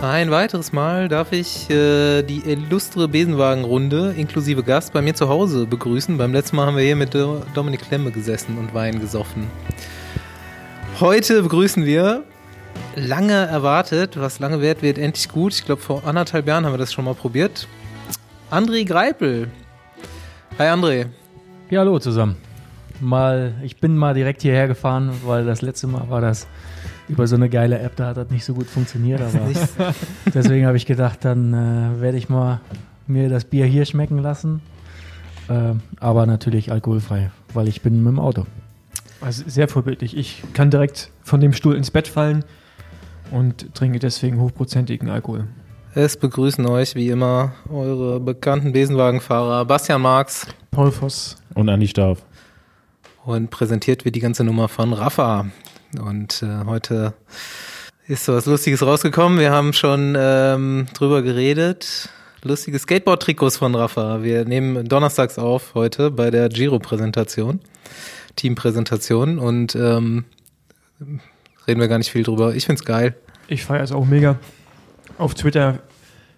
Ein weiteres Mal darf ich äh, die illustre Besenwagenrunde inklusive Gast bei mir zu Hause begrüßen. Beim letzten Mal haben wir hier mit Do- Dominik Klemme gesessen und Wein gesoffen. Heute begrüßen wir, lange erwartet, was lange währt, wird endlich gut. Ich glaube, vor anderthalb Jahren haben wir das schon mal probiert. André Greipel. Hi André. Ja, hallo zusammen. Mal, ich bin mal direkt hierher gefahren, weil das letzte Mal war das über so eine geile App, da hat das nicht so gut funktioniert, aber deswegen habe ich gedacht, dann äh, werde ich mal mir das Bier hier schmecken lassen. Äh, aber natürlich alkoholfrei, weil ich bin mit dem Auto. Also sehr vorbildlich. Ich kann direkt von dem Stuhl ins Bett fallen und trinke deswegen hochprozentigen Alkohol. Es begrüßen euch wie immer eure bekannten Besenwagenfahrer Bastian Marx Paul Voss. Und Andi Stauf. und präsentiert wird die ganze Nummer von Rafa. Und äh, heute ist so was Lustiges rausgekommen. Wir haben schon ähm, drüber geredet. Lustige Skateboard-Trikots von Rafa. Wir nehmen donnerstags auf heute bei der Giro-Präsentation, Team-Präsentation und ähm, reden wir gar nicht viel drüber. Ich find's geil. Ich feiere es auch mega. Auf Twitter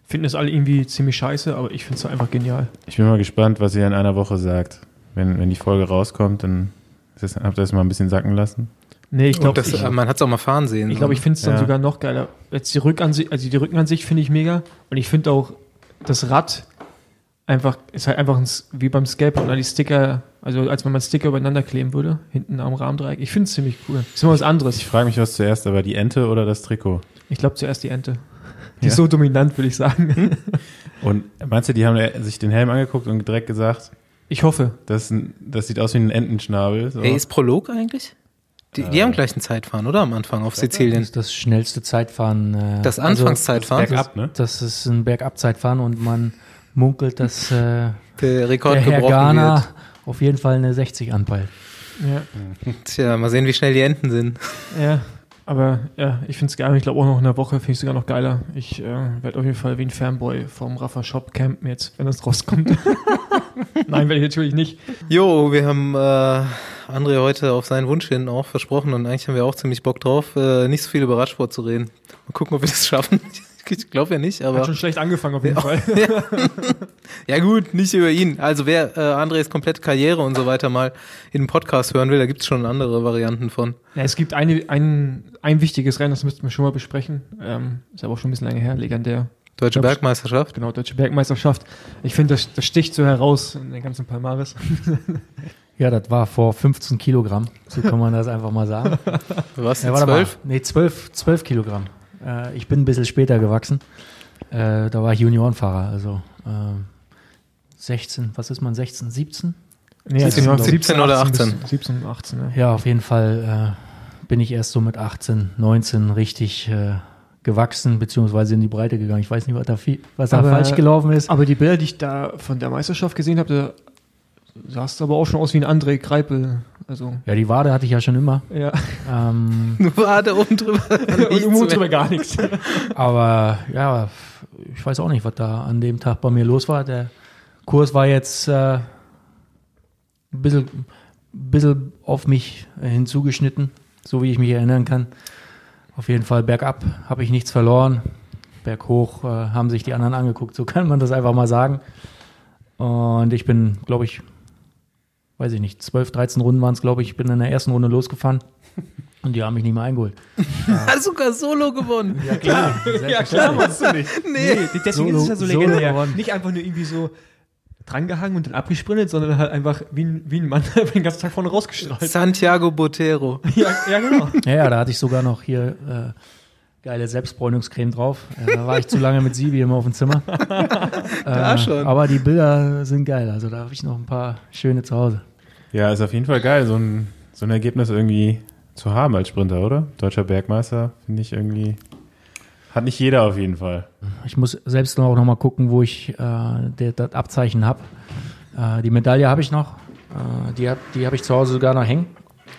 finden es alle irgendwie ziemlich scheiße, aber ich finde es einfach genial. Ich bin mal gespannt, was ihr in einer Woche sagt. Wenn, wenn die Folge rauskommt, dann habt ihr das mal ein bisschen sacken lassen. Nee, ich glaube, äh, man hat's auch mal fahren sehen. ich, glaub, ich finde es dann Ja. sogar noch geiler. Jetzt die Rückansicht, also die Rückenansicht finde ich mega. Und ich finde auch das Rad einfach, ist halt einfach ein, wie beim Skateboard, oder die Sticker, also als wenn man Sticker übereinander kleben würde, hinten am Rahmendreieck. Ich finde es ziemlich cool. Ist immer was anderes. Ich frage mich, was zuerst, aber die Ente oder das Trikot? Ich glaube zuerst die Ente. Die Ja. ist so dominant, würde ich sagen. Und meinst du, die haben sich den Helm angeguckt und direkt gesagt, Ich hoffe. das, das sieht aus wie ein Entenschnabel? So. Ey, ist Prolog eigentlich? Die, die haben gleich ein Zeitfahren, oder? Am Anfang auf Sizilien. Das ist das schnellste Zeitfahren. Äh, Das also, Anfangszeitfahren. Bergab, ne? das ist ein Bergabzeitfahren und man munkelt, dass äh, der Rekord der Herr gebrochen Garner wird. auf jeden Fall eine 60 anpeilt. Ja. Tja, mal sehen, wie schnell die Enten sind. Ja, aber ja, ich finde es geil. Ich glaube auch noch in der Woche finde ich sogar noch geiler. Ich äh, werde auf jeden Fall wie ein Fanboy vom Rafa Shop campen jetzt, wenn das rauskommt. Nein, werde ich natürlich nicht. Jo, wir haben äh, André heute auf seinen Wunsch hin auch versprochen und eigentlich haben wir auch ziemlich Bock drauf, äh, nicht so viel über Radsport zu reden. Mal gucken, ob wir das schaffen. Ich glaube ja nicht, Hat aber schon schlecht angefangen auf jeden Fall. ja gut, nicht über ihn. Also wer äh, Andres komplette Karriere und so weiter mal in einem Podcast hören will, da gibt es schon andere Varianten von. Ja, es gibt eine, ein, ein wichtiges Rennen, das müssten wir schon mal besprechen. Ähm, ist aber auch schon ein bisschen lange her, legendär. Deutsche Glaub Bergmeisterschaft. Genau, Deutsche Bergmeisterschaft. Ich finde, das, das sticht so heraus in den ganzen Palmares. Ja, das war vor 15 Kilogramm, so kann man das einfach mal sagen. Was? Ja, Ja, warte zwölf? mal. Nee, 12, 12 Kilogramm. Äh, ich bin ein bisschen später gewachsen. Äh, da war ich Juniorenfahrer, also äh, 16, was ist man, 16, 17? Nee, 17, also 17 oder 18. bis- 17, 18, ja. Ja, auf jeden Fall äh, bin ich erst so mit 18, 19 richtig äh, gewachsen, beziehungsweise in die Breite gegangen. Ich weiß nicht, was da, viel, was da Aber- falsch gelaufen ist. Aber die Bilder, die ich da von der Meisterschaft gesehen habe, da sahst aber auch schon aus wie ein André Greipel. Also, Ja, die Wade hatte ich ja schon immer. ja. Ähm, Nur war da oben drüber. Und mehr. drüber gar nichts. Aber ja, ich weiß auch nicht, was da an dem Tag bei mir los war. Der Kurs war jetzt äh, ein bisschen, bisschen auf mich hinzugeschnitten, so wie ich mich erinnern kann. Auf jeden Fall bergab habe ich nichts verloren. Berghoch äh, haben sich die anderen angeguckt, so kann man das einfach mal sagen. Und ich bin, glaube ich, weiß ich nicht, 12, 13 Runden waren es, glaube ich. Ich bin in der ersten Runde losgefahren und die haben mich nicht mehr eingeholt. Hast sogar Solo gewonnen. Ja, klar. ja, klar, machst du nicht. Nee. Nee, deswegen Solo- ist es ja so legendär. Nicht einfach nur irgendwie so drangehangen und dann abgesprintet, sondern halt einfach wie ein, wie ein Mann den ganzen Tag vorne rausgestrahlt. Santiago Botero. Ja, ja, genau. Ja, ja, da hatte ich sogar noch hier äh, geile Selbstbräunungscreme drauf. Äh, da war ich zu lange mit Sibi immer auf dem Zimmer. Da äh, schon. Aber die Bilder sind geil. Also da habe ich noch ein paar schöne zu Hause. Ja, ist auf jeden Fall geil, so ein, so ein Ergebnis irgendwie zu haben als Sprinter, oder? Deutscher Bergmeister, finde ich irgendwie. Hat nicht jeder auf jeden Fall. Ich muss selbst noch, noch mal gucken, wo ich äh, der- das Abzeichen habe. Äh, die Medaille habe ich noch. Äh, die habe die hab ich zu Hause sogar noch hängen.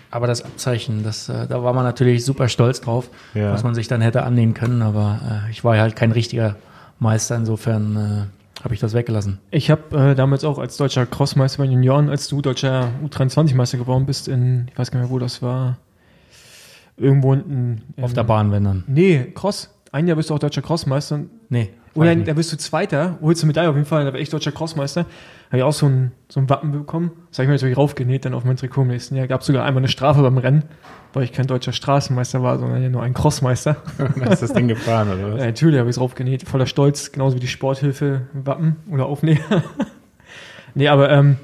Aber das Abzeichen, das, äh, da war man natürlich super stolz drauf, Ja. was man sich dann hätte annehmen können. Aber äh, ich war ja halt kein richtiger Meister. Insofern äh, habe ich das weggelassen. Ich habe äh, damals auch als deutscher Crossmeister bei Junioren, als du deutscher U23-Meister geworden bist, in, ich weiß gar nicht mehr, wo das war, irgendwo unten. Auf der Bahn, wenn dann. Nee, Cross. ein Jahr bist du auch deutscher Crossmeister. Nee. Oder weiß ich da bist du Zweiter, holst du Medaille auf jeden Fall, da war ich deutscher Crossmeister. Habe ich auch so ein, so ein Wappen bekommen. Das habe ich mir natürlich raufgenäht dann auf mein Trikot im nächsten Jahr. Gab sogar einmal eine Strafe beim Rennen, weil ich kein deutscher Straßenmeister war, sondern ja nur ein Crossmeister. Dann ist das Ding gefahren, oder Ja, was? natürlich habe ich es raufgenäht, voller Stolz, genauso wie die Sporthilfe-Wappen oder Aufnäher. nee, aber ähm,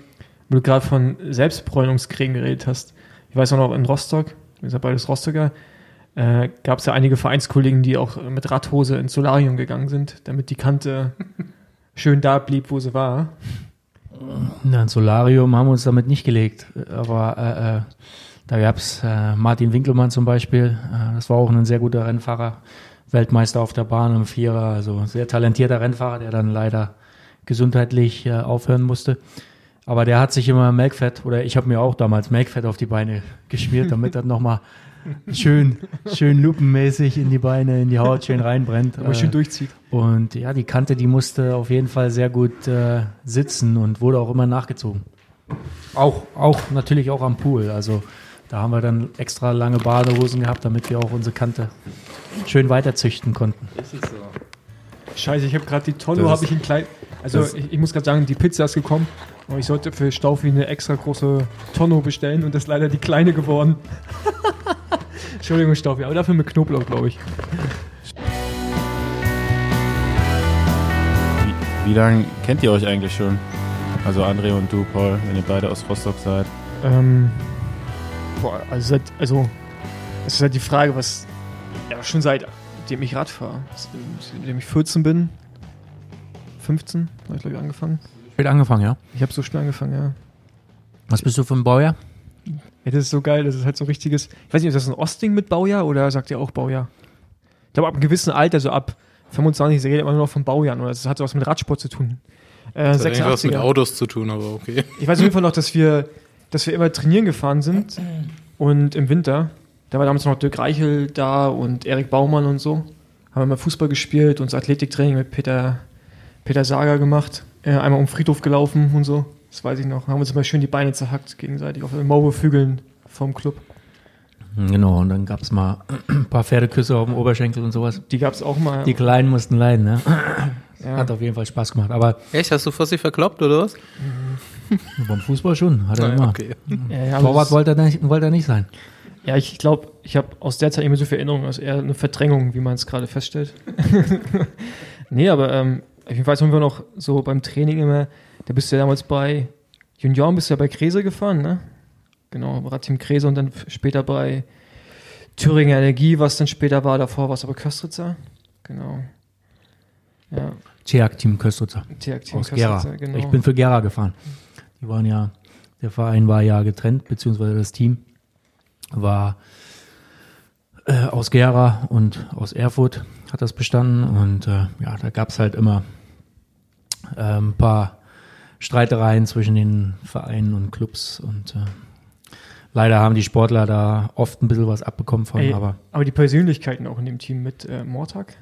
wo du gerade von Selbstbräunungskriegen geredet hast. Ich weiß auch noch, in Rostock, wir sind ja beides Rostocker, äh, gab es ja einige Vereinskollegen, die auch mit Radhose ins Solarium gegangen sind, damit die Kante schön da blieb, wo sie war. Na, ein Solarium haben wir uns damit nicht gelegt. Aber äh, äh, da gab es äh, Martin Winkelmann zum Beispiel. Äh, das war auch ein sehr guter Rennfahrer. Weltmeister auf der Bahn im Vierer. Also sehr talentierter Rennfahrer, der dann leider gesundheitlich äh, aufhören musste. Aber der hat sich immer Melkfett, oder ich habe mir auch damals Melkfett auf die Beine geschmiert, damit das nochmal schön, schön lupenmäßig in die Beine, in die Haut schön reinbrennt. Aber Äh, schön durchzieht. und ja, die Kante, die musste auf jeden Fall sehr gut äh, sitzen und wurde auch immer nachgezogen. Auch, auch natürlich auch am Pool. Also da haben wir dann extra lange Badehosen gehabt, damit wir auch unsere Kante schön weiterzüchten konnten. Scheiße, ich habe gerade die Tonno, Das habe ist- ich in klein. Also das- ich, ich muss gerade sagen, die Pizza ist gekommen. Aber ich sollte für Staufi eine extra große Tonno bestellen und das ist leider die kleine geworden. Entschuldigung, Staufi, aber dafür mit Knoblauch, glaube ich. Wie, wie lange kennt ihr euch eigentlich schon? Also André und du, Paul, wenn ihr beide aus Rostock seid. Ähm, boah, also, seit, also es ist halt die Frage, was. Ja, schon seitdem ich Rad fahre. Seitdem ich 14 bin. 15 habe ich, glaube ich, angefangen. Spät angefangen, ja. Ich habe so spät angefangen, ja. Was bist du für ein Baujahr? Ja, das ist so geil, das ist halt so richtiges. Ich weiß nicht, ist das ein Ostding mit Baujahr oder sagt ihr auch Baujahr? Ich glaube, ab einem gewissen Alter, so ab 25, redet man nur noch von Baujahren oder das hat was mit Radsport zu tun. Äh, Das hat irgendwas mit 86er. Autos zu tun, aber okay. Ich weiß auf jeden Fall noch, dass wir, dass wir immer trainieren gefahren sind und im Winter, da war damals noch Dirk Reichel da und Erik Baumann und so, haben wir mal Fußball gespielt und das Athletiktraining mit Peter, Peter Sager gemacht, äh, einmal um den Friedhof gelaufen und so, das weiß ich noch, haben uns immer schön die Beine zerhackt gegenseitig auf den Maulwurfhügeln vom Club. Genau, und dann gab es mal ein paar Pferdeküsse auf dem Oberschenkel und sowas. Die gab es auch mal. Die Kleinen mussten leiden, ne? ja. Hat auf jeden Fall Spaß gemacht. Aber Echt, hast du Fossi verkloppt oder was? beim Fußball schon, hat er Naja, immer. okay. Ja, ja, aber Torwart wollte er, nicht, wollte er nicht sein. ja, ich glaube, ich habe aus der Zeit immer so viel Erinnerungen, also eher eine Verdrängung, wie man es gerade feststellt. nee, aber ähm, ich weiß haben wir noch so beim Training immer, da bist du ja damals bei Junioren, bist du ja bei Krese gefahren, ne? Genau, Radteam Krese und dann später bei Thüringer Energie, was dann später war, davor war es aber Köstritzer. Genau. Ja, Tjag Team Köstritzer TAG Team aus Gera. Köstritzer, genau. Ich bin für Gera gefahren. Die waren ja, der Verein war ja getrennt, beziehungsweise das Team war äh, aus Gera und aus Erfurt hat das bestanden. Und äh, ja, da gab es halt immer ein paar Streitereien zwischen den Vereinen und Clubs und äh, leider haben die Sportler da oft ein bisschen was abbekommen von, Ey, aber aber die Persönlichkeiten auch in dem Team mit äh, Mortag.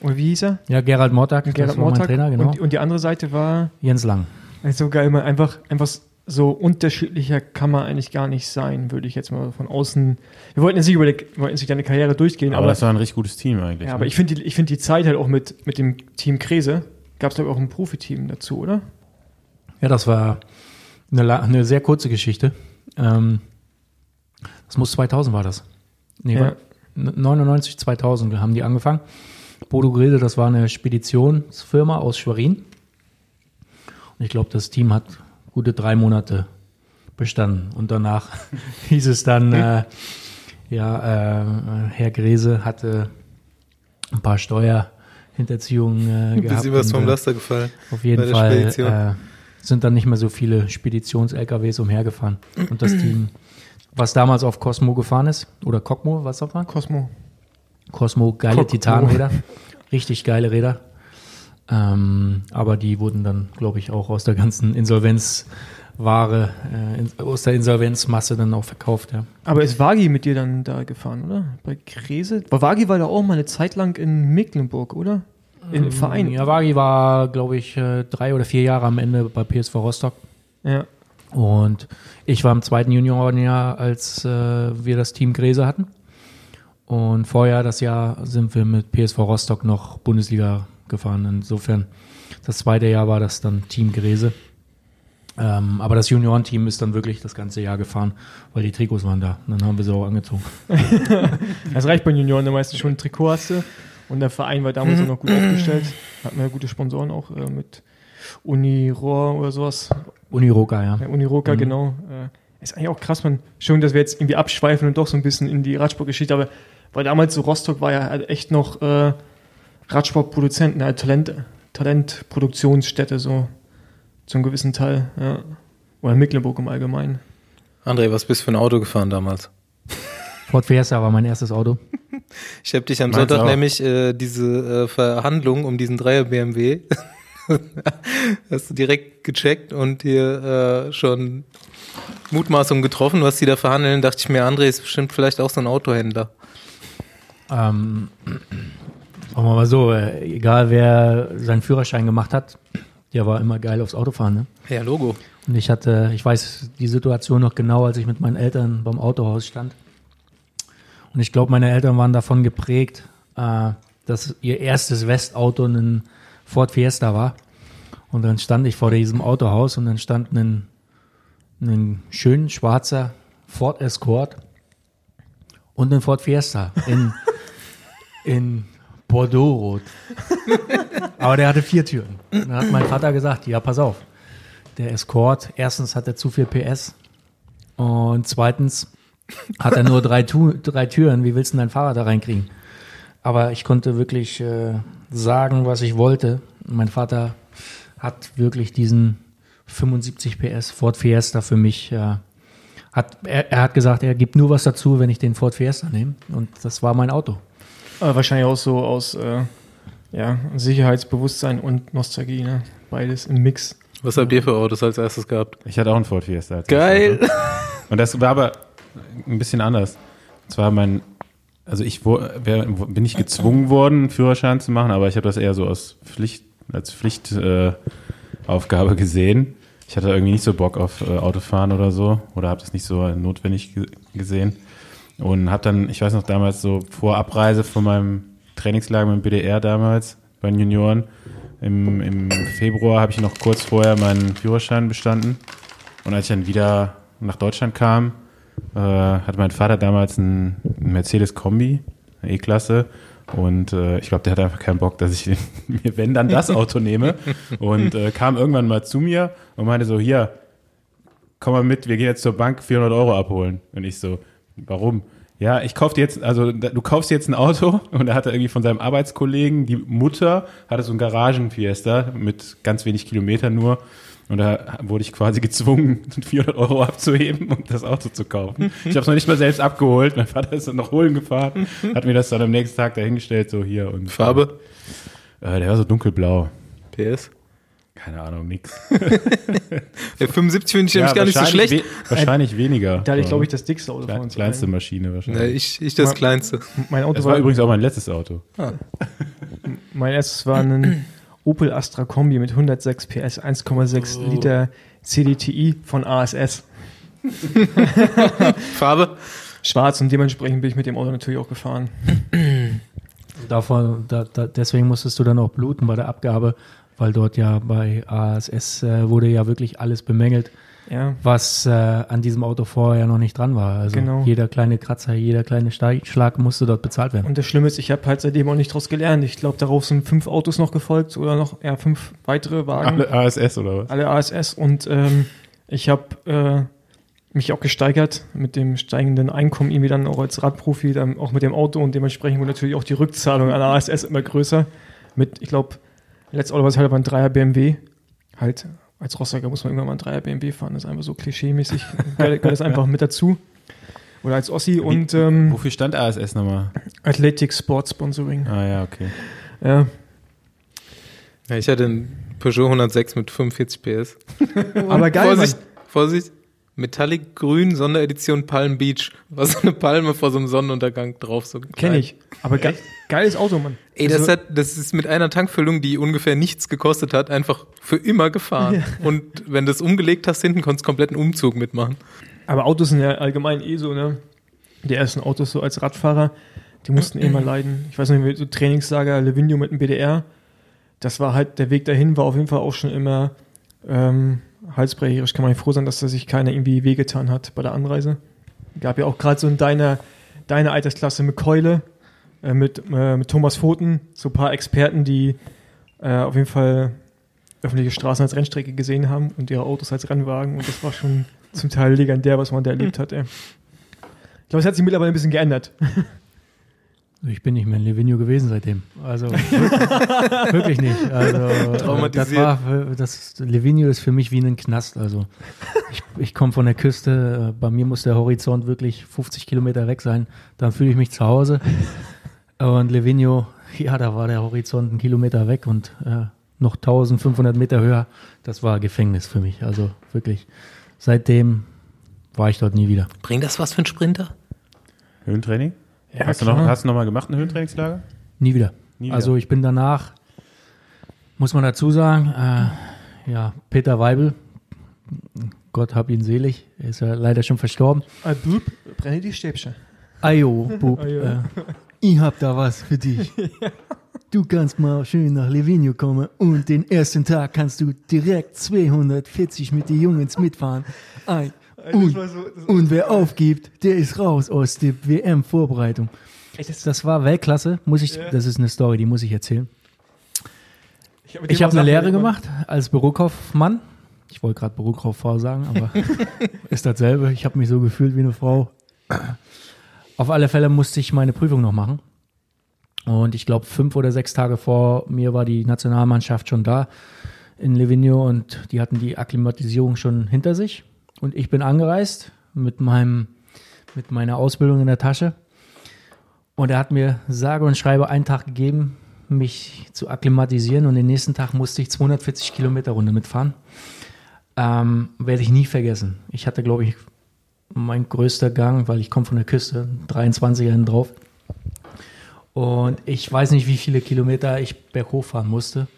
Oder wie hieß er? ja, Gerald Mortag, das Gerhard war mein Mortag. Trainer, genau. Und, und die andere Seite war Jens Lang. so geil, man einfach, einfach so unterschiedlicher kann man eigentlich gar nicht sein, würde ich jetzt mal von außen. Wir wollten jetzt nicht über die, wollten jetzt nicht deine Karriere durchgehen, Aber, aber, das war ein richtig gutes Team eigentlich. ja, ne? aber ich finde die, ich find die Zeit halt auch mit, mit dem Team Krese, gab es glaube ich auch ein Profiteam dazu, oder? Ja, das war eine, eine sehr kurze Geschichte. Ähm, das muss 2000 war das. Nee, Ja. war 99, 2000 haben die angefangen. Bodo Grilde, das war eine Speditionsfirma aus Schwerin. Und ich glaube, das Team hat gute drei Monate bestanden. Und danach hieß es dann, äh, ja, äh, Herr Grese hatte ein paar Steuerhinterziehungen äh, Ein gehabt. bisschen was vom äh, Laster gefallen. auf jeden Fall Spedition. äh, sind dann nicht mehr so viele Speditions-LKWs umhergefahren. Und das Team, was damals auf Cosmo gefahren ist, oder Cosmo, was sagt man? Cosmo. Cosmo, geile Cosmo. Titanräder. Richtig geile Räder. Ähm, aber die wurden dann, glaube ich, auch aus der ganzen Insolvenzware, äh, aus der Insolvenzmasse dann auch verkauft, ja. Aber ist Wagi mit dir dann da gefahren, oder? Bei Krese? War Wagi war da auch mal eine Zeit lang in Mecklenburg, oder? Im Verein. Ja, Wagi war, glaube ich, äh, drei oder vier Jahre am Ende bei PSV Rostock. Ja. Und ich war im zweiten Juniorenjahr, als äh, wir das Team Gräse hatten. Und vorher, das Jahr, sind wir mit PSV Rostock noch Bundesliga gefahren. Insofern, das zweite Jahr war das dann Team Grese. Ähm, aber das Juniorenteam ist dann wirklich das ganze Jahr gefahren, weil die Trikots waren da. Und dann haben wir sie auch angezogen. Das reicht bei den Junioren, der meistens schon ein Trikot hast du. Und der Verein war damals auch noch gut aufgestellt. Hatten wir gute Sponsoren auch äh, mit Unirohr oder sowas. Uniroka, ja. Ja, Uniroka, Mhm. genau. Äh, ist eigentlich auch krass, man. Schön, dass wir jetzt irgendwie abschweifen und doch so ein bisschen in die Radsportgeschichte, aber weil damals so Rostock war ja halt echt noch äh, Radsportproduzenten, halt Talent, Talentproduktionsstätte, so zum gewissen Teil, ja. Oder Mecklenburg im Allgemeinen. André, was bist du für ein Auto gefahren damals? Ford Fiesta war mein erstes Auto. Ich habe dich am Meins Sonntag auch. nämlich äh, diese äh, Verhandlung um diesen Dreier BMW hast du direkt gecheckt und hier äh, schon Mutmaßungen getroffen, was die da verhandeln. Dachte ich mir, André ist bestimmt vielleicht auch so ein Autohändler. Ähm, sagen wir mal so, äh, egal wer seinen Führerschein gemacht hat, der war immer geil aufs Autofahren. Ne? Ja, Logo. Und ich hatte, ich weiß die Situation noch genau, als ich mit meinen Eltern beim Autohaus stand. Und ich glaube, meine Eltern waren davon geprägt, äh, dass ihr erstes Westauto ein Ford Fiesta war. Und dann stand ich vor diesem Autohaus und dann stand ein, ein schön schwarzer Ford Escort und ein Ford Fiesta in, in Bordeaux-Rot. Aber der hatte vier Türen. Dann hat mein Vater gesagt, ja, pass auf. Der Escort, erstens hat er zu viel PS und zweitens hat er nur drei, Tu- drei Türen. Wie willst du dein Fahrrad da reinkriegen? Aber ich konnte wirklich äh, sagen, was ich wollte. Mein Vater hat wirklich diesen 75 PS Ford Fiesta für mich. Äh, hat, er, er hat gesagt, er gibt nur was dazu, wenn ich den Ford Fiesta nehme. Und das war mein Auto. Aber wahrscheinlich auch so aus äh, ja, Sicherheitsbewusstsein und Nostalgie, ne? Beides im Mix. Was habt ihr für Autos als erstes gehabt? Ich hatte auch einen Ford Fiesta. als Geil. erstes Auto. Und das war aber ein bisschen anders. Und zwar mein, also ich wo, wär, bin nicht gezwungen worden, einen Führerschein zu machen, aber ich habe das eher so aus Pflicht, als Pflichtaufgabe äh, Aufgabe gesehen. Ich hatte irgendwie nicht so Bock auf äh, Autofahren oder so oder habe das nicht so notwendig ge gesehen. Und habe dann, ich weiß noch damals so vor Abreise von meinem Trainingslager mit dem BDR damals bei den Junioren, im, im Februar habe ich noch kurz vorher meinen Führerschein bestanden. Und als ich dann wieder nach Deutschland kam, äh, hatte mein Vater damals einen, einen Mercedes Kombi, eine E-Klasse. Und äh, ich glaube, der hatte einfach keinen Bock, dass ich mir, wenn, dann das Auto nehme. Und äh, kam irgendwann mal zu mir und meinte so, hier, komm mal mit, wir gehen jetzt zur Bank 400 Euro abholen. Und ich so, warum? Ja, ich kauf dir jetzt, also da- du kaufst jetzt ein Auto und er hatte irgendwie von seinem Arbeitskollegen, die Mutter hatte so ein Garagenfiesta mit ganz wenig Kilometern nur und da wurde ich quasi gezwungen, 400 Euro abzuheben und das Auto zu kaufen. Ich habe es noch nicht mal selbst abgeholt, mein Vater ist dann noch holen gefahren, hat mir das dann am nächsten Tag dahingestellt, so hier und Farbe? Äh, der war so dunkelblau. PS? Keine Ahnung, nix. Der 75 finde ich nämlich gar nicht so wahrscheinlich schlecht. we- wahrscheinlich weniger. Da hatte ich, glaube ich, das dickste Auto Kle- von uns. kleinste. Maschine wahrscheinlich. Ne, ich, ich das Ma- kleinste. Mein Auto Das war, war übrigens auch mein letztes Auto. mein erstes war ein Opel Astra Kombi mit 106 PS, 1,6 Oh. Liter CDTI von ASS. Farbe? Schwarz und dementsprechend bin ich mit dem Auto natürlich auch gefahren. Davon, da, da, deswegen musstest du dann auch bluten bei der Abgabe, weil dort ja bei ASS äh, wurde ja wirklich alles bemängelt, Ja, was äh, an diesem Auto vorher noch nicht dran war. Also Genau. jeder kleine Kratzer, jeder kleine Steig- Schlag musste dort bezahlt werden. und das Schlimme ist, ich habe halt seitdem auch nicht draus gelernt. Ich glaube, darauf sind fünf Autos noch gefolgt oder noch, ja, fünf weitere Wagen. Alle ASS oder was? alle ASS und ähm, ich habe äh, mich auch gesteigert mit dem steigenden Einkommen irgendwie dann auch als Radprofi, dann auch mit dem Auto und dementsprechend wurde natürlich auch die Rückzahlung an ASS immer größer. Mit, ich glaube, letztes Auto war es halt aber ein Dreier BMW. Halt, als Rostocker muss man irgendwann mal ein Dreier BMW fahren, das ist einfach so klischee-mäßig. gehört das einfach mit dazu. Oder als Ossi und ähm, Wofür stand ASS nochmal? Athletic Sport Sponsoring. Ah ja, okay. Ja. Ja, ich hatte einen Peugeot 106 mit 45 PS. Aber geil, Vorsicht, Vorsicht. Metallic Grün, Sonderedition Palm Beach. War so eine Palme vor so einem Sonnenuntergang drauf. So kenne ich. Aber ge geiles Auto, Mann. Ey, das, Also- hat, das ist mit einer Tankfüllung, die ungefähr nichts gekostet hat, einfach für immer gefahren. Und wenn du es umgelegt hast hinten, konntest du komplett einen Umzug mitmachen. Aber Autos sind ja allgemein eh so, ne? Die ersten Autos so als Radfahrer, Die mussten eh mal leiden. Ich weiß nicht, so Trainingslager Livigno mit dem BDR. Das war halt, der Weg dahin war auf jeden Fall auch schon immer ähm, halsbrecherisch. Kann man froh sein, dass da sich keiner irgendwie wehgetan hat bei der Anreise. Gab ja auch gerade so in deiner, deiner Altersklasse mit Keule, äh, mit, äh, mit Thomas Pfoten, so ein paar Experten, die äh, auf jeden Fall öffentliche Straßen als Rennstrecke gesehen haben und ihre Autos als Rennwagen. Und das war schon zum Teil legendär, was man da erlebt hat. Ey. Ich glaube, es hat sich mittlerweile ein bisschen geändert. Ich bin nicht mehr in Livigno gewesen seitdem. Also wirklich nicht. Also äh, Traumatisiert. Das war, das Livigno ist für mich wie ein Knast. Also ich, ich komme von der Küste. äh, Bei mir muss der Horizont wirklich 50 Kilometer weg sein. Dann fühle ich mich zu Hause. Und Livigno, ja, da war der Horizont einen Kilometer weg und äh, noch 1500 Meter höher. Das war Gefängnis für mich. Also wirklich. Seitdem war ich dort nie wieder. Bringt das was für einen Sprinter? Höhentraining? Ja, hast, du noch, hast du noch mal gemacht ein Höhentrainingslager? Nie wieder. Nie wieder. Also ich bin danach, muss man dazu sagen, äh, ja, Peter Weibel, Gott hab ihn selig, er ist ja leider schon verstorben. Ein Bub, brenne die Stäbchen. Ajo, Bub, Ajo. Äh, ich hab da was für dich. Du kannst mal schön nach Livigno kommen und den ersten Tag kannst du direkt 240 mit den Jungs mitfahren. Ein. Und, und wer aufgibt, der ist raus aus der WM-Vorbereitung. Das war Weltklasse, muss ich, das ist eine Story, die muss ich erzählen. Ich habe Ich habe eine Lehre gemacht als Bürokaufmann. Ich wollte gerade Bürokauffrau sagen, aber ist dasselbe. Ich habe mich so gefühlt wie eine Frau. Auf alle Fälle musste ich meine Prüfung noch machen. Und ich glaube, fünf oder sechs Tage vor mir war die Nationalmannschaft schon da in Livigno und die hatten die Akklimatisierung schon hinter sich. Und ich bin angereist mit meinem, mit meiner Ausbildung in der Tasche. Und er hat mir sage und schreibe einen Tag gegeben, mich zu akklimatisieren. Und den nächsten Tag musste ich 240 Kilometer Runde mitfahren. Ähm, werde ich nie vergessen. Ich hatte, glaube ich, mein größter Gang, weil ich komme von der Küste, 23er hin drauf. Und ich weiß nicht, wie viele Kilometer ich berghoch fahren musste.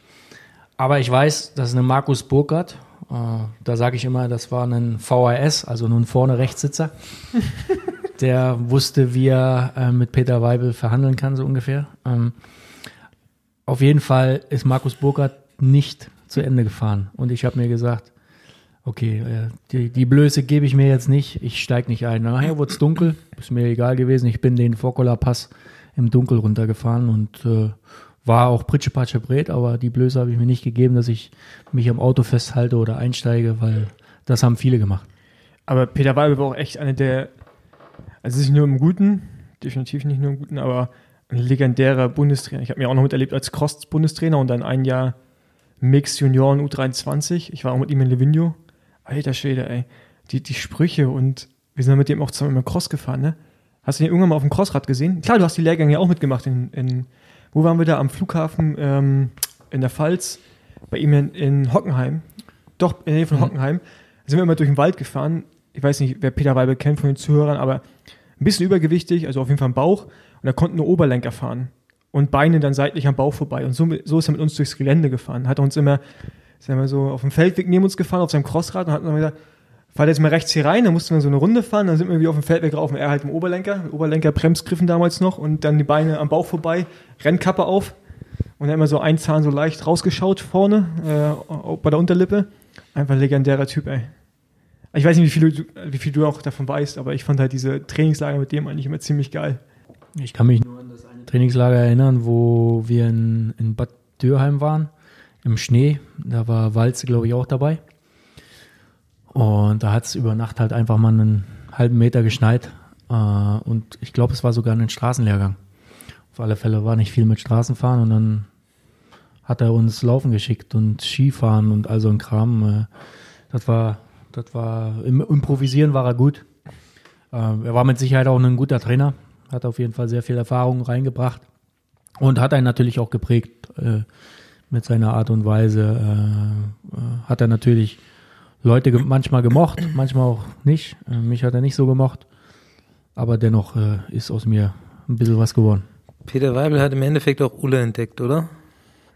Aber ich weiß, dass eine Markus Burkhardt, äh, da sage ich immer, das war ein VHS, also nun vorne Rechtssitzer. Der wusste, wie er äh, mit Peter Weibel verhandeln kann, so ungefähr. Ähm, auf jeden Fall ist Markus Burkhardt nicht zu Ende gefahren. Und ich habe mir gesagt, okay, äh, die, die Blöße gebe ich mir jetzt nicht, ich steige nicht ein. Nachher wurde es dunkel, ist mir egal gewesen. Ich bin den Vorkola Pass im Dunkel runtergefahren und äh, war auch Pritschepatsche Bret, aber die Blöße habe ich mir nicht gegeben, dass ich mich am Auto festhalte oder einsteige, weil das haben viele gemacht. Aber Peter Weibel war auch echt eine der, also nicht nur im Guten, definitiv nicht nur im Guten, aber ein legendärer Bundestrainer. Ich habe mir auch noch miterlebt als Cross-Bundestrainer und dann ein Jahr Mix Junioren U23. Ich war auch mit ihm in Livigno. Alter Schwede, ey. Die, die Sprüche und wir sind dann mit dem auch zusammen im Cross gefahren, ne? Hast du den irgendwann mal auf dem Crossrad gesehen? Klar, du hast die Lehrgänge ja auch mitgemacht in, in wo waren wir da? Am Flughafen ähm, in der Pfalz, bei ihm in, in Hockenheim. Doch, in der Nähe von Mhm. Hockenheim. Da sind wir immer durch den Wald gefahren. Ich weiß nicht, wer Peter Weibel kennt von den Zuhörern, aber ein bisschen übergewichtig, also auf jeden Fall im Bauch. Und er konnte nur Oberlenker fahren. Und Beine dann seitlich am Bauch vorbei. Und so, so ist er mit uns durchs Gelände gefahren. Hat uns immer, sagen wir so, auf dem Feldweg neben uns gefahren, auf seinem Crossrad und hat dann gesagt, fahrt jetzt mal rechts hier rein, dann mussten wir so eine Runde fahren, dann sind wir wieder auf dem Feldweg rauf und er halt im Oberlenker, Oberlenker Bremsgriffen damals noch und dann die Beine am Bauch vorbei, Rennkappe auf und dann immer so ein Zahn so leicht rausgeschaut vorne, äh, bei der Unterlippe. Einfach ein legendärer Typ, ey. Ich weiß nicht, wie viel, du, wie viel du auch davon weißt, aber ich fand halt diese Trainingslager mit dem eigentlich immer ziemlich geil. Ich kann mich nur an das eine Trainingslager erinnern, wo wir in, in Bad Dürheim waren, im Schnee. Da war Walze, glaube ich, auch dabei. Und da hat es über Nacht halt einfach mal einen halben Meter geschneit. Äh, und ich glaube, es war sogar ein Straßenlehrgang. Auf alle Fälle war nicht viel mit Straßenfahren und dann hat er uns laufen geschickt und Skifahren und all so ein Kram. Äh, das war, das war, im Improvisieren war er gut. Äh, er war mit Sicherheit auch ein guter Trainer, hat auf jeden Fall sehr viel Erfahrung reingebracht und hat einen natürlich auch geprägt mit seiner Art und Weise. Äh, äh, hat er natürlich Leute ge manchmal gemocht, manchmal auch nicht. Äh, mich hat er nicht so gemocht, aber dennoch äh, ist aus mir ein bisschen was geworden. Peter Weibel hat im Endeffekt auch Ulle entdeckt, oder?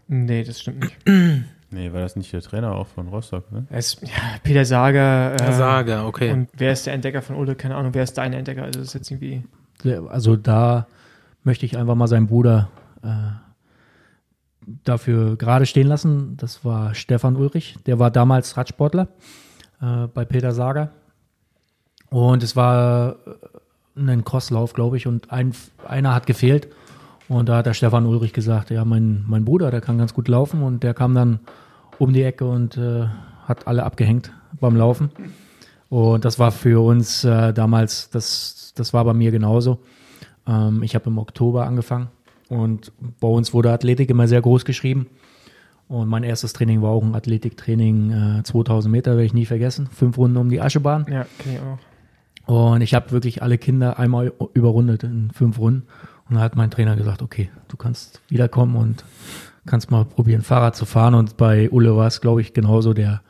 Nee, das stimmt nicht. Nee, war das nicht der Trainer auch von Rostock, ne? Ist, ja, Peter Sager. Äh, Saga, okay. Und wer ist der Entdecker von Ulle? Keine Ahnung, wer ist dein Entdecker? Also das ist jetzt irgendwie. Also da möchte ich einfach mal seinen Bruder äh, dafür gerade stehen lassen. Das war Stefan Ulrich, der war damals Radsportler äh, bei Peter Sager. Und es war äh, ein Crosslauf, glaube ich, und ein, einer hat gefehlt. Und da hat der Stefan Ulrich gesagt, ja, mein, mein Bruder, der kann ganz gut laufen. Und der kam dann um die Ecke und äh, hat alle abgehängt beim Laufen. Und das war für uns äh, damals, das, das war bei mir genauso. Ähm, ich habe im Oktober angefangen und bei uns wurde Athletik immer sehr groß geschrieben. Und mein erstes Training war auch ein Athletiktraining, äh, 2000 Meter, werde ich nie vergessen. Fünf Runden um die Aschebahn. Ja, kenne ich auch. Und ich habe wirklich alle Kinder einmal überrundet in fünf Runden. Und da hat mein Trainer gesagt, okay, du kannst wiederkommen und kannst mal probieren, Fahrrad zu fahren. Und bei Ulle war es, glaube ich, genauso, der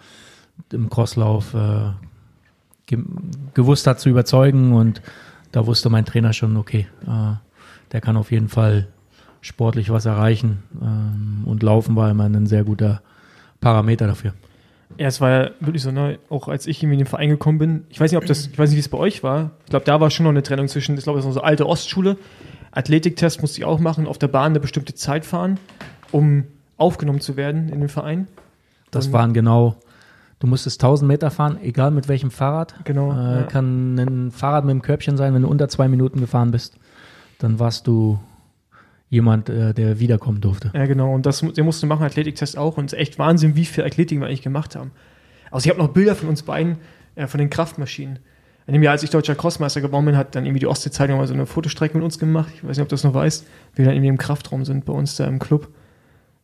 im Crosslauf äh, ge gewusst hat zu überzeugen. Und da wusste mein Trainer schon, okay, äh, der kann auf jeden Fall sportlich was erreichen. Ähm, und Laufen war immer ein sehr guter Parameter dafür. Ja, es war ja wirklich so, ne, auch als ich in den Verein gekommen bin, ich weiß nicht, ob das, ich weiß nicht, wie es bei euch war. Ich glaube, da war schon noch eine Trennung zwischen, ich glaube, das ist noch so alte Ostschule. Athletiktest musste ich auch machen, auf der Bahn eine bestimmte Zeit fahren, um aufgenommen zu werden in den Verein. Das Und- waren genau, du musstest 1000 Meter fahren, egal mit welchem Fahrrad. Genau, Äh, ja. Kann ein Fahrrad mit dem Körbchen sein, wenn du unter zwei Minuten gefahren bist. Dann warst du jemand, äh, der wiederkommen durfte. Ja, genau. Und das, der musste machen, Athletiktest auch. Und es ist echt Wahnsinn, wie viel Athletik wir eigentlich gemacht haben. Also ich habe noch Bilder von uns beiden, äh, von den Kraftmaschinen. In dem Jahr, als ich deutscher Crossmeister geworden bin, hat dann irgendwie die Ostsee-Zeitung mal so eine Fotostrecke mit uns gemacht. Ich weiß nicht, ob du das noch weißt. Wir dann irgendwie im Kraftraum sind bei uns da im Club.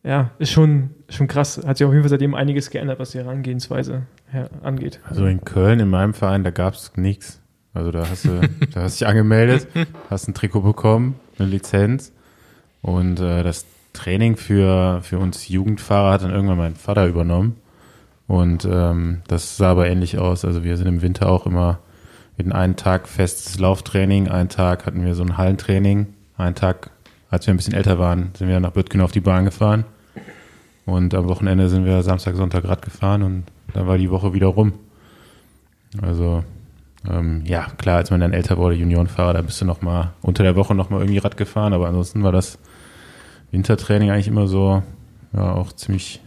Ja, ist schon, schon krass. Hat sich auf jeden Fall seitdem einiges geändert, was die Herangehensweise her angeht. Also in Köln, in meinem Verein, da gab es nichts. Also da hast du, da hast dich angemeldet, hast ein Trikot bekommen, eine Lizenz. Und äh, das Training für, für uns Jugendfahrer hat dann irgendwann mein Vater übernommen. Und ähm, das sah aber ähnlich aus. Also wir sind im Winter auch immer mit einen Tag festes Lauftraining, einen Tag hatten wir so ein Hallentraining, einen Tag, als wir ein bisschen älter waren, sind wir nach Böttgen auf die Bahn gefahren. Und am Wochenende sind wir Samstag, Sonntag Rad gefahren und dann war die Woche wieder rum. Also ähm, ja, klar, als man dann älter wurde, Juniorenfahrer, da bist du noch mal unter der Woche noch mal irgendwie Rad gefahren, aber ansonsten war das Wintertraining eigentlich immer so, ja, auch ziemlich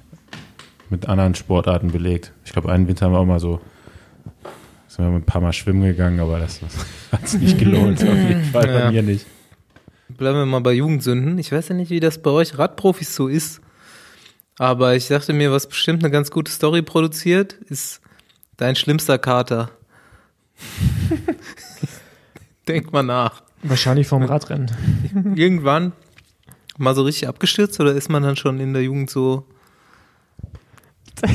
mit anderen Sportarten belegt. Ich glaube, einen Winter haben wir auch mal so, sind wir ein paar Mal schwimmen gegangen, aber das hat sich nicht gelohnt, auf jeden Fall bei Ja. mir nicht. Bleiben wir mal bei Jugendsünden. Ich weiß ja nicht, wie das bei euch Radprofis so ist. Aber ich dachte mir, was bestimmt eine ganz gute Story produziert, ist dein schlimmster Kater. Denk mal nach. Wahrscheinlich vom Radrennen. Irgendwann mal so richtig abgestürzt oder ist man dann schon in der Jugend so?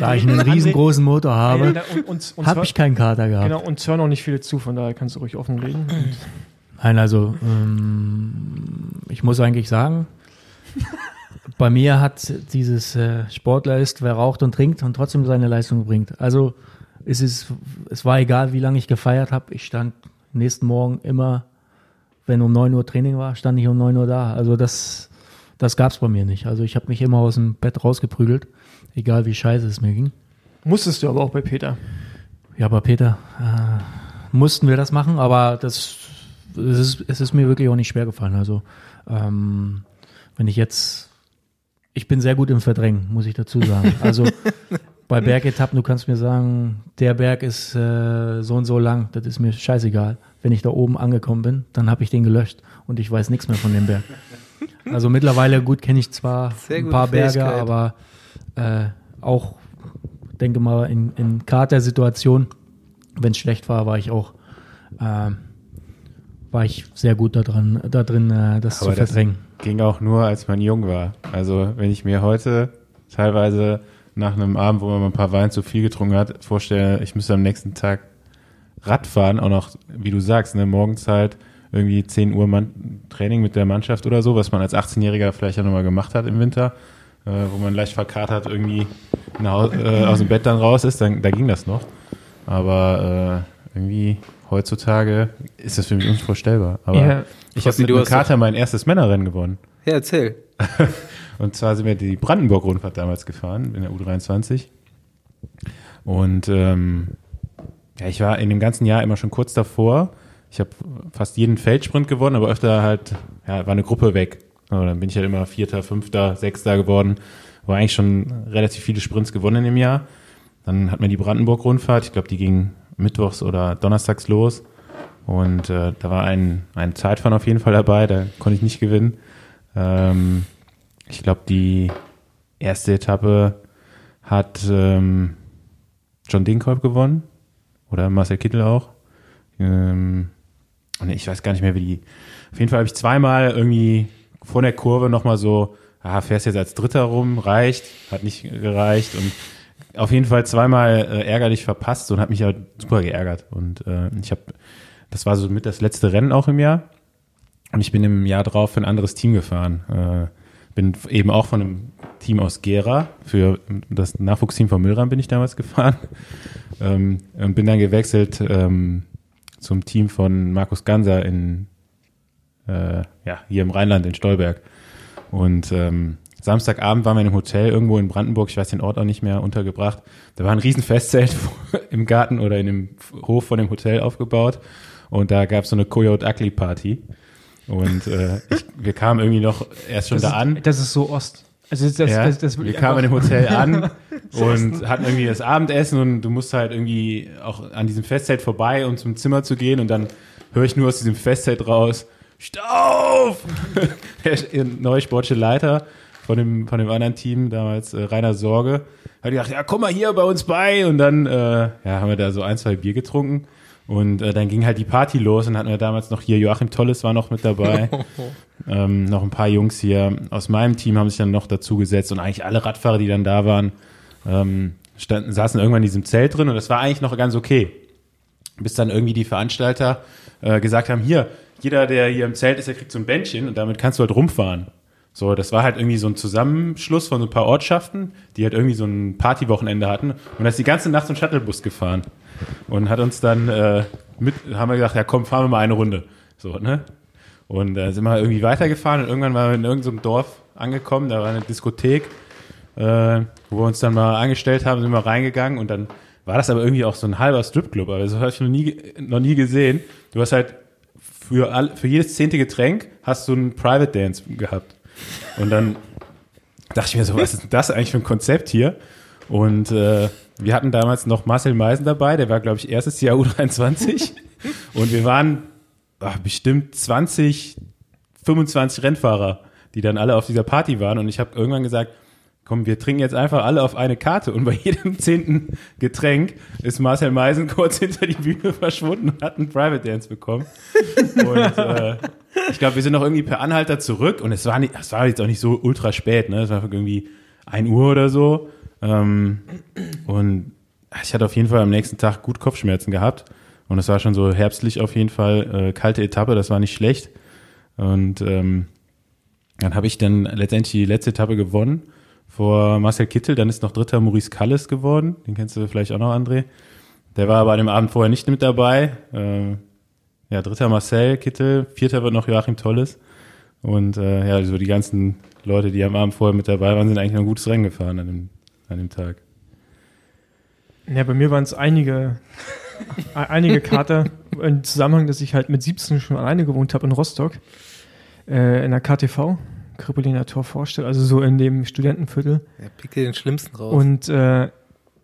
Da ich einen riesengroßen Motor habe, Ja, habe ich keinen Kater gehabt. Genau, und hören auch nicht viele zu, von daher kannst du ruhig offen reden. Nein, also ähm, ich muss eigentlich sagen, bei mir hat dieses äh, Sportler ist, wer raucht und trinkt und trotzdem seine Leistung bringt. Also es ist, es war egal, wie lange ich gefeiert habe. Ich stand nächsten Morgen immer, wenn um 9 Uhr Training war, stand ich um 9 Uhr da. Also das, das gab es bei mir nicht. Also ich habe mich immer aus dem Bett rausgeprügelt, egal wie scheiße es mir ging. Musstest du aber auch bei Peter. Ja, aber Peter, äh, mussten wir das machen, aber das es ist, es ist mir wirklich auch nicht schwer gefallen. Also ähm, wenn ich jetzt, ich bin sehr gut im Verdrängen, muss ich dazu sagen. Also bei Bergetappen, du kannst mir sagen, der Berg ist äh, so und so lang, das ist mir scheißegal. Wenn ich da oben angekommen bin, dann habe ich den gelöscht und ich weiß nichts mehr von dem Berg. Also mittlerweile gut kenne ich zwar Sehr ein paar Berge, aber äh, auch, denke mal, in, in Kater-Situationen, wenn es schlecht war, war ich auch, ähm, war ich sehr gut da dran, da drin, äh, das Aber zu das- verdrängen. Ging auch nur, als man jung war. Also wenn ich mir heute teilweise nach einem Abend, wo man mal ein paar Wein zu viel getrunken hat, vorstelle, ich müsste am nächsten Tag Rad fahren, auch noch, wie du sagst, ne, morgens halt irgendwie 10 Uhr Mann Training mit der Mannschaft oder so, was man als 18-Jähriger vielleicht ja nochmal gemacht hat im Winter, äh, wo man leicht verkatert irgendwie äh, aus dem Bett dann raus ist, dann, da ging das noch. Aber äh, irgendwie heutzutage ist das für mich unvorstellbar. Aber Ja. ich habe mit doch- Kater mein erstes Männerrennen gewonnen. Ja, erzähl. Und zwar sind wir die Brandenburg-Rundfahrt damals gefahren, in der U23. Und ähm, ja, ich war in dem ganzen Jahr immer schon kurz davor, ich habe fast jeden Feldsprint gewonnen, aber öfter halt, ja, war eine Gruppe weg. So, dann bin ich halt immer Vierter, Fünfter, Sechster geworden. War eigentlich schon relativ viele Sprints gewonnen im Jahr. Dann hat mir die Brandenburg-Rundfahrt, ich glaube, die ging mittwochs oder donnerstags los. Und äh, da war ein, ein Zeitfahren auf jeden Fall dabei, da konnte ich nicht gewinnen. Ähm, ich glaube, die erste Etappe hat ähm, John Dinkolb gewonnen oder Marcel Kittel auch. Ähm, und ich weiß gar nicht mehr, wie die. Auf jeden Fall habe ich zweimal irgendwie vor der Kurve nochmal so, ah, fährst jetzt als Dritter rum, reicht, hat nicht gereicht und auf jeden Fall zweimal äh, ärgerlich verpasst und hat mich halt super geärgert. Und äh, ich habe, das war so mit das letzte Rennen auch im Jahr. Und ich bin im Jahr drauf für ein anderes Team gefahren. Bin eben auch von einem Team aus Gera, für das Nachwuchsteam von Müllram bin ich damals gefahren. Ähm, und bin dann gewechselt ähm, zum Team von Markus Ganser in, äh, ja, hier im Rheinland in Stolberg. Und ähm, Samstagabend waren wir in einem Hotel irgendwo in Brandenburg, ich weiß den Ort auch nicht mehr, untergebracht. Da war ein riesen Festzelt im Garten oder in dem Hof von dem Hotel aufgebaut. Und da gab es so eine Coyote Ugly Party. Und äh, ich, wir kamen irgendwie noch erst schon das da ist, an. Das ist so Ost. Also das, Ja, das, das wir kamen einfach- Hotel an und hatten irgendwie das Abendessen und du musst halt irgendwie auch an diesem Festzelt vorbei, um zum Zimmer zu gehen und dann höre ich nur aus diesem Festzelt raus, Stauf! Der neue sportliche Leiter von dem, von dem anderen Team, damals äh, Rainer Sorge, hat gedacht, ja, komm mal hier bei uns bei und dann äh, ja, haben wir da so ein, zwei Bier getrunken und äh, dann ging halt die Party los und hatten wir damals noch hier, Joachim Tolles war noch mit dabei. Ähm, noch ein paar Jungs hier aus meinem Team haben sich dann noch dazu gesetzt und eigentlich alle Radfahrer, die dann da waren, ähm, standen, saßen irgendwann in diesem Zelt drin und das war eigentlich noch ganz okay. Bis dann irgendwie die Veranstalter äh, gesagt haben, hier, jeder, der hier im Zelt ist, der kriegt so ein Bändchen und damit kannst du halt rumfahren. So, das war halt irgendwie so ein Zusammenschluss von so ein paar Ortschaften, die halt irgendwie so ein Partywochenende hatten und da ist die ganze Nacht so ein Shuttlebus gefahren und hat uns dann äh, mit, haben wir gesagt, ja komm, fahren wir mal eine Runde. So, ne? Und da sind wir irgendwie weitergefahren und irgendwann waren wir in irgendeinem Dorf angekommen, da war eine Diskothek, äh, wo wir uns dann mal angestellt haben, sind wir reingegangen und dann war das aber irgendwie auch so ein halber Stripclub, aber das habe ich noch nie, noch nie gesehen. Du hast halt für, all, für jedes zehnte Getränk hast du einen Private Dance gehabt. Und dann dachte ich mir so, was ist das eigentlich für ein Konzept hier? Und äh, wir hatten damals noch Marcel Meisen dabei, der war, glaube ich, erstes Jahr U23. Und wir waren ach, bestimmt 20, 25 Rennfahrer, die dann alle auf dieser Party waren. Und ich habe irgendwann gesagt, komm, wir trinken jetzt einfach alle auf eine Karte. Und bei jedem zehnten Getränk ist Marcel Meisen kurz hinter die Bühne verschwunden und hat einen Private Dance bekommen. Und äh, ich glaube, wir sind noch irgendwie per Anhalter zurück. Und es war, nicht, es war jetzt auch nicht so ultra spät, ne? Es war irgendwie 1 Uhr oder so. Ähm, und ich hatte auf jeden Fall am nächsten Tag gut Kopfschmerzen gehabt. Und es war schon so herbstlich auf jeden Fall, äh, kalte Etappe, das war nicht schlecht. Und ähm, dann habe ich dann letztendlich die letzte Etappe gewonnen vor Marcel Kittel. Dann ist noch dritter Maurice Kalles geworden. Den kennst du vielleicht auch noch, André. Der war aber an dem Abend vorher nicht mit dabei. Äh, ja, dritter Marcel Kittel, vierter wird noch Joachim Tolles. Und äh, ja, so die ganzen Leute, die am Abend vorher mit dabei waren, sind eigentlich noch ein gutes Rennen gefahren an dem, an dem Tag. Ja, bei mir waren es einige, einige Kater im Zusammenhang, dass ich halt mit 17 schon alleine gewohnt habe in Rostock, äh, in der KTV, Krippeliner Tor Vorstadt, also so in dem Studentenviertel. Er pickt dir den Schlimmsten raus. Und äh,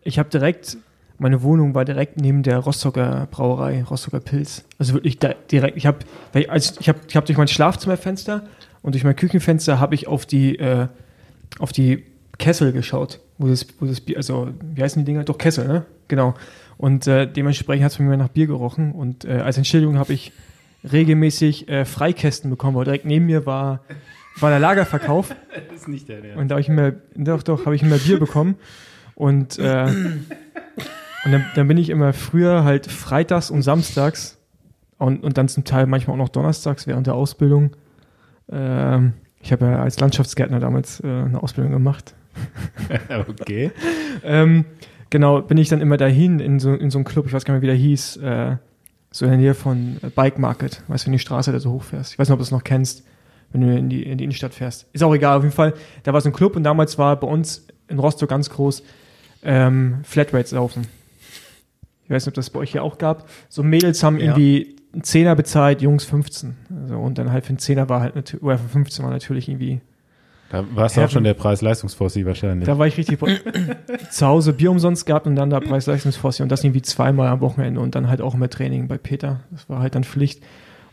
ich habe direkt, meine Wohnung war direkt neben der Rostocker Brauerei, Rostocker Pilz. Also wirklich direkt, ich habe also ich hab, ich hab durch mein Schlafzimmerfenster und durch mein Küchenfenster habe ich auf die, äh, auf die Kessel geschaut, wo das, wo das Bier, also wie heißen die Dinger? Doch Kessel, ne? Genau. Und äh, dementsprechend hat es bei mir nach Bier gerochen. Und äh, als Entschädigung habe ich regelmäßig äh, Freikästen bekommen, weil direkt neben mir war, war der Lagerverkauf. Das ist nicht der, der. Und da habe ich immer, doch, doch, habe ich immer Bier bekommen. Und, äh, und dann, dann bin ich immer früher halt freitags und samstags und, und dann zum Teil manchmal auch noch donnerstags während der Ausbildung. Ähm, ich habe ja als Landschaftsgärtner damals äh, eine Ausbildung gemacht. okay. Ähm, genau, bin ich dann immer dahin in so, in so einem Club, ich weiß gar nicht mehr, wie der hieß, äh, so in der Nähe von äh, Bike Market, weißt du, wenn die Straße da so hochfährst. Ich weiß nicht, ob du es noch kennst, wenn du in die, in die Innenstadt fährst. Ist auch egal, auf jeden Fall. Da war so ein Club und damals war bei uns in Rostock ganz groß ähm, Flatrates laufen. Ich weiß nicht, ob das bei euch hier auch gab. So Mädels haben Ja. irgendwie ein Zehner bezahlt, Jungs 15. Also, und dann halt für einen Zehner war halt natürlich, oder für 15 war natürlich irgendwie, Da war es auch schon der Preis-Leistungsfossi wahrscheinlich. da war ich richtig zu Hause Bier umsonst gehabt und dann da Preis-Leistungsfossi und das irgendwie zweimal am Wochenende und dann halt auch immer Training bei Peter. Das war halt dann Pflicht.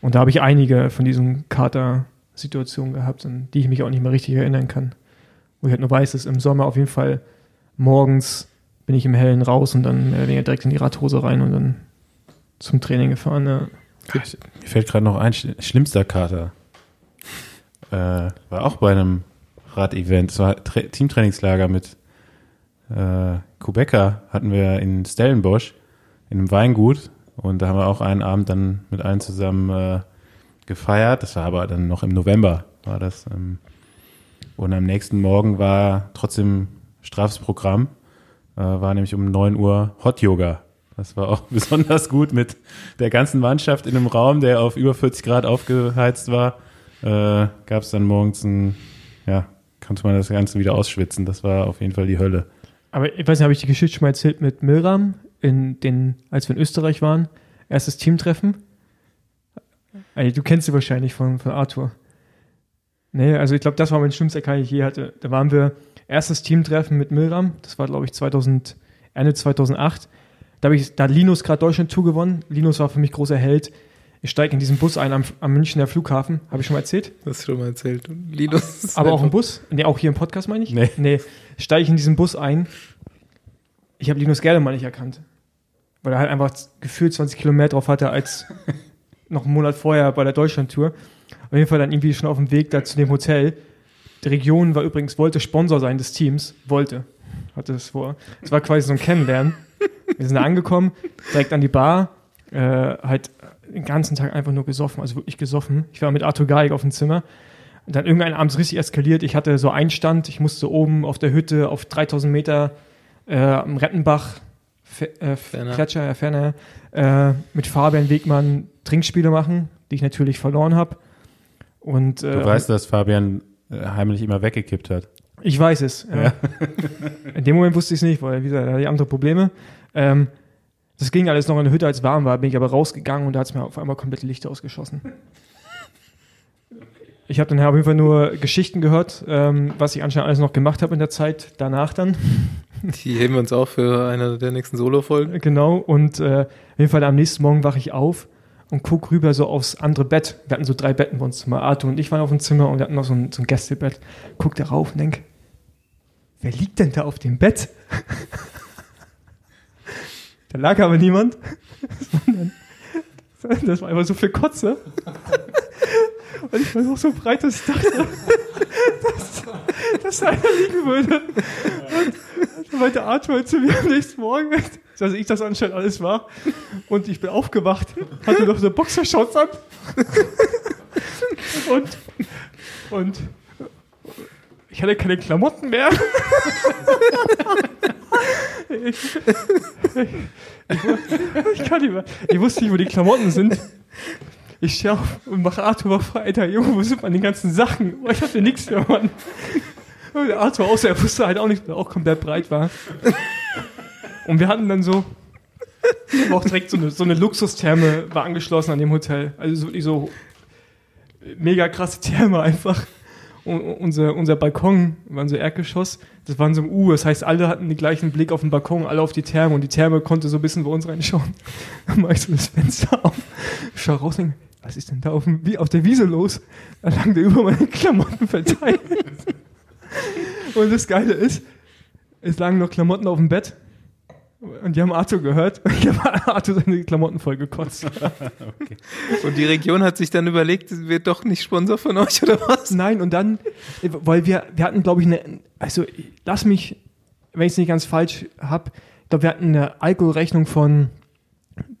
Und da habe ich einige von diesen Kater-Situationen gehabt, an die ich mich auch nicht mehr richtig erinnern kann. Wo ich halt nur weiß, dass im Sommer auf jeden Fall morgens bin ich im Hellen raus und dann mehr oder weniger direkt in die Radhose rein und dann zum Training gefahren. Ja. Mir fällt gerade noch ein, sch- schlimmster Kater. Äh, war auch bei einem Radevent. Tra Teamtrainingslager mit äh, Kubeka hatten wir in Stellenbosch in einem Weingut und da haben wir auch einen Abend dann mit allen zusammen äh, gefeiert. Das war aber dann noch im November war das. Ähm, und am nächsten Morgen war trotzdem straffes Programm. Äh, war nämlich um 9 Uhr Hot Yoga. Das war auch besonders gut mit der ganzen Mannschaft in einem Raum, der auf über 40 Grad aufgeheizt war. Äh, Gab es dann morgens ein, ja, konnte man das Ganze wieder ausschwitzen. Das war auf jeden Fall die Hölle. Aber ich weiß nicht, habe ich die Geschichte schon mal erzählt mit Milram, in den, als wir in Österreich waren? Erstes Teamtreffen. Also, du kennst sie wahrscheinlich von, von Arthur. Nee, also ich glaube, das war mein schlimmster Kai, ich je hatte. Da waren wir erstes Teamtreffen mit Milram. Das war, glaube ich, 2000, Ende 2008. Da, hab ich, da hat Linus gerade Deutschland-Tour gewonnen. Linus war für mich großer Held. Ich steige in diesen Bus ein am, am Münchner Flughafen. Habe ich schon mal erzählt? Das hast du schon mal erzählt. Und Linus Aber auch im Bus? Nee, auch hier im Podcast meine ich? Nee. Nee. Steige ich in diesen Bus ein. Ich habe Linus Gerdemann nicht erkannt. Weil er halt einfach gefühlt 20 Kilometer drauf hatte als noch einen Monat vorher bei der Deutschlandtour. Auf jeden Fall dann irgendwie schon auf dem Weg da zu dem Hotel. Die Region war übrigens, wollte Sponsor sein des Teams. Wollte. Hatte es vor. Es war quasi so ein Kennenlernen. Wir sind da angekommen, direkt an die Bar. Äh, halt den ganzen Tag einfach nur gesoffen, also wirklich gesoffen. Ich war mit Arthur Geig auf dem Zimmer. Und dann irgendein abends richtig eskaliert. Ich hatte so Einstand. Ich musste oben auf der Hütte auf 3000 Meter äh, am Rettenbach, äh, Ferner. Gletscher, äh, ferner, äh, mit Fabian Wegmann Trinkspiele machen, die ich natürlich verloren habe. Und äh, Du weißt, dass Fabian heimlich immer weggekippt hat. ich weiß es. Ja. In dem Moment wusste ich es nicht, weil wie gesagt, da hatte ich andere Probleme. Ähm, das ging alles noch in der Hütte, als es warm war, bin ich aber rausgegangen und da hat es mir auf einmal komplett Licht ausgeschossen. Ich habe dann auf jeden Fall nur Geschichten gehört, ähm, was ich anscheinend alles noch gemacht habe in der Zeit danach dann. Die heben wir uns auch für eine der nächsten Solo-Folgen. Genau, und äh, auf jeden Fall am nächsten Morgen wache ich auf und guck rüber so aufs andere Bett. Wir hatten so drei Betten bei uns Zimmer. Arthur und ich waren auf dem Zimmer und wir hatten noch so ein, so ein Gästebett. Guck da rauf und denk, wer liegt denn da auf dem Bett? da lag aber niemand. Das war, einfach so viel Kotze. Und ich war auch so breit, dass ich dachte, dass, dass da einer liegen würde. Und dann meinte Arthur zu mir am nächsten Morgen, dass ich das anscheinend alles war. Und ich bin aufgewacht, hatte noch so Boxershorts an. Und, und ich hatte keine Klamotten mehr. Ich, ich, ich kann nicht mehr. Ich wusste nicht, wo die Klamotten sind. Ich stehe auf und mache Arthur mal frei. Alter, Junge, wo sind meine ganzen Sachen? Oh, ich hatte nichts mehr, Mann. Und Arthur außer er wusste halt auch nicht, weil er auch komplett breit war. Und wir hatten dann so, aber auch direkt so eine, so eine Luxustherme war angeschlossen an dem Hotel. Also so wirklich so mega krasse Therme einfach. Und unser, unser Balkon war so Erdgeschoss. Das waren so ein U. Das heißt, alle hatten den gleichen Blick auf den Balkon, alle auf die Therme. Und die Therme konnte so ein bisschen bei uns reinschauen. Dann mach ich so das Fenster auf, schau raus und was ist denn da auf, dem, auf der Wiese los? Da lagen da über meine Klamotten verteilt. Und das Geile ist, es lagen noch Klamotten auf dem Bett. Und die haben Arthur gehört. Ich habe Arthur seine Klamotten voll gekotzt. Und die Region hat sich dann überlegt, wird doch nicht Sponsor von euch oder was? Nein, und dann, weil wir, wir hatten, glaube ich, eine, also lass mich, wenn ich es nicht ganz falsch habe, ich glaube, wir hatten eine Alkoholrechnung von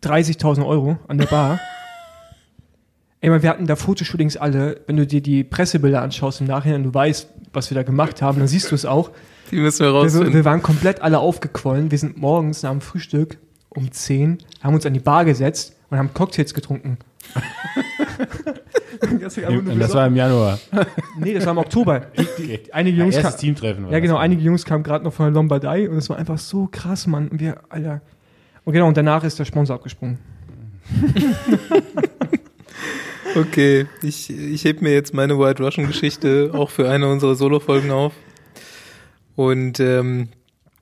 30.000 Euro an der Bar. Ey, man, wir hatten da Fotoshootings alle. Wenn du dir die Pressebilder anschaust im Nachhinein, du weißt, was wir da gemacht haben, dann siehst du es auch. Die müssen wir Wir, rausfinden. wir waren komplett alle aufgequollen. Wir sind morgens nach dem Frühstück um 10, haben uns an die Bar gesetzt und haben Cocktails getrunken. Das das war im Januar. Nee, das war im Oktober. Die, die, einige Jungs erstes kam, Teamtreffen war ja, genau, das. einige Jungs kamen gerade noch von der Lombardei und es war einfach so krass, Mann. Und wir, Alter. Und genau, und danach ist der Sponsor abgesprungen. Okay, ich, ich heb mir jetzt meine White Russian Geschichte auch für eine unserer Solo-Folgen auf. Und ähm,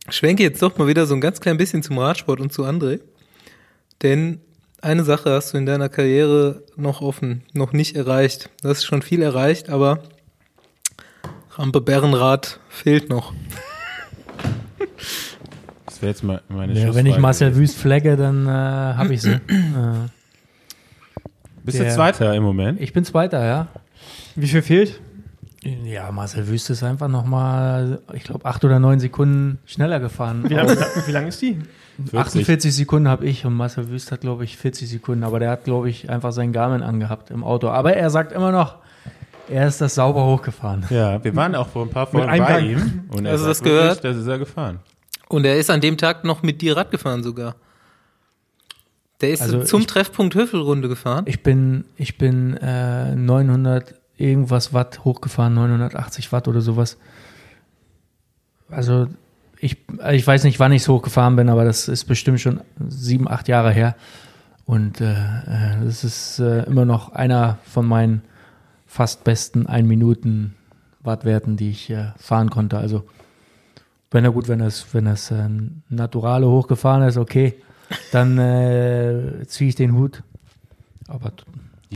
schwenke jetzt doch mal wieder so ein ganz klein bisschen zum Radsport und zu André. Denn eine Sache hast du in deiner Karriere noch offen, noch nicht erreicht. Du hast schon viel erreicht, aber Rampe Bärenrad fehlt noch. Das wäre jetzt mal meine Ja, wenn ich Marcel. Wüst flagge, dann äh, habe ich sie. äh, Bist du Zweiter im Moment? ich bin Zweiter, ja. Wie viel fehlt? Ja, Marcel Wüst ist einfach nochmal, ich glaube, acht oder neun Sekunden schneller gefahren. Wie lange, wie lang ist die? 40. 48 Sekunden habe ich und Marcel Wüst hat, glaube ich, 40 Sekunden. Aber der hat, glaube ich, einfach seinen Garmin angehabt im Auto. Aber er sagt immer noch, er ist das sauber hochgefahren. Ja, wir waren auch vor ein paar Folgen bei ihm. Und er Hast du sagt das gehört? wirklich, Das ist er gefahren. Und er ist an dem Tag noch mit dir Rad gefahren sogar. Der ist Also zum ich- Treffpunkt Höfelrunde gefahren. Ich bin, ich bin äh, 900 irgendwas Watt hochgefahren, 980 Watt oder sowas. Also ich, ich weiß nicht, wann ich so hochgefahren bin, aber das ist bestimmt schon sieben, acht Jahre her. Und äh, äh, das ist äh, immer noch einer von meinen fast besten 1 Minuten Wattwerten, die ich äh, fahren konnte. Also wenn er gut, wenn das, wenn das äh, Naturale hochgefahren ist, okay, dann äh, ziehe ich den Hut. Aber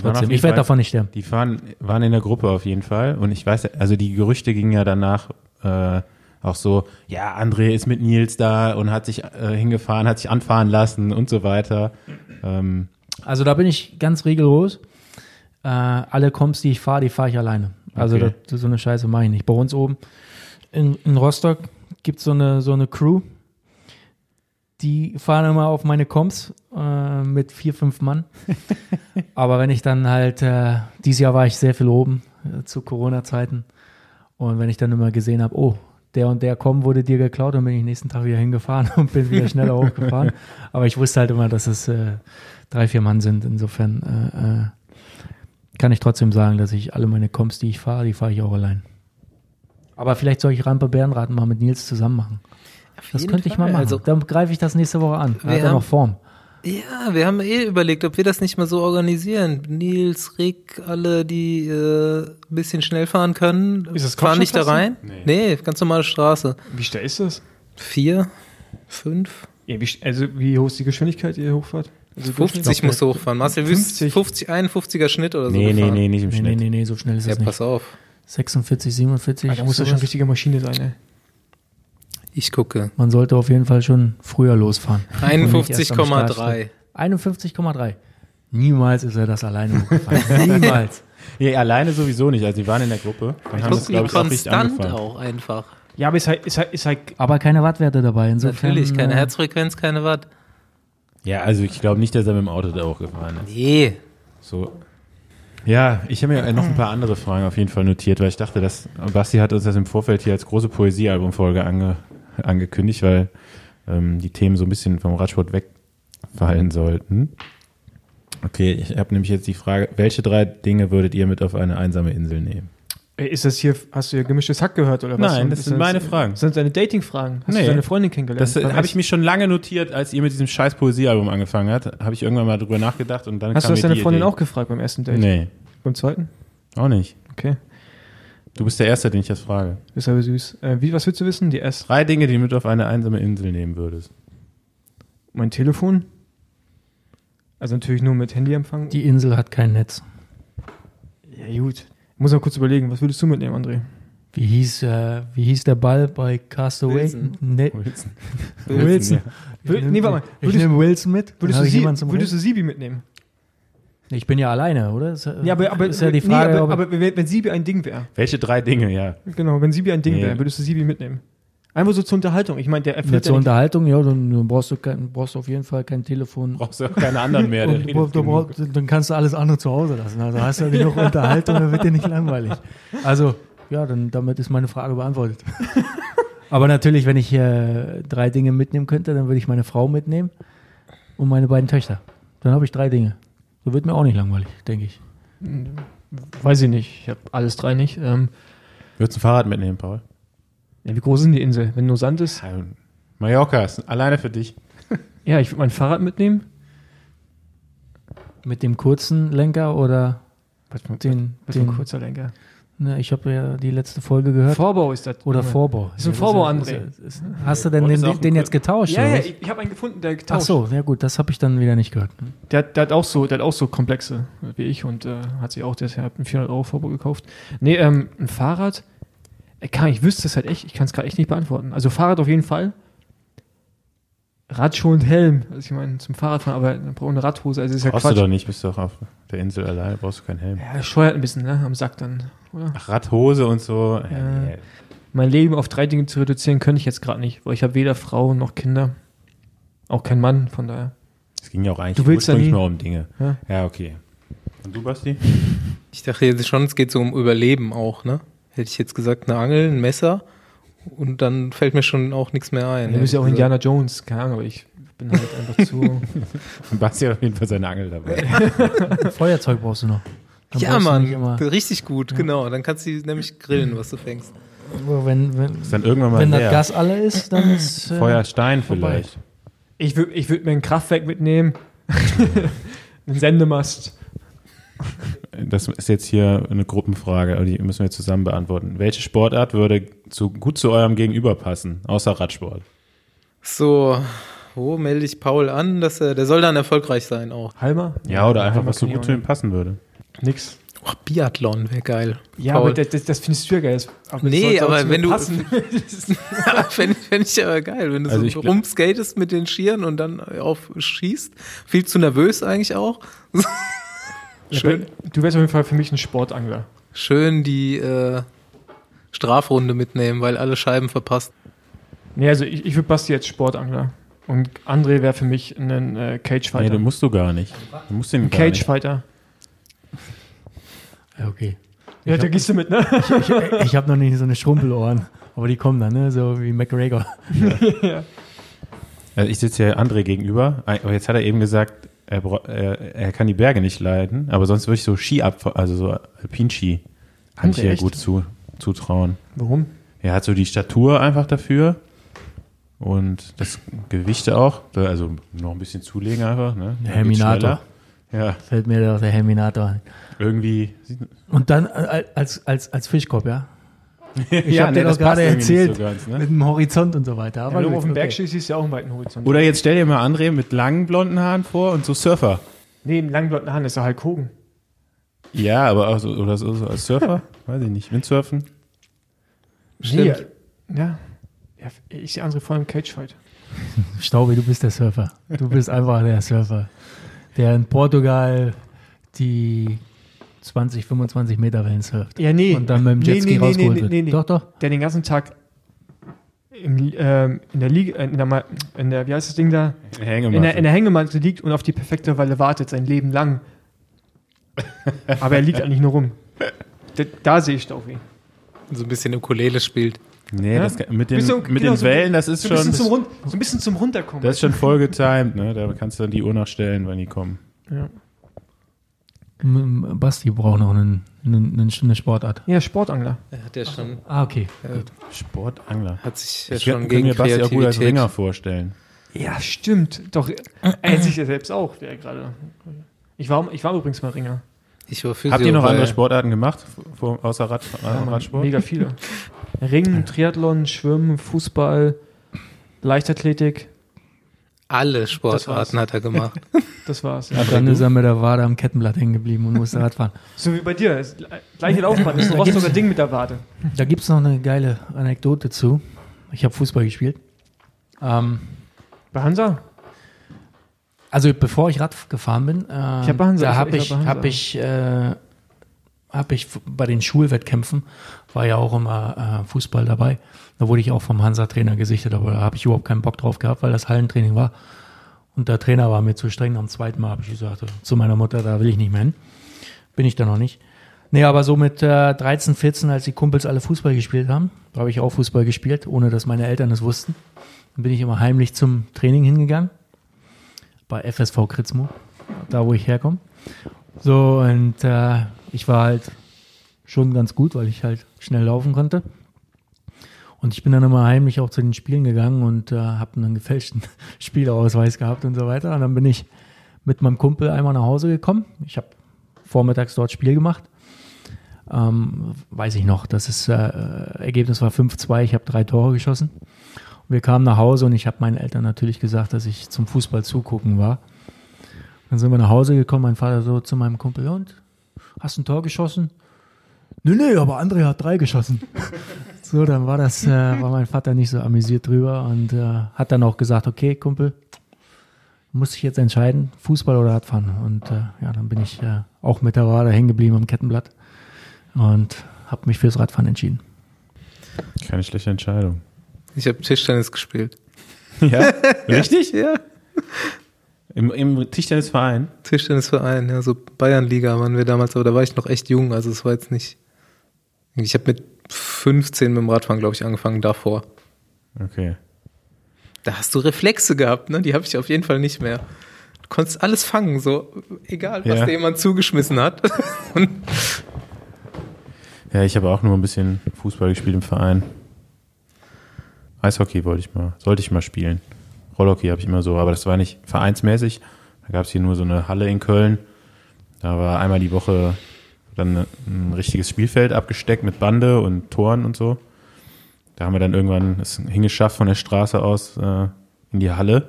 trotzdem, ich werde davon nicht sterben. Die fahren, waren in der Gruppe auf jeden Fall. Und ich weiß, also die Gerüchte gingen ja danach äh, auch so, ja, André ist mit Nils da und hat sich äh, hingefahren, hat sich anfahren lassen und so weiter. Ähm, Also da bin ich ganz rigoros. Äh, alle Comps, die ich fahre, die fahre ich alleine. Also Okay. das, so eine Scheiße mache ich nicht. Bei uns oben in, in Rostock gibt so eine so eine Crew, die fahren immer auf meine Comps äh, mit vier, fünf Mann. Aber wenn ich dann halt, äh, dieses Jahr war ich sehr viel oben äh, zu Corona-Zeiten. Und wenn ich dann immer gesehen habe, oh, der und der kommen wurde dir geklaut, dann bin ich nächsten Tag wieder hingefahren und bin wieder schneller hochgefahren. Aber ich wusste halt immer, dass es äh, drei, vier Mann sind. Insofern äh, äh, kann ich trotzdem sagen, dass ich alle meine Comps, die ich fahre, die fahre ich auch allein. Aber vielleicht soll ich Rampe Bärenrad mal mit Nils zusammen machen. Das könnte ich mal Fall. machen. Also- Dann greife ich das nächste Woche an. Wir hat er haben- noch Form. Ja, wir haben eh überlegt, ob wir das nicht mal so organisieren. Nils, Rick, alle, die äh, ein bisschen schnell fahren können, Ist das fahren nicht da rein. Kopfsteinpflaster? Nee. ganz normale Straße. Wie schnell ist das? Vier, fünf, Ja, wie, also wie hoch ist die Geschwindigkeit, die ihr hochfahrt? Also 50 musst du hochfahren. Marcel Wüst, 50. 50, 51er Schnitt oder so nee, nee, gefahren. nee, nicht im Nee, Schnitt. nee, nee, nee, so schnell ist Ja, es nicht. pass auf. 46, 47. Ah, da muss das schon eine richtige Maschine sein, ey. Ich gucke. Man sollte auf jeden Fall schon früher losfahren. Und nicht erst am Start 51,3. stehen. 51,3. Niemals ist er das alleine hochgefahren. Niemals. Nee, alleine sowieso nicht. Also die waren in der Gruppe. Dann haben das, glaube ich, auch richtig konstant angefangen. auch einfach. Ja, aber ist halt, ist halt, ist halt Aber keine Wattwerte dabei. Insofern, Natürlich, keine äh, Herzfrequenz, keine Watt. Ja, also ich glaube nicht, dass er mit dem Auto da hochgefahren ist. Nee. So. Ja, ich habe mir noch ein paar andere Fragen auf jeden Fall notiert, weil ich dachte, dass Basti hat uns das im Vorfeld hier als große Poesiealbumfolge ange, angekündigt, weil ähm, die Themen so ein bisschen vom Radsport wegfallen sollten. Okay, ich habe nämlich jetzt die Frage, welche drei Dinge würdet ihr mit auf eine einsame Insel nehmen? Ey, Ist das hier, hast du hier gemischtes Hack gehört oder was? Nein, das Ist sind meine Fragen. Sind das deine Dating-Fragen? Hast Nee. du deine Freundin kennengelernt? Das äh, habe ich mich schon lange notiert, als ihr mit diesem scheiß Poesiealbum angefangen habt. Habe ich irgendwann mal drüber nachgedacht und dann Hast du kam das mir deine Freundin Idee. auch gefragt beim ersten Date? Nee, Beim zweiten? auch nicht. Okay. Du bist der Erste, den ich das frage. Ist aber süß. Äh, wie, was willst du wissen? Die S. Drei Dinge, die du mit auf eine einsame Insel nehmen würdest. Mein Telefon. Also natürlich nur mit Handyempfang. Die Insel hat kein Netz. ja, gut. Ich muss mal kurz überlegen, was würdest du mitnehmen, André? Wie hieß, äh, wie hieß der Ball bei Castaway? Wilson. Ne Wilson. Wilson. Wür- nee, warte mal. Ich Würdest, nehme Wilson mit. würdest, du, ich sie, würdest du Sibi mitnehmen? Ich bin ja alleine, oder? Ist, Ja, aber, aber, ist ja die nee, Frage, aber, ob aber wenn, wenn Sibi ein Ding wäre, Welche drei Dinge, ja. genau, wenn Sibi ein Ding Nee. wäre, würdest du Sibi mitnehmen? Einfach so zur Unterhaltung. Ich meine, der erfüllt zur ja nicht, Unterhaltung, ja, dann, dann brauchst du kein, brauchst du auf jeden Fall kein Telefon. Brauchst du auch keine anderen mehr. Und du, brauchst, dann kannst du alles andere zu Hause lassen. Also hast du genug Unterhaltung, dann wird dir nicht langweilig. Also, ja, dann damit ist meine Frage beantwortet. Aber natürlich, wenn ich äh, drei Dinge mitnehmen könnte, dann würde ich meine Frau mitnehmen und meine beiden Töchter. Dann habe ich drei Dinge. So wird mir auch nicht langweilig, denke ich. weiß ich nicht, ich habe alles drei nicht. Ähm, Würdest du ein Fahrrad mitnehmen, Paul? ja, wie groß ist denn die Insel? Wenn nur Sand ist? Mallorca ist alleine für dich. Ja, ich würde mein Fahrrad mitnehmen. Mit dem kurzen Lenker oder Was für, den, ein den kurzer Lenker. Ne, ich habe ja die letzte Folge gehört. Vorbau ist das. oder. Vorbau. Ist ein Vorbau, André. ist- ist- Hast du denn Und den, den Kur- jetzt getauscht? Ja, ja, ich, ich habe einen gefunden, der Ach getauscht. so, ja gut, das habe ich dann wieder nicht gehört. Der, hat- der hat auch so, der hat auch so Komplexe wie ich und äh, hat sich auch deshalb einen 400 Euro Vorbau gekauft. Nee, ähm, ein Fahrrad, äh, kann, ich wüsste es halt echt, ich kann es gerade echt nicht beantworten. Also Fahrrad auf jeden Fall. Radschuhe und Helm, also ich meine zum Fahrradfahren, aber eine Radhose, also ist ja Brauchst du Quatsch. doch nicht, bist doch auf der Insel alleine, brauchst du keinen Helm. Ja, das scheuert ein bisschen, ne, am Sack dann, oder? Ach, Radhose und so. Ja. Ja. Mein Leben auf drei Dinge zu reduzieren, könnte ich jetzt gerade nicht, weil ich habe weder Frau noch Kinder. Auch kein Mann, von daher. Es ging ja auch eigentlich Du willst ja ursprünglich nie- nur um Dinge. Ja. Ja, okay. Und du, Basti? Ich dachte jetzt schon, es geht so um Überleben auch, ne? Hätte ich jetzt gesagt, eine Angel, ein Messer und dann fällt mir schon auch nichts mehr ein. Du bist ja auch Indiana Jones, keine Ahnung, aber ich bin halt einfach zu. Basti hat auf jeden Fall seine Angel dabei. Feuerzeug brauchst du noch. Dann Ja, Mann, richtig gut, genau. Dann kannst du nämlich grillen, was du fängst. wenn wenn, Ist dann irgendwann mal wenn das. Gas alle ist, dann ist. Äh, Feuerstein vorbei. vielleicht. Ich würde ich würd mir ein Kraftwerk mitnehmen, einen Sendemast. Das ist jetzt hier eine Gruppenfrage, aber die müssen wir zusammen beantworten. Welche Sportart würde zu, gut zu eurem Gegenüber passen, außer Radsport? So, wo melde ich Paul an, dass er, der soll dann erfolgreich sein auch. Halmer? Ja, oder einfach, Halmer was so gut zu ihm passen würde. Nix. Oh, Biathlon wäre geil. Ja, Paul. aber das, das, findest du ja geil. Aber Nee, aber wenn du-. Fände fänd ich aber geil, wenn du Also so rumskatest mit den Skiern und dann auf schießt. Viel zu nervös eigentlich auch. Schön, du wärst auf jeden Fall für mich ein Sportangler. schön die äh, Strafrunde mitnehmen, weil alle Scheiben verpasst. Nee, also ich, ich würde Basti als Sportangler. Und André wäre für mich ein äh, Nee, Cagefighter. du musst du gar nicht. Du musst den ein gar nicht. Cagefighter. Ja, okay. Ja, da gehst du mit, ne? Ich, ich habe noch nicht so eine Schrumpelohren, aber die kommen dann, ne? So wie McGregor. Also ich sitze ja André gegenüber, aber jetzt hat er eben gesagt, er, er, er kann die Berge nicht leiden, aber sonst würde ich so Ski ab, also so Alpinski, kann ich echt? gut zu, zutrauen. Warum? Er hat so die Statur einfach dafür und das Gewichte auch, also noch ein bisschen zulegen einfach. Ne? Der Herminator. Ja, Fällt mir doch der Herminator ein. irgendwie. Und dann äh, als, als, als Fischkopf, ja? Ich Ja, habe nee, dir das gerade erzählt, so ganz, ne? mit dem Horizont und so weiter. Ja, Aber wenn du auf dem Berg okay. stehst, siehst du ja auch einen weiten Horizont. Oder jetzt stell dir mal André mit langen blonden Haaren vor und so Surfer. Nee, im langen blonden Haaren ist er Hulk Hogan. Ja, aber auch so, oder so, so als Surfer, weiß ich nicht, Windsurfen. Stimmt. Nee, ja. ja. Ich sehe André vor einem Cagefight. Staubi, du bist der Surfer. Du bist einfach der Surfer, der in Portugal die 20, 25 Meter Wellen surft. Ja, nee. Und dann mit dem Nee, Jetski nee, nee, rausgeholt nee, wird. nee, nee. Doch, doch. Der den ganzen Tag im, ähm, in der Liga, äh, in der, in der, wie heißt das Ding da? Hängematte. In der, in der Hängematte liegt und auf die perfekte Weile wartet, sein Leben lang. Aber er liegt eigentlich nur rum. Da, da sehe ich Staufi. So ein bisschen Ukulele spielt. nee, Ja? das, mit den, Bisschen- mit genau, den so- Wellen, das ist So schon, Rund, so ein bisschen zum Runterkommen. das ist schon voll getimed, ne? Da kannst du dann die Uhr noch stellen, wann die kommen. ja. Basti braucht noch einen, einen, einen- eine Sportart. ja, Sportangler. Er hat ja schon, Ah, okay. Sportangler. hat sich ja Ich schon kann gegen mir Basti auch gut als. Ringer vorstellen. Ja, stimmt. Doch, er sich ja selbst auch, wer gerade. Ich war, ich war übrigens mal Ringer. Ich war Physio, Habt ihr noch andere Sportarten gemacht, vor, außer Rad, Ja, Radsport? Mega viele. Ringen, Triathlon, Schwimmen, Fußball, Leichtathletik. Alle. Sportarten hat er gemacht. Das war's. Und dann ist er mit der Wade am Kettenblatt hängen geblieben und musste Rad fahren. So wie bei dir. Das gleiche Laufbahn. Das ist ein Da Rostocker Ding mit der Wade. Da gibt es noch eine geile Anekdote zu. Ich habe Fußball gespielt. Ähm, Bei Hansa? also bevor ich Rad gefahren bin, äh, hab bei Hansa, da ich- habe ich ich, hab hab ich, äh, hab ich bei den Schulwettkämpfen, war ja auch immer äh, Fußball dabei. Da wurde ich auch vom Hansa-Trainer gesichtet, aber da habe ich überhaupt keinen Bock drauf gehabt, weil das Hallentraining war. Und der Trainer war mir zu streng. Am zweiten Mal habe ich gesagt, zu meiner Mutter, da will ich nicht mehr hin. Bin ich da noch nicht. Nee, aber so mit äh, 13, 14, als die Kumpels alle Fußball gespielt haben, da habe ich auch Fußball gespielt, ohne dass meine Eltern es wussten. Dann bin ich immer heimlich zum Training hingegangen. Bei FSV Kritzmo, da wo ich herkomme. So, und äh, ich war halt schon ganz gut, weil ich halt schnell laufen konnte. Und ich bin dann immer heimlich auch zu den Spielen gegangen und äh, habe einen gefälschten Spielerausweis gehabt und so weiter. Und dann bin ich mit meinem Kumpel einmal nach Hause gekommen. Ich habe vormittags dort Spiel gemacht. Ähm, weiß ich noch, das ist, äh, Ergebnis war 5-2, ich habe drei Tore geschossen. Wir kamen nach Hause und ich habe meinen Eltern natürlich gesagt, dass ich zum Fußball zugucken war. Dann sind wir nach Hause gekommen, mein Vater so zu meinem Kumpel, und hast ein Tor geschossen? Nee, nee, aber André hat drei geschossen. so, dann war das, äh, war mein Vater nicht so amüsiert drüber und äh, hat dann auch gesagt, okay, Kumpel, muss ich jetzt entscheiden, Fußball oder Radfahren? Und äh, ja, dann bin ich äh, auch mit der Wade hängen geblieben am Kettenblatt und habe mich fürs Radfahren entschieden. Keine schlechte Entscheidung. Ich habe Tischtennis gespielt. Ja, richtig? Ja. Im, Im Tischtennisverein? Tischtennisverein, ja, so Bayernliga waren wir damals, aber da war ich noch echt jung, also es war jetzt nicht. Ich habe mit 15 mit dem Radfahren, glaube ich, angefangen davor. Okay. Da hast du Reflexe gehabt, ne? Die habe ich auf jeden Fall nicht mehr. Du konntest alles fangen, so egal, was Ja. dir jemand zugeschmissen hat. Ja, ich habe auch nur ein bisschen Fußball gespielt im Verein. Eishockey wollte ich mal, sollte ich mal spielen. Rollhockey habe ich immer so, aber das war nicht vereinsmäßig. Da gab es hier nur so eine Halle in Köln. Da war einmal die Woche dann ein richtiges Spielfeld abgesteckt mit Bande und Toren und so. Da haben wir dann irgendwann es hingeschafft von der Straße aus äh, in die Halle.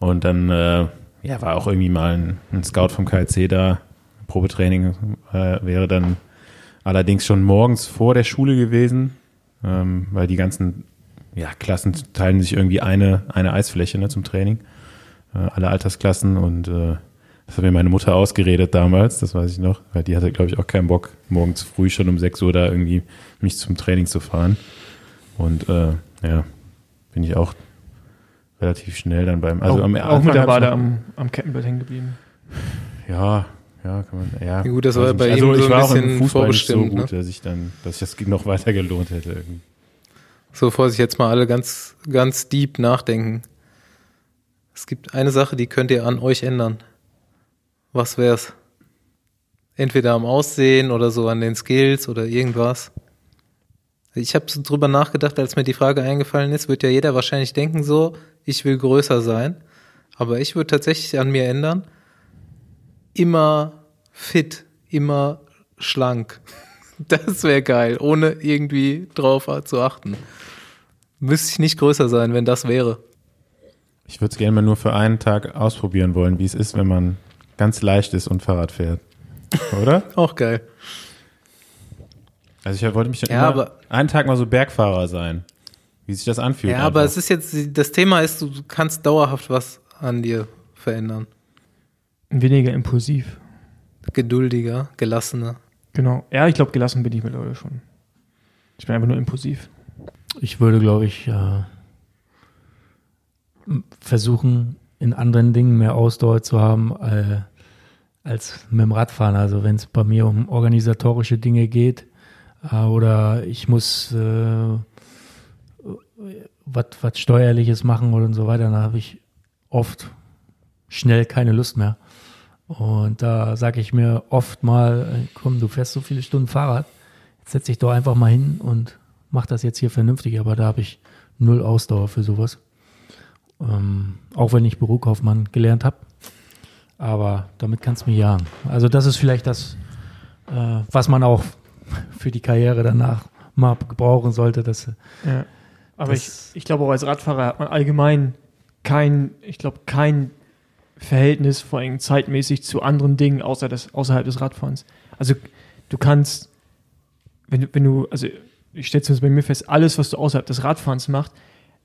Und dann äh, ja, war auch irgendwie mal ein, ein Scout vom KLC da. Probetraining äh, wäre dann allerdings schon morgens vor der Schule gewesen, ähm, weil die ganzen ja, Klassen teilen sich irgendwie eine, eine Eisfläche ne, zum Training. Äh, alle Altersklassen und äh, das hat mir meine Mutter ausgeredet damals, das weiß ich noch, weil die hatte, glaube ich, auch keinen Bock, morgens früh schon um 6 Uhr da irgendwie mich zum Training zu fahren. Und äh, ja, bin ich auch relativ schnell dann beim, also auch, am auch Anfang mit der noch- am, am Kettenblatt hängen geblieben. Ja, ja, kann man, ja. Ja, gut, das war weiß bei nicht. ihm also so ich ein war auch im bisschen Fußball nicht so gut, ne? dass ich dann, dass ich das noch weiter gelohnt hätte irgendwie. so, bevor sich jetzt mal alle ganz, ganz deep nachdenken. Es gibt eine Sache, die könnt ihr an euch ändern. Was wär's? Entweder am Aussehen oder so an den Skills oder irgendwas. Ich habe so drüber nachgedacht, als mir die Frage eingefallen ist, wird ja jeder wahrscheinlich denken so, ich will größer sein. Aber ich würde tatsächlich an mir ändern, immer fit, immer schlank. Das wäre geil, ohne irgendwie drauf zu achten. Müsste ich nicht größer sein, wenn das wäre. Ich würde es gerne mal nur für einen Tag ausprobieren wollen, wie es ist, wenn man ganz leicht ist und Fahrrad fährt. Oder? Auch geil. Also ich wollte mich Ja, immer aber- einen Tag mal so Bergfahrer sein. Wie sich das anfühlt. Ja, aber einfach. es ist jetzt, das Thema ist, du kannst dauerhaft was an dir verändern. Weniger impulsiv. Geduldiger, gelassener. Genau. Ja, ich glaube, gelassen bin ich mittlerweile schon. Ich bin einfach nur impulsiv. Ich würde, glaube ich, äh, versuchen, in anderen Dingen mehr Ausdauer zu haben äh, als mit dem Radfahren. Also wenn es bei mir um organisatorische Dinge geht äh, oder ich muss äh, was Steuerliches machen oder so weiter, dann habe ich oft schnell keine Lust mehr. Und da sage ich mir oft mal, äh, komm, du fährst so viele Stunden Fahrrad, jetzt setz dich doch einfach mal hin und mach das jetzt hier vernünftig. Aber da habe ich null Ausdauer für sowas. Ähm, auch wenn ich Bürokaufmann gelernt habe. Aber damit kannst du mir jagen. Also das ist vielleicht das, äh, was man auch für die Karriere danach mal gebrauchen sollte. Dass, Ja. Aber ich, Das- ich glaube auch als Radfahrer hat man allgemein kein, ich glaube, kein Verhältnis, vor allem zeitmäßig zu anderen Dingen außer des, außerhalb des Radfahrens. Also du kannst, wenn du, wenn du, also ich stelle zumindest bei mir fest, alles, was du außerhalb des Radfahrens machst,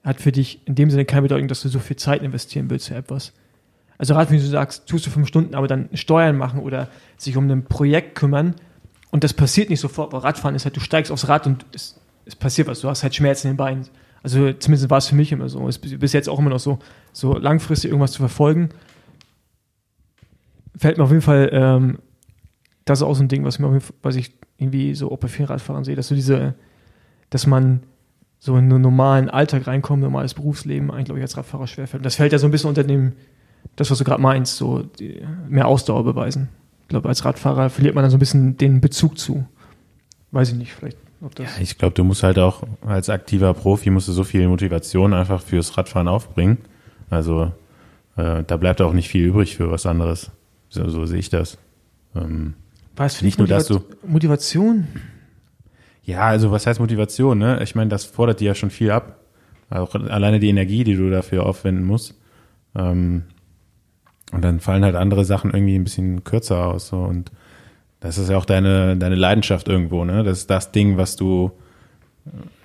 hat für dich in dem Sinne keine Bedeutung, dass du so viel Zeit investieren willst für etwas. Also Radfahren, wie du sagst, tust du fünf Stunden, aber dann Steuern machen oder sich um ein Projekt kümmern und das passiert nicht sofort, weil Radfahren ist halt, du steigst aufs Rad und es, es passiert was, du hast halt Schmerzen in den Beinen. Also zumindest war es für mich immer so, es ist bis jetzt auch immer noch so, so langfristig irgendwas zu verfolgen, fällt mir auf jeden Fall, ähm, das ist auch so ein Ding, was, mir Fall, was ich irgendwie so auch bei vielen Radfahrern sehe, dass so diese, dass man so in einen normalen Alltag reinkommt, normales Berufsleben, eigentlich glaube ich als Radfahrer schwerfällt. Und das fällt ja so ein bisschen unter dem, das, was du gerade meinst, so die, mehr Ausdauer beweisen. Ich glaube, als Radfahrer verliert man dann so ein bisschen den Bezug zu. Weiß ich nicht, vielleicht, ob das. Ich glaube, du musst halt auch als aktiver Profi musst du so viel Motivation einfach fürs Radfahren aufbringen. Also äh, da bleibt auch nicht viel übrig für was anderes. So, so sehe ich das. Ähm, War es für Nicht nur, dass du- Motivation? Ja, also was heißt Motivation? Ne? Ich meine, das fordert dir ja schon viel ab. Auch alleine die Energie, die du dafür aufwenden musst. Ähm, und dann fallen halt andere Sachen irgendwie ein bisschen kürzer aus. So. Und das ist ja auch deine, deine Leidenschaft irgendwo. Ne? Das ist das Ding, was du,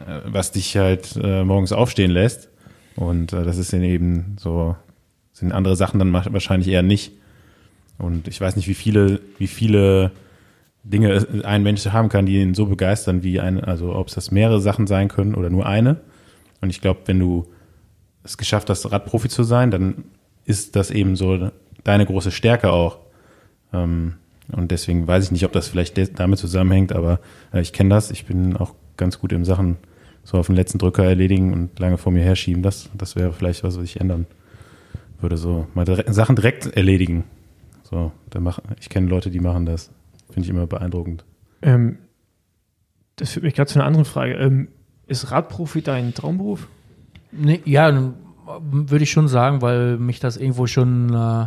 äh, was dich halt äh, morgens aufstehen lässt. Und äh, das ist dann eben so, sind andere Sachen dann wahrscheinlich eher nicht. Und ich weiß nicht, wie viele, wie viele Dinge es- ein Mensch haben kann, die ihn so begeistern wie eine, also ob es das mehrere Sachen sein können oder nur eine. Und ich glaube, wenn du es geschafft hast, Radprofi zu sein, dann ist das eben so deine große Stärke auch. Ähm, und deswegen weiß ich nicht, ob das vielleicht damit zusammenhängt, aber äh, ich kenne das. Ich bin auch ganz gut im Sachen so auf den letzten Drücker erledigen und lange vor mir herschieben. Das, das wäre vielleicht was, was ich ändern würde. So mal Sachen direkt erledigen. So, da mach, ich kenne Leute, die machen das. Finde ich immer beeindruckend. Ähm, das führt mich gerade zu einer anderen Frage. Ähm, ist Radprofi dein Traumberuf? Nee, ja, dann würde ich schon sagen, weil mich das irgendwo schon äh,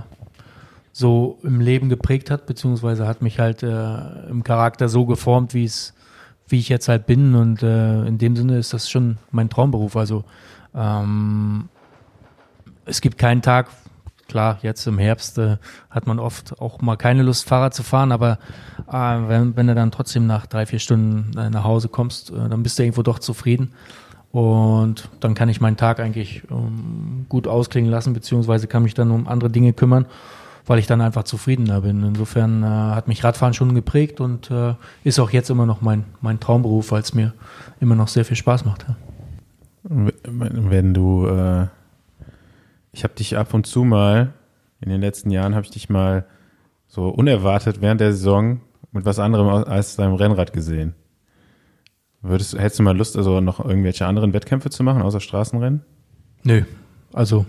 so im Leben geprägt hat, beziehungsweise hat mich halt äh, im Charakter so geformt, wie es, wie ich jetzt halt bin. Und äh, in dem Sinne ist das schon mein Traumberuf. Also ähm, es gibt keinen Tag, klar, jetzt im Herbst äh, hat man oft auch mal keine Lust, Fahrrad zu fahren, aber äh, wenn, wenn du dann trotzdem nach drei, vier Stunden äh, nach Hause kommst, äh, dann bist du irgendwo doch zufrieden. Und dann kann ich meinen Tag eigentlich ähm, gut ausklingen lassen, beziehungsweise kann mich dann um andere Dinge kümmern, weil ich dann einfach zufriedener bin. Insofern äh, hat mich Radfahren schon geprägt und äh, ist auch jetzt immer noch mein, mein Traumberuf, weil es mir immer noch sehr viel Spaß macht. Ja. Wenn du, ich habe dich ab und zu mal, in den letzten Jahren habe ich dich mal so unerwartet während der Saison mit was anderem als deinem Rennrad gesehen. Würdest, hättest du mal Lust, also noch irgendwelche anderen Wettkämpfe zu machen, außer Straßenrennen? Nö, also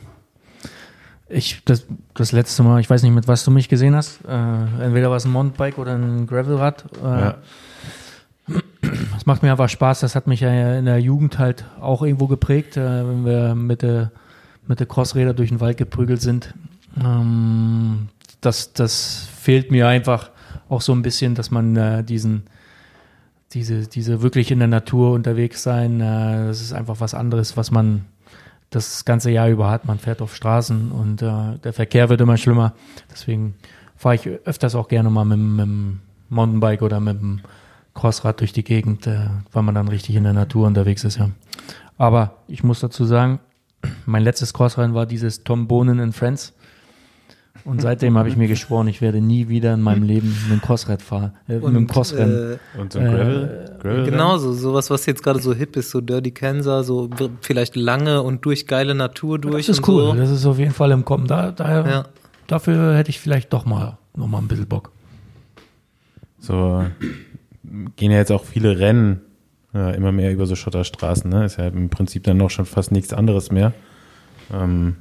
ich, das, das letzte Mal, ich weiß nicht, mit was du mich gesehen hast, äh, entweder war es ein Mountainbike oder ein Gravelrad. Äh, Ja. Das macht mir einfach Spaß. Das hat mich ja in der Jugend halt auch irgendwo geprägt, äh, wenn wir mit der, mit der Crossräder durch den Wald geprügelt sind. Ähm, das, das fehlt mir einfach auch so ein bisschen, dass man äh, diesen, diese, diese wirklich in der Natur unterwegs sein, äh, das ist einfach was anderes, was man das ganze Jahr über hat. Man fährt auf Straßen und äh, der Verkehr wird immer schlimmer. Deswegen fahre ich öfters auch gerne mal mit, dem- mit dem Mountainbike oder mit dem Crossrad durch die Gegend, äh, weil man dann richtig in der Natur unterwegs ist, ja. Aber ich muss dazu sagen, mein letztes Crossrennen war dieses Tom Bohnen and Friends. Und seitdem habe ich mir geschworen, ich werde nie wieder in meinem Leben mit dem Crossrad fahren, äh, mit dem Crossrennen. äh, Und so ein Äh, Gravel? Gravel Genau, so sowas, was jetzt gerade so hip ist, so Dirty Kansas, so vielleicht lange und durch geile Natur durch. Das ist und cool, So. das ist auf jeden Fall im Kommen. Da, da, Ja. Dafür hätte ich vielleicht doch mal noch mal ein bisschen Bock. So gehen ja jetzt auch viele Rennen äh, immer mehr über so Schotterstraßen, ne? Ist ja im Prinzip dann noch schon fast nichts anderes mehr. Ähm,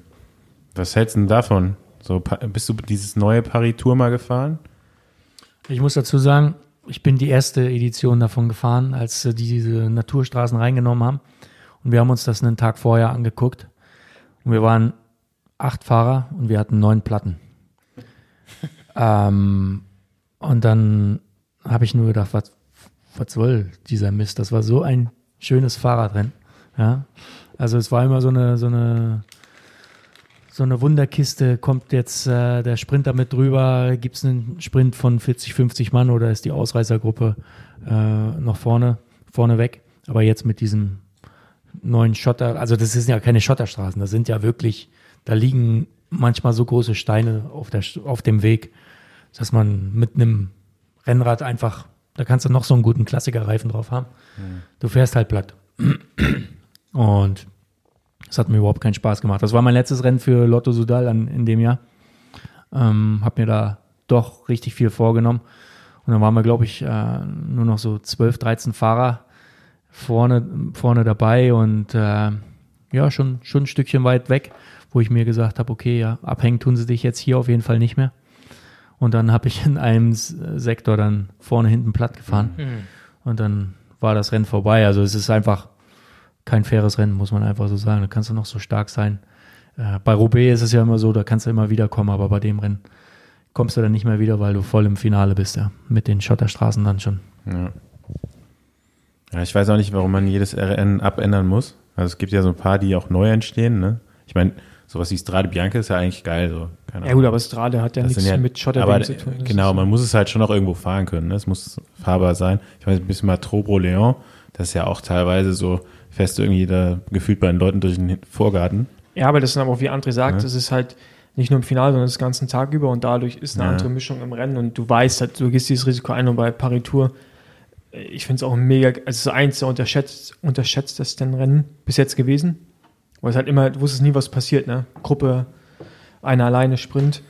was hältst du denn davon? So, bist du dieses neue Paris-Tour mal gefahren? Ich muss dazu sagen, ich bin die erste Edition davon gefahren, als sie diese Naturstraßen reingenommen haben. Und wir haben uns das einen Tag vorher angeguckt. Und wir waren acht Fahrer und wir hatten neun Platten. ähm, und dann habe ich nur gedacht, was, was soll dieser Mist? Das war so ein schönes Fahrradrennen. Ja. Also es war immer so eine, so eine, so eine Wunderkiste, kommt jetzt äh, der Sprinter mit drüber, gibt es einen Sprint von 40, 50 Mann oder ist die Ausreißergruppe äh, noch vorne, vorne weg. Aber jetzt mit diesem neuen Schotter, also das sind ja keine Schotterstraßen, das sind ja wirklich, da liegen manchmal so große Steine auf, der, auf dem Weg, dass man mit einem Rennrad einfach, da kannst du noch so einen guten Klassikerreifen drauf haben. Du fährst halt platt. Und das hat mir überhaupt keinen Spaß gemacht. Das war mein letztes Rennen für Lotto Sudal an, in dem Jahr. Ähm, hab mir da doch richtig viel vorgenommen. Und dann waren wir, glaube ich, äh, nur noch so 12, 13 Fahrer vorne, vorne dabei und äh, ja, schon, schon ein Stückchen weit weg, wo ich mir gesagt habe, okay, ja, abhängen tun sie dich jetzt hier auf jeden Fall nicht mehr. Und dann habe ich in einem Sektor dann vorne hinten platt gefahren. Und dann war das Rennen vorbei. Also es ist einfach kein faires Rennen, muss man einfach so sagen. Da kannst du noch so stark sein. Äh, bei Roubaix ist es ja immer so, da kannst du immer wiederkommen, aber bei dem Rennen kommst du dann nicht mehr wieder, weil du voll im Finale bist, ja. Mit den Schotterstraßen dann schon. Ja. ja, ich weiß auch nicht, warum man jedes Rennen abändern muss. Also es gibt ja so ein paar, die auch neu entstehen. Ne? Ich meine, sowas wie Strade Bianca ist ja eigentlich geil. So. Keine ja gut, aber Strade hat ja Das nichts ja- mit Schotterwegen zu tun. Genau, ist- man muss es halt schon auch irgendwo fahren können. Ne? Es muss fahrbar sein. Ich weiß ein bisschen mal Trobro Leon, das ist ja auch teilweise so fest irgendwie da gefühlt bei den Leuten durch den Vorgarten. Ja, aber das sind aber auch, wie André sagt, Ja. das ist halt nicht nur im Finale, sondern das ganzen Tag über und dadurch ist eine Ja. andere Mischung im Rennen und du weißt halt, du gehst dieses Risiko ein und bei äh, ich finde es auch mega, also es ist eins der unterschätzt, unterschätztesten Rennen bis jetzt gewesen, weil es halt immer, du wusstest nie, was passiert, ne? Gruppe, einer alleine Sprint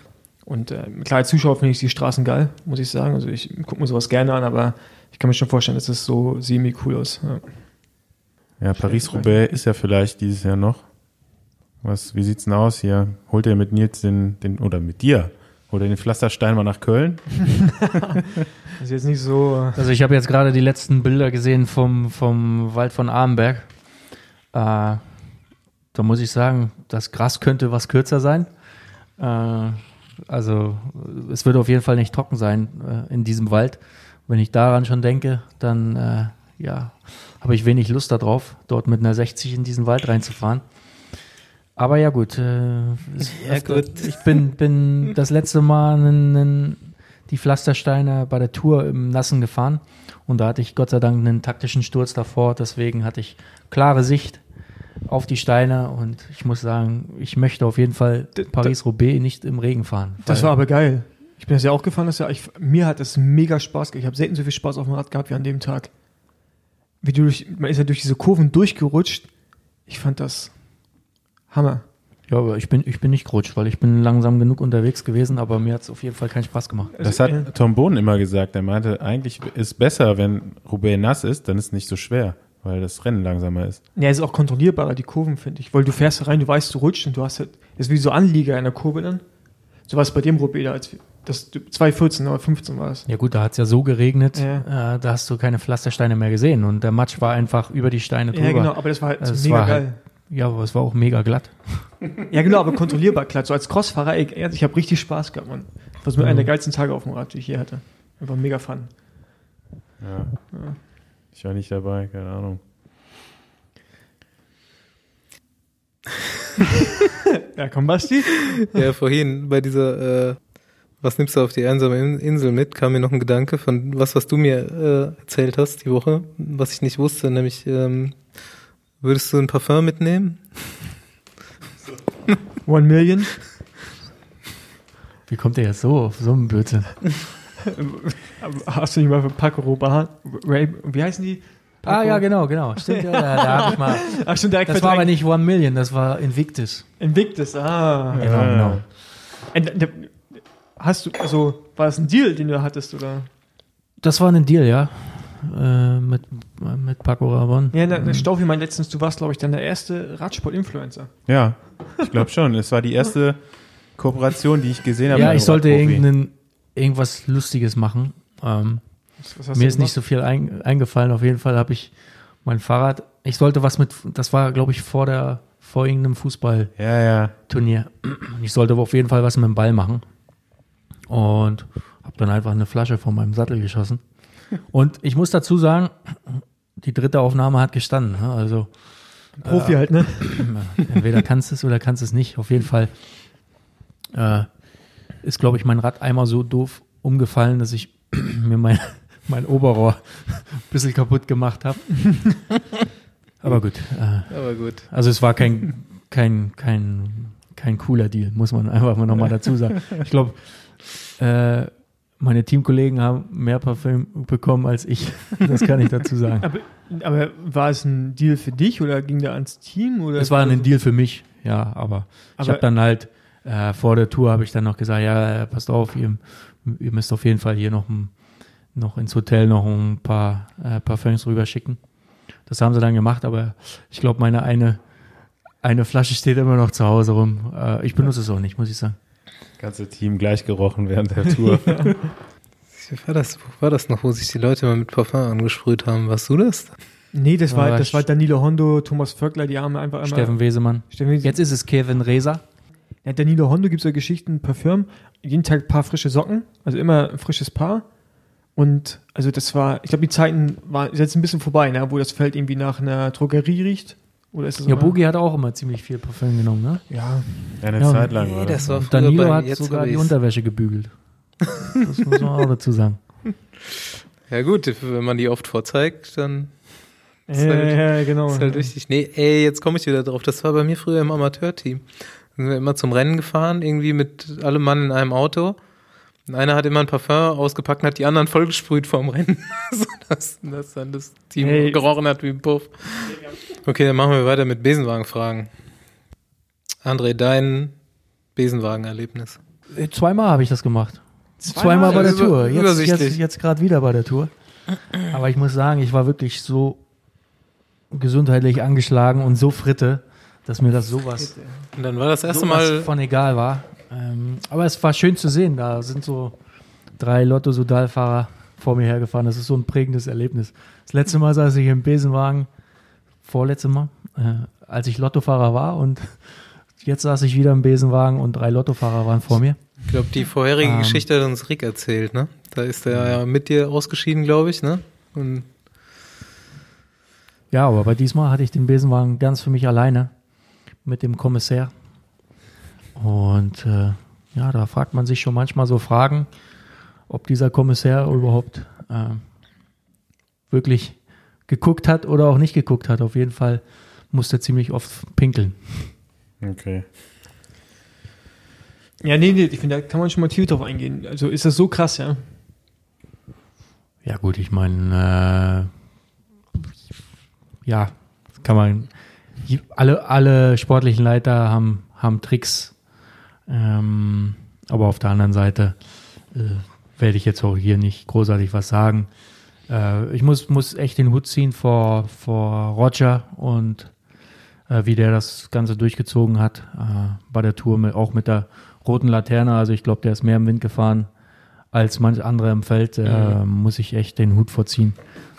und äh, klar, als Zuschauer finde ich die Straßen geil, muss ich sagen, also ich gucke mir sowas gerne an, aber ich kann mir schon vorstellen, dass es so semi-cool ist. Ja. Ja, Paris-Roubaix ist ja vielleicht dieses Jahr noch. Was, wie sieht's denn aus hier? Holt ihr mit Nils den, den, oder mit dir, holt ihr den Pflasterstein mal nach Köln? Das ist jetzt nicht so, Also ich habe jetzt gerade die letzten Bilder gesehen vom, vom Wald von Armenberg. Äh, da muss ich sagen, das Gras könnte was kürzer sein. Äh, also es wird auf jeden Fall nicht trocken sein äh, in diesem Wald. Wenn ich daran schon denke, dann äh, ja, habe ich wenig Lust darauf, dort mit einer 60 in diesen Wald reinzufahren. Aber ja gut, äh, Ja, gut. ich bin, bin das letzte Mal einen, einen, die Pflastersteine bei der Tour im Nassen gefahren und da hatte ich Gott sei Dank einen taktischen Sturz davor, deswegen hatte ich klare Sicht auf die Steine und ich muss sagen, ich möchte auf jeden Fall Paris-Roubaix nicht im Regen fahren. Das war aber geil. Ich bin das ja auch gefahren, das Jahr. Ich, mir hat das mega Spaß gemacht. Ich habe selten so viel Spaß auf dem Rad gehabt wie an dem Tag. Wie du durch, man ist ja durch diese Kurven durchgerutscht. Ich fand das Hammer. Ja, aber ich bin, ich bin nicht gerutscht, weil ich bin langsam genug unterwegs gewesen, aber mir hat es auf jeden Fall keinen Spaß gemacht. Das Also, hat Tom Bohn immer gesagt. Er meinte, eigentlich ist besser, wenn Roubaix nass ist, dann ist es nicht so schwer, weil das Rennen langsamer ist. Ja, es ist auch kontrollierbarer, die Kurven, finde ich. Weil du fährst rein, du weißt, du rutscht und du hast halt, das ist wie so Anlieger in der Kurve dann. So war es bei dem Roubaix da, als das 2014 oder 15 war es. Ja gut, da hat es ja so geregnet, Ja. äh, da hast du keine Pflastersteine mehr gesehen und der Matsch war einfach über die Steine drüber. Ja, genau, aber das war halt Also es mega war geil. halt- Ja, aber es war auch mega glatt. Ja, genau, aber kontrollierbar, klar. So als Crossfahrer, ey, ich habe richtig Spaß gehabt, Mann. Das war so einer der geilsten Tage auf dem Rad, die ich je hatte. Einfach mega fun. Ja. Ich war nicht dabei, keine Ahnung. Ja, komm, Basti. Ja, vorhin bei dieser, äh, was nimmst du auf die einsame In- Insel mit, kam mir noch ein Gedanke von was, was du mir äh, erzählt hast die Woche, was ich nicht wusste, nämlich ähm, würdest du ein Parfum mitnehmen? One Million. Wie kommt der jetzt so auf so einen Blödsinn? Hast du nicht mal für Paco Rabanne, Ray, wie heißen die? Ah ja, genau, genau. Stimmt, ja, ja, da habe ich mal. Ach, schon direkt Das war aber verdrängt. nicht One Million, das war Invictus. Invictus, ah. Genau, genau. Und, Hast du, also, war das ein Deal, den du hattest, oder? Das war ein Deal, ja. Äh, mit, mit Paco Rabanne. Ja, der, der Staufi meint letztens, du warst, glaube ich, dann der erste Radsport-Influencer. Ja, ich glaube schon. Es war die erste Kooperation, die ich gesehen habe. Ja, ich sollte Radprofi. Irgendwas Lustiges machen. Ähm, Was, was hast mir du ist nicht so viel ein, eingefallen. Auf jeden Fall habe ich mein Fahrrad. Ich sollte was mit, das war, glaube ich, vor der, vor irgendeinem Fußballturnier. Ja, ja. Ich sollte aber auf jeden Fall was mit dem Ball machen. Und habe dann einfach eine Flasche von meinem Sattel geschossen. Und ich muss dazu sagen, die dritte Aufnahme hat gestanden. ne? Also Profi halt, ne? entweder kannst du es oder kannst es nicht. Auf jeden Fall äh, ist, glaube ich, mein Rad einmal so doof umgefallen, dass ich mir mein, mein Oberrohr ein bisschen kaputt gemacht habe. Aber gut. Äh, Aber gut. also es war kein, kein, kein, kein cooler Deal, muss man einfach mal nochmal dazu sagen. Ich glaube, äh, meine Teamkollegen haben mehr Parfüm bekommen als ich. Das kann ich dazu sagen. Aber, aber war es ein Deal für dich oder ging der ans Team? Oder Es war ein Deal für mich, ja, aber, ich Aber- habe dann halt äh, vor der Tour habe ich dann noch gesagt, ja, äh, passt auf, ihr, ihr müsst auf jeden Fall hier noch, ein, noch ins Hotel noch ein paar äh, Parfüms rüber schicken. Das haben sie dann gemacht, aber ich glaube, meine eine, eine Flasche steht immer noch zu Hause rum. Äh, ich benutze es auch nicht, muss ich sagen. Ganze Team gleich gerochen während der Tour. War das, wo war das noch, wo sich die Leute mal mit Parfum angesprüht haben? Warst du das? Nee, das war, das war Danilo Hondo, Thomas Vöckler, die haben einfach einmal. Steffen Wesemann. Steffen Wesemann. Jetzt ist es Kevin Reser. Ja, Danilo Hondo gibt es ja Geschichten, Parfüm, jeden Tag ein paar frische Socken, also immer ein frisches Paar. Und also das war, ich glaube, die Zeiten waren jetzt ein bisschen vorbei, ne, wo das Feld irgendwie nach einer Drogerie riecht. Oder ist das Ja, immer- Bogi hat auch immer ziemlich viel Parfüm genommen, ne? Ja, Eine Ja, Zeit lang. Nee, oder? das war Und früher Danilo bei hat jetzt sogar die. Unterwäsche gebügelt. Das muss man auch dazu sagen. Ja gut, wenn man die oft vorzeigt, dann Ist ja, halt- ja, genau. ist halt wichtig. Nee, ey, jetzt komme ich wieder drauf. Das war bei mir früher im Amateurteam. Sind wir immer zum Rennen gefahren, irgendwie mit allem Mann in einem Auto. Und einer hat immer ein Parfum ausgepackt und hat die anderen vollgesprüht vorm Rennen, sodass dass dann das Team Hey. gerochen hat wie ein Puff. Okay, dann machen wir weiter mit Besenwagenfragen. André, dein Besenwagenerlebnis. Äh, Zweimal habe ich das gemacht. Zweimal? Zweimal bei der Über- Tour. Jetzt, jetzt, jetzt gerade wieder bei der Tour. Aber ich muss sagen, ich war wirklich so gesundheitlich angeschlagen und so fritte, dass mir das sowas, Und dann war das erste Mal von egal war. Ähm, aber es war schön zu sehen. Da sind so drei Lotto-Sudal-Fahrer vor mir hergefahren. Das ist so ein prägendes Erlebnis. Das letzte Mal saß ich im Besenwagen, vorletzte Mal, äh, als ich Lottofahrer war und jetzt saß ich wieder im Besenwagen und drei Lottofahrer waren vor mir. Ich glaube, die vorherige Ähm. Geschichte hat uns Rick erzählt, ne? Da ist er ja mit dir ausgeschieden, glaube ich, ne? Und Ja, aber bei diesmal hatte ich den Besenwagen ganz für mich alleine mit dem Kommissär. Und äh, ja, da fragt man sich schon manchmal so Fragen, ob dieser Kommissär überhaupt äh, wirklich geguckt hat oder auch nicht geguckt hat. Auf jeden Fall musste er ziemlich oft pinkeln. Okay. Ja, nee, nee, ich finde, da kann man schon mal tief drauf eingehen. Also ist das so krass, ja? Ja gut, ich meine, äh, ja, kann man, alle, alle sportlichen Leiter haben, haben Tricks, ähm, aber auf der anderen Seite äh, werde ich jetzt auch hier nicht großartig was sagen. Äh, ich muss, muss echt den Hut ziehen vor, vor Roger und äh, wie der das Ganze durchgezogen hat äh, bei der Tour, mit, auch mit der roten Laterne. Also ich glaube, der ist mehr im Wind gefahren als manch andere im Feld. Äh, muss ich echt den Hut vorziehen,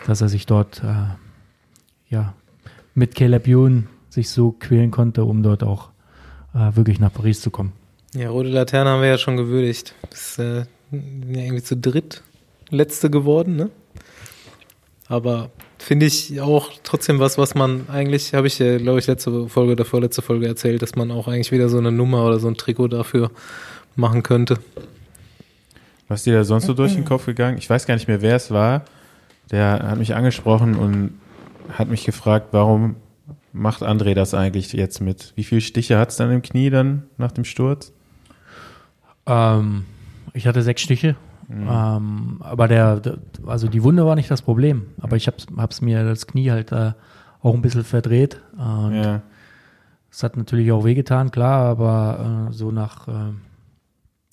dass er sich dort äh, ja, mit Caleb Ewan sich so quälen konnte, um dort auch äh, wirklich nach Paris zu kommen. ja, rote Laterne haben wir ja schon gewürdigt. Ist äh, ja irgendwie zu dritt letzte geworden, ne? Aber finde ich auch trotzdem was, was man eigentlich, habe ich ja, glaube ich, letzte Folge oder vorletzte Folge erzählt, dass man auch eigentlich wieder so eine Nummer oder so ein Trikot dafür machen könnte. Was ist dir da sonst so durch den Kopf gegangen? Ich weiß gar nicht mehr, wer es war. Der hat mich angesprochen und hat mich gefragt, warum macht André das eigentlich jetzt mit? Wie viele Stiche hat es dann im Knie dann nach dem Sturz? Ähm, ich hatte sechs Stiche. Ähm, aber der, also die Wunde war nicht das Problem. Aber ich hab's, hab's mir das Knie halt äh, auch ein bisschen verdreht. Und Ja. Es hat natürlich auch wehgetan, klar, aber äh, so nach, äh,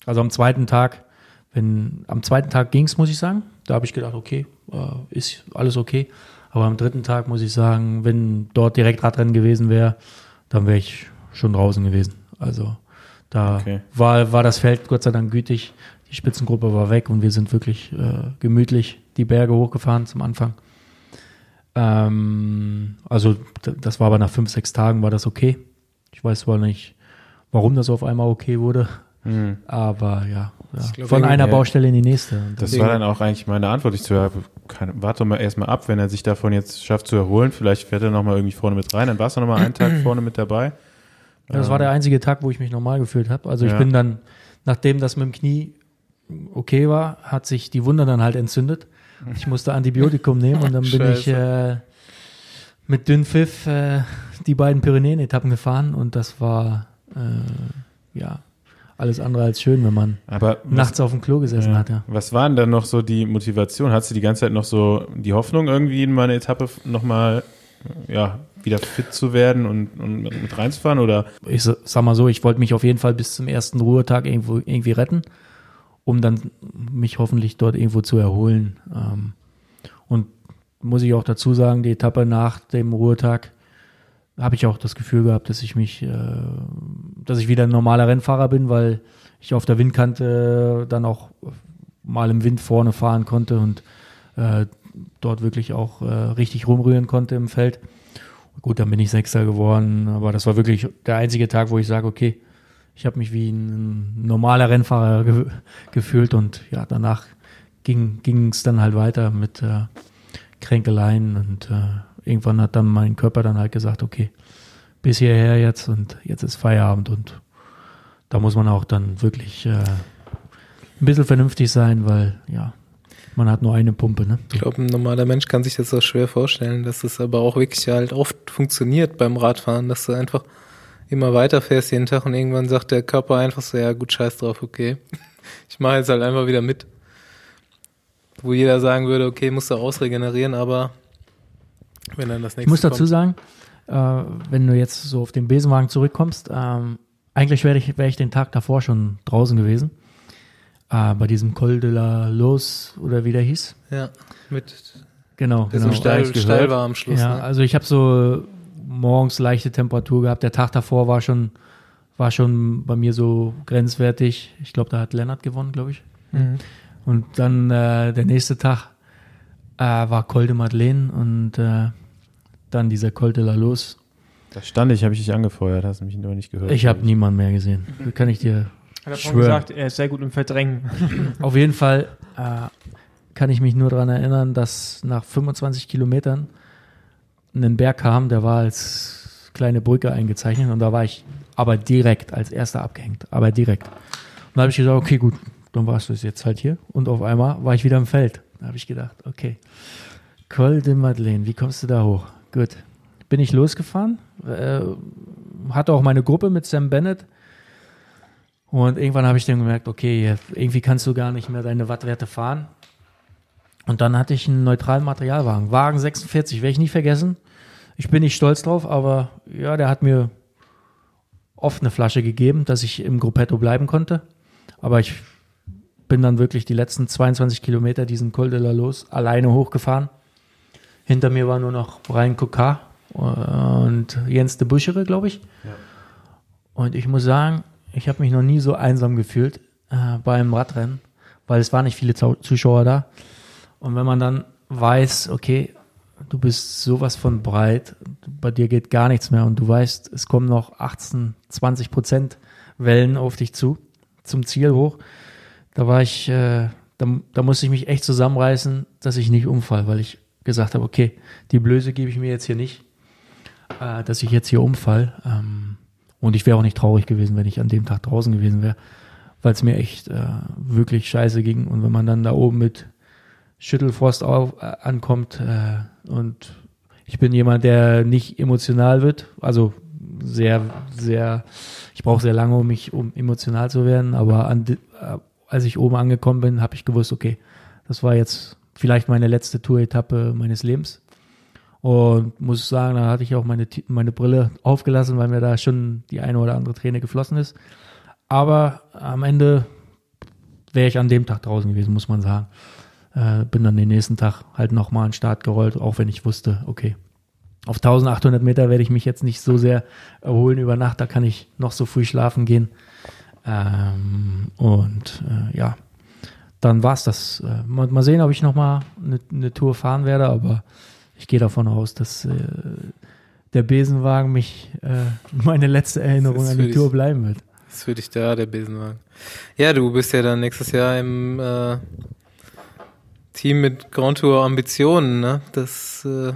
also am zweiten Tag, wenn, am zweiten Tag ging's, muss ich sagen. Da habe ich gedacht, okay, äh, ist alles okay. Aber am dritten Tag muss ich sagen, wenn dort direkt Radrennen gewesen wäre, dann wäre ich schon draußen gewesen. Also da Okay. war, war das Feld Gott sei Dank gütig. Die Spitzengruppe war weg und wir sind wirklich äh, gemütlich die Berge hochgefahren zum Anfang. Ähm, also das war aber nach fünf, sechs Tagen war das okay. Ich weiß zwar nicht, warum das auf einmal okay wurde, Hm. aber ja, ja. Von einer. Baustelle in die nächste. Das das- war dann auch eigentlich meine Antwort. Ich ja, kann, warte mal erstmal ab, wenn er sich davon jetzt schafft zu erholen. Vielleicht fährt er nochmal irgendwie vorne mit rein. Dann warst du nochmal einen Tag vorne mit dabei. Ja, das war der einzige Tag, wo ich mich normal gefühlt habe. Also ich Ja. bin dann, nachdem das mit dem Knie okay war, hat sich die Wunde dann halt entzündet. Ich musste Antibiotikum nehmen und dann bin ich äh, mit Dünnpfiff äh, die beiden Pyrenäen-Etappen gefahren und das war äh, ja alles andere als schön, wenn man Aber was- nachts auf dem Klo gesessen Ja. hat. Ja. Was war denn dann noch so die Motivation? Hattest du die ganze Zeit noch so die Hoffnung, irgendwie in meine Etappe nochmal ja, wieder fit zu werden und, und mit reinzufahren? Oder ich sa- sag mal so, ich wollte mich auf jeden Fall bis zum ersten Ruhetag irgendwo irgendwie retten, um dann mich hoffentlich dort irgendwo zu erholen. Ähm, und muss ich auch dazu sagen, die Etappe nach dem Ruhetag habe ich auch das Gefühl gehabt, dass ich mich, äh, dass ich wieder ein normaler Rennfahrer bin, weil ich auf der Windkante dann auch mal im Wind vorne fahren konnte und äh, dort wirklich auch äh, richtig rumrühren konnte im Feld. Gut, dann bin ich Sechster geworden, aber das war wirklich der einzige Tag, wo ich sage, okay, ich habe mich wie ein normaler Rennfahrer ge gefühlt und ja, danach ging es dann halt weiter mit äh, Kränkeleien und äh, irgendwann hat dann mein Körper dann halt gesagt, okay, bis hierher jetzt und jetzt ist Feierabend und da muss man auch dann wirklich äh, ein bisschen vernünftig sein, weil ja, man hat nur eine Pumpe. Ne? Ich glaube, ein normaler Mensch kann sich das auch schwer vorstellen, dass es aber auch wirklich halt oft funktioniert beim Radfahren, dass du einfach immer weiter fährst jeden Tag und irgendwann sagt der Körper einfach so, ja gut, scheiß drauf, okay. Ich mache jetzt halt einfach wieder mit. Wo jeder sagen würde, okay, musst du ausregenerieren, aber wenn dann das nächste Ich muss dazu kommt, sagen, äh, wenn du jetzt so auf den Besenwagen zurückkommst, ähm, eigentlich wäre ich, wär ich den Tag davor schon draußen gewesen. Äh, bei diesem Col de la Los oder wie der hieß. Ja, mit Genau, der genau. so steil, steil war am Schluss. Ja, ne? also ich habe so morgens leichte Temperatur gehabt. Der Tag davor war schon, war schon bei mir so grenzwertig. Ich glaube, da hat Lennart gewonnen, glaube ich. Mhm. Und dann äh, der nächste Tag äh, war Col de Madeleine und äh, dann dieser Col de la Los. Da stand ich, habe ich dich angefeuert, hast mich nur nicht gehört. Ich habe niemanden mehr gesehen. Das kann ich dir Hat er Schwör. vorhin gesagt, er ist sehr gut im Verdrängen. Auf jeden Fall äh, kann ich mich nur daran erinnern, dass nach 25 Kilometern ein Berg kam, der war als kleine Brücke eingezeichnet und da war ich aber direkt als erster abgehängt, aber direkt. Und da habe ich gesagt, okay, gut, dann warst du es jetzt halt hier. Und auf einmal war ich wieder im Feld. Da habe ich gedacht, okay, Col de Madeleine, wie kommst du da hoch? Gut, bin ich losgefahren, äh, hatte auch meine Gruppe mit Sam Bennett. Und irgendwann habe ich dann gemerkt, okay, irgendwie kannst du gar nicht mehr deine Wattwerte fahren. Und dann hatte ich einen neutralen Materialwagen. Wagen 46, werde ich nie vergessen. Ich bin nicht stolz drauf, aber ja, der hat mir oft eine Flasche gegeben, dass ich im Gruppetto bleiben konnte. Aber ich bin dann wirklich die letzten 22 Kilometer diesen Col de la Los alleine hochgefahren. Hinter mir war nur noch Brian Kokar und Jens de Buschere, glaube ich. Und ich muss sagen, ich habe mich noch nie so einsam gefühlt äh, beim Radrennen, weil es waren nicht viele Zuschauer da. Und wenn man dann weiß, okay, du bist sowas von breit, bei dir geht gar nichts mehr und du weißt, es kommen noch 18, 20 Prozent Wellen auf dich zu, zum Ziel hoch, da war ich, äh, da, da musste ich mich echt zusammenreißen, dass ich nicht umfall, weil ich gesagt habe, okay, die Blöße gebe ich mir jetzt hier nicht, äh, dass ich jetzt hier umfall. Ähm, und ich wäre auch nicht traurig gewesen, wenn ich an dem Tag draußen gewesen wäre, weil es mir echt äh, wirklich scheiße ging. Und wenn man dann da oben mit Schüttelfrost auf, äh, ankommt äh, und ich bin jemand, der nicht emotional wird, also sehr, sehr, ich brauche sehr lange, um mich, um emotional zu werden, aber an, äh, als ich oben angekommen bin, habe ich gewusst, okay, das war jetzt vielleicht meine letzte Tour-Etappe meines Lebens. Und muss sagen, da hatte ich auch meine, meine Brille aufgelassen, weil mir da schon die eine oder andere Träne geflossen ist. Aber am Ende wäre ich an dem Tag draußen gewesen, muss man sagen. Äh, bin dann den nächsten Tag halt nochmal an den Start gerollt, auch wenn ich wusste, okay, auf 1800 Meter werde ich mich jetzt nicht so sehr erholen über Nacht, da kann ich noch so früh schlafen gehen. Ähm, und äh, ja, dann war's das. Äh, mal, mal sehen, ob ich nochmal eine, eine Tour fahren werde, aber ich gehe davon aus, dass äh, der Besenwagen mich äh, meine letzte Erinnerung an die dich- Tour bleiben wird. Das ist für dich da, der Besenwagen. Ja, du bist ja dann nächstes Jahr im äh, Team mit Grand Tour Ambitionen, ne? Das äh,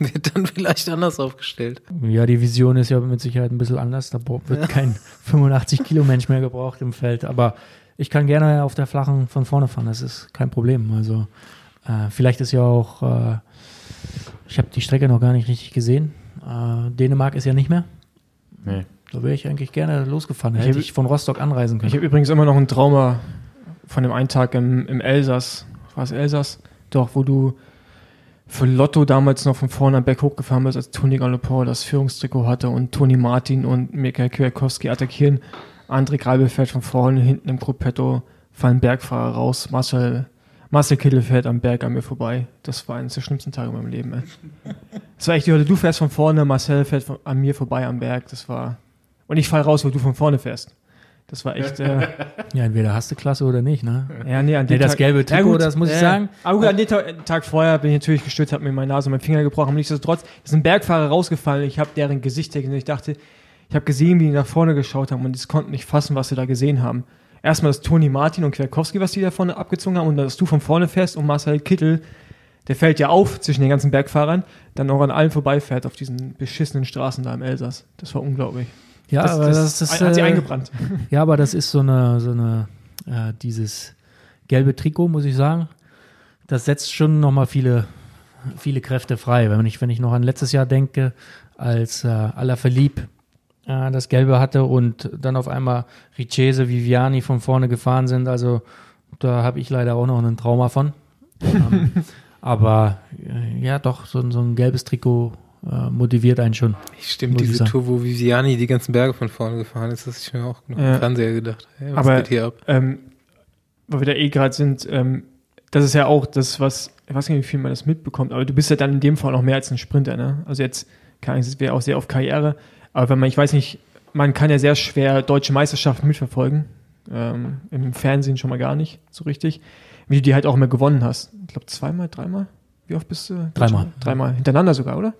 wird dann vielleicht anders aufgestellt. Ja, die Vision ist ja mit Sicherheit ein bisschen anders. Da wird kein 85 Kilo Mensch mehr gebraucht im Feld. Aber ich kann gerne auf der flachen von vorne fahren. Das ist kein Problem. Also äh, vielleicht ist ja auch, äh, ich habe die Strecke noch gar nicht richtig gesehen. Äh, Dänemark ist ja nicht mehr. Nee. Da wäre ich eigentlich gerne losgefahren. Ich Hätte hab- ich von Rostock anreisen Ich können. habe übrigens immer noch ein Trauma von dem einen Tag im, im Elsass. War es Elsass? Doch, wo du für Lotto damals noch von vorne am Berg hochgefahren bist, als Toni Gallopor das Führungstrikot hatte und Toni Martin und Mikael Kwiatkowski attackieren. André Greibel fährt von vorne, hinten im Gruppetto fallen Bergfahrer raus. Marcel, Marcel Kittel fährt am Berg an mir vorbei. Das war eines der schlimmsten Tage in meinem Leben. Ey. Das war echt die Hölle. Du fährst von vorne, Marcel fährt von, an mir vorbei am Berg. Das war. Und ich fall raus, weil du von vorne fährst. Das war echt. Äh, Ja, entweder hast du Klasse oder nicht, ne? ja, nee, an Nee, dem das Tag, gelbe Trikot, das muss ich sagen. Aber gut, an dem Tag, Tag vorher bin ich natürlich gestürzt, habe mir meine Nase und meinen Finger gebrochen. Aber nichtsdestotrotz ist ein Bergfahrer rausgefallen. Ich habe deren Gesichter gesehen. Ich dachte, ich habe gesehen, wie die nach vorne geschaut haben und die konnten nicht fassen, was sie da gesehen haben. Erstmal das Toni Martin und Kwiatkowski, was die da vorne abgezogen haben und dass du von vorne fährst und Marcel Kittel, der fällt ja auf zwischen den ganzen Bergfahrern, dann auch an allen vorbeifährt auf diesen beschissenen Straßen da im Elsass. Das war unglaublich. Ja, das, aber das, das, ist, hat sie äh, eingebrannt. Ja, aber das ist so eine, so eine, äh, dieses gelbe Trikot, muss ich sagen. Das setzt schon nochmal viele, viele Kräfte frei. Wenn ich, wenn ich noch an letztes Jahr denke, als äh, Alaphilippe äh, das Gelbe hatte und dann auf einmal Richese, Viviani von vorne gefahren sind. Also da habe ich leider auch noch ein Trauma von. ähm, aber äh, ja, doch, so, so ein gelbes Trikot äh, motiviert einen schon. Stimmt, ich diese. Tour, wo Viviani die ganzen Berge von vorne gefahren ist, das ist mir auch noch Ja. im Fernseher gedacht. Hey, was Aber- geht hier ab? ähm, weil wir da eh gerade sind, ähm, das ist ja auch das, was, ich weiß nicht, wie viel man das mitbekommt, aber du bist ja dann in dem Fall noch mehr als ein Sprinter, ne? Also jetzt, keine Ahnung, es wäre auch sehr auf Karriere, aber wenn man, ich weiß nicht, man kann ja sehr schwer deutsche Meisterschaften mitverfolgen, ähm, im Fernsehen schon mal gar nicht, so richtig, wie du die halt auch immer gewonnen hast. Ich glaube zweimal, dreimal? Wie oft bist du? Dreimal. Dreimal, hintereinander sogar, oder?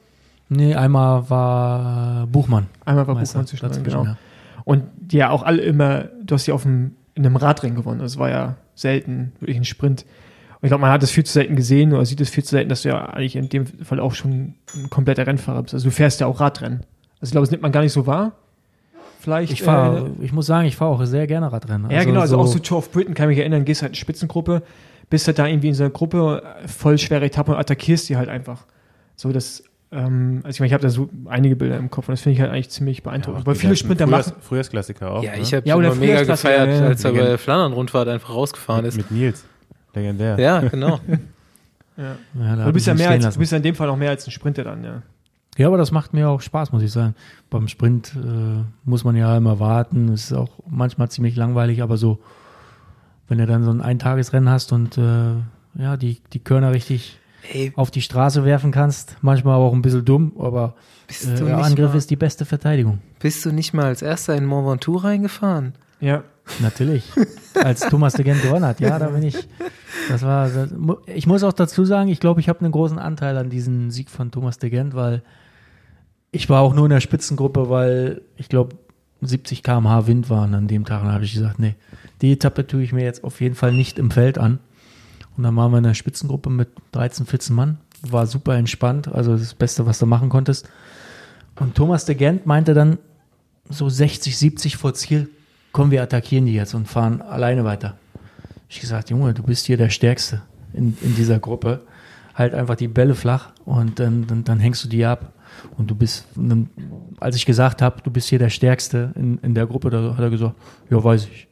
Nee, einmal war Buchmann. Einmal war Meister Buchmann zwischendrin, dazwischen, genau. ja. Und die ja auch alle immer, du hast ja auf dem, in einem Radrennen gewonnen. Das war ja selten wirklich ein Sprint. Und ich glaube, man hat es viel zu selten gesehen oder sieht es viel zu selten, dass du ja eigentlich in dem Fall auch schon ein kompletter Rennfahrer bist. Also du fährst ja auch Radrennen. Also ich glaube, das nimmt man gar nicht so wahr. Vielleicht. Ich fahre, Äh, ich muss sagen, ich fahre auch sehr gerne Radrennen. ja, genau, also auch so Tour of Britain kann ich mich erinnern, gehst halt in Spitzengruppe, bist halt da irgendwie in so einer Gruppe, voll schwere Etappe und attackierst die halt einfach. So, das, ähm, also ich meine, ich habe da so einige Bilder im Kopf und das finde ich halt eigentlich ziemlich beeindruckend. Weil viele Sprinter Frühjahrs, machen, Frühjahrsklassiker auch. Ja, ne? ich habe Ja, ja, immer mega gefeiert, ja, ja. als er bei Flandern-Rundfahrt einfach rausgefahren ist. Mit Nils. Legendär. Ja, genau. ja. Ja, Du bist ja mehr als, lassen. du bist ja in dem Fall noch mehr als ein Sprinter dann, ja. Ja, aber das macht mir auch Spaß, muss ich sagen. Beim Sprint äh, muss man ja immer warten. Es ist auch manchmal ziemlich langweilig, aber so, wenn du dann so ein Eintagesrennen hast und äh, ja, die, die Körner richtig Ey, auf die Straße werfen kannst, manchmal auch ein bisschen dumm, aber äh, du der Angriff mal, ist die beste Verteidigung. bist du nicht mal als erster in Mont Ventoux reingefahren? Ja, Natürlich. Als Thomas de Gent gewonnen hat, ja, da bin ich. Das war, das, ich muss auch dazu sagen, ich glaube, ich habe einen großen Anteil an diesem Sieg von Thomas de Gent, weil ich war auch nur in der Spitzengruppe, weil ich glaube 70 km/h Wind waren an dem Tag. Und da habe ich gesagt, nee, die Etappe tue ich mir jetzt auf jeden Fall nicht im Feld an. Und dann waren wir in der Spitzengruppe mit 13, 14 Mann. War super entspannt, also das Beste, was du machen konntest. Und Thomas de Gent meinte dann so 60, 70 vor Ziel, komm, wir attackieren die jetzt und fahren alleine weiter. Ich gesagt, Junge, du bist hier der Stärkste in, in dieser Gruppe. Halt einfach die Bälle flach und dann, dann, dann hängst du die ab. Und du bist, dann, als ich gesagt habe, du bist hier der Stärkste in, in der Gruppe, da hat er gesagt, ja, weiß ich.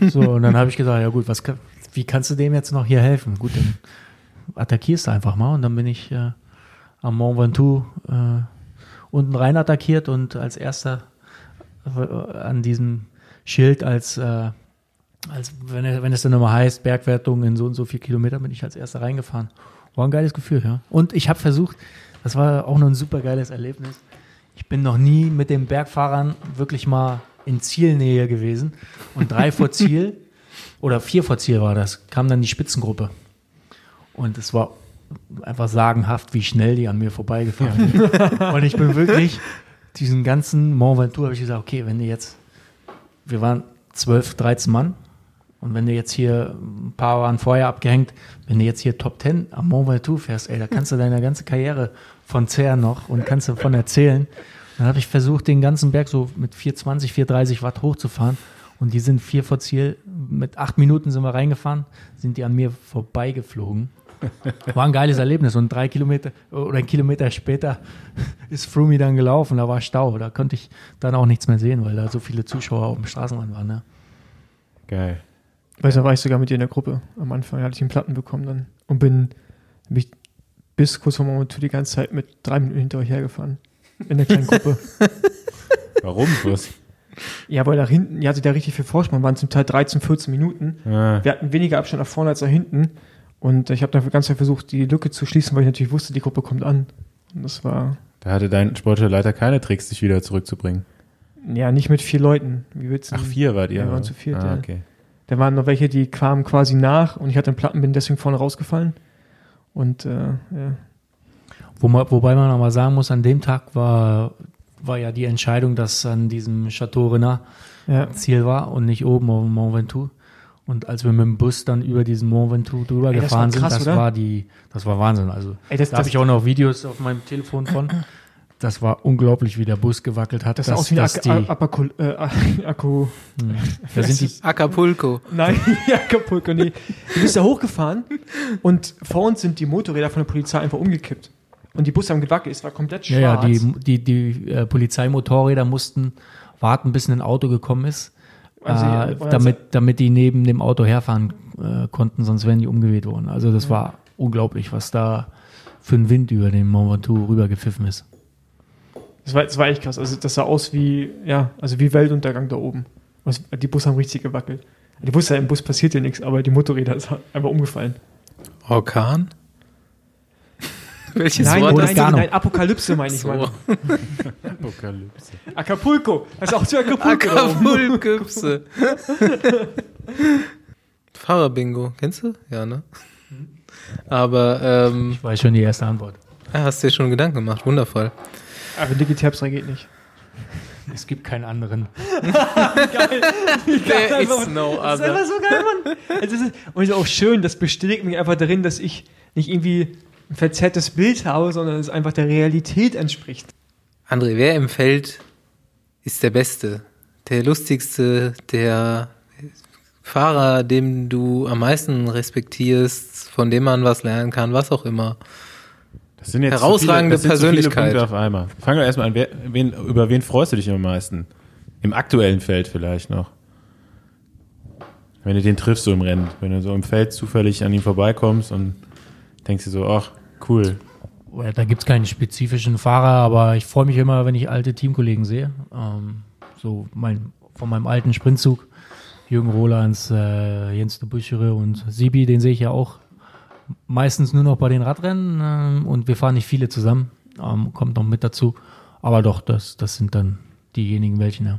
so, und dann habe ich gesagt, ja gut, was, kann- wie kannst du dem jetzt noch hier helfen? Gut, dann attackierst du einfach mal und dann bin ich äh, am Mont Ventoux äh, unten rein attackiert und als erster äh, an diesem Schild als, äh, als wenn, wenn es dann immer heißt, Bergwertung in so und so viel Kilometer, bin ich als erster reingefahren. War ein geiles Gefühl, ja. Und ich habe versucht, das war auch noch ein super geiles Erlebnis. Ich bin noch nie mit den Bergfahrern wirklich mal in Zielnähe gewesen. Und drei vor Ziel oder vier vor Ziel war das, kam dann die Spitzengruppe. Und es war einfach sagenhaft, wie schnell die an mir vorbeigefahren sind. Und ich bin wirklich diesen ganzen Mont Ventoux habe ich gesagt, okay, wenn du jetzt, wir waren 12, 13 Mann und wenn du jetzt hier, ein paar waren vorher abgehängt, wenn du jetzt hier Top 10 am Mont Ventoux fährst, ey, da kannst du deine ganze Karriere von zehren noch und kannst davon erzählen. Dann habe ich versucht, den ganzen Berg so mit 420, 430 Watt hochzufahren und die sind vier vor Ziel, mit acht Minuten sind wir reingefahren, sind die an mir vorbeigeflogen. War ein geiles Erlebnis und drei Kilometer oder ein Kilometer später ist Frumi dann gelaufen, da war Stau, da konnte ich dann auch nichts mehr sehen, weil da so viele Zuschauer auf dem Straßenrand waren. Ne? Geil. Weißt du, da war ich sogar mit dir in der Gruppe. Am Anfang hatte ich einen Platten bekommen dann und bin, bin ich bis kurz vor Moment die ganze Zeit mit drei Minuten hinter euch hergefahren. In der kleinen Gruppe. Warum? Was? Ja, weil da hinten, ihr hattet ja richtig viel Vorsprung, waren zum Teil 13, 14 Minuten. Ah, Wir hatten weniger Abstand nach vorne als nach hinten. Und ich habe dann die ganze Zeit versucht, die Lücke zu schließen, weil ich natürlich wusste, die Gruppe kommt an. Und das war, da hatte dein sportlicher Leiter keine Tricks, dich wieder zurückzubringen. Ja, nicht mit vier Leuten. Wie willst du Ach, vier wart ihr? Ja, wir waren zu viert, Ah, ja. okay. Da waren noch welche, die kamen quasi nach und ich hatte einen Platten, bin deswegen vorne rausgefallen. Und äh, ja. Wo man, wobei man aber sagen muss, an dem Tag war, war ja die Entscheidung, dass an diesem Chateau Renard ja. Ziel war und nicht oben auf dem Mont Ventoux. Und als wir mit dem Bus dann über diesen Mont Ventoux drüber Ey, das gefahren war krass, sind, das oder? war die, das war Wahnsinn. Also Ey, das, da habe das, ich auch noch Videos auf meinem Telefon von. Das war unglaublich, wie der Bus gewackelt hat. das sah dass- aus wie ein Akku. Äh, Akku. Hm. da sind die Acapulco. Nein, Acapulco, nee. Du bist da hochgefahren und vor uns sind die Motorräder von der Polizei einfach umgekippt. Und die Busse haben gewackelt, es war komplett Ja, ja, schwarz. die, die, die äh, Polizeimotorräder mussten warten, bis ein Auto gekommen ist, Also, äh, damit, damit die neben dem Auto herfahren äh, konnten, sonst wären die umgeweht worden. Also das war unglaublich, was da für ein Wind über den Mont Ventoux rübergepfiffen ist. Das war, das war echt krass. Also das sah aus wie, ja, also wie Weltuntergang da oben. Was, die Busse haben richtig gewackelt. Die Busse, im Bus passiert ja nichts, aber die Motorräder sind einfach umgefallen. Orkan? Welches nein, Wort nein, nein, nein, Apokalypse meine ich so? mal. Apokalypse. Acapulco. Das ist auch zu Acapulco. Acapulco. Fahrerbingo. Kennst du? Ja, ne? Aber ähm, Ich weiß schon die erste Antwort. ja, hast dir schon Gedanken gemacht. Wundervoll. Aber Digi Terpstra geht nicht. Es gibt keinen anderen. There is no Das ist other. einfach so geil, Mann. Es ist, und es ist auch schön, das bestätigt mich einfach darin, dass ich nicht irgendwie verzerrtes Bild habe, sondern es einfach der Realität entspricht. André, wer im Feld ist der Beste? Der lustigste, der Fahrer, dem du am meisten respektierst, von dem man was lernen kann, was auch immer. Das sind jetzt Herausragende zu viele, das sind zu viele Persönlichkeit. Punkte auf einmal. Fangen wir erstmal an. Wer, wen, über wen freust du dich am meisten? Im aktuellen Feld vielleicht noch. Wenn du den triffst so im Rennen. Wenn du so im Feld zufällig an ihm vorbeikommst und denkst dir so, ach, cool. Da gibt es keinen spezifischen Fahrer, aber ich freue mich immer, wenn ich alte Teamkollegen sehe. Ähm, so mein, von meinem alten Sprintzug, Jürgen Rolands, äh, Jens de Buschere und Sibi, den sehe ich ja auch meistens nur noch bei den Radrennen ähm, und wir fahren nicht viele zusammen. Ähm, kommt noch mit dazu. Aber doch, das, das sind dann diejenigen welchen, ja.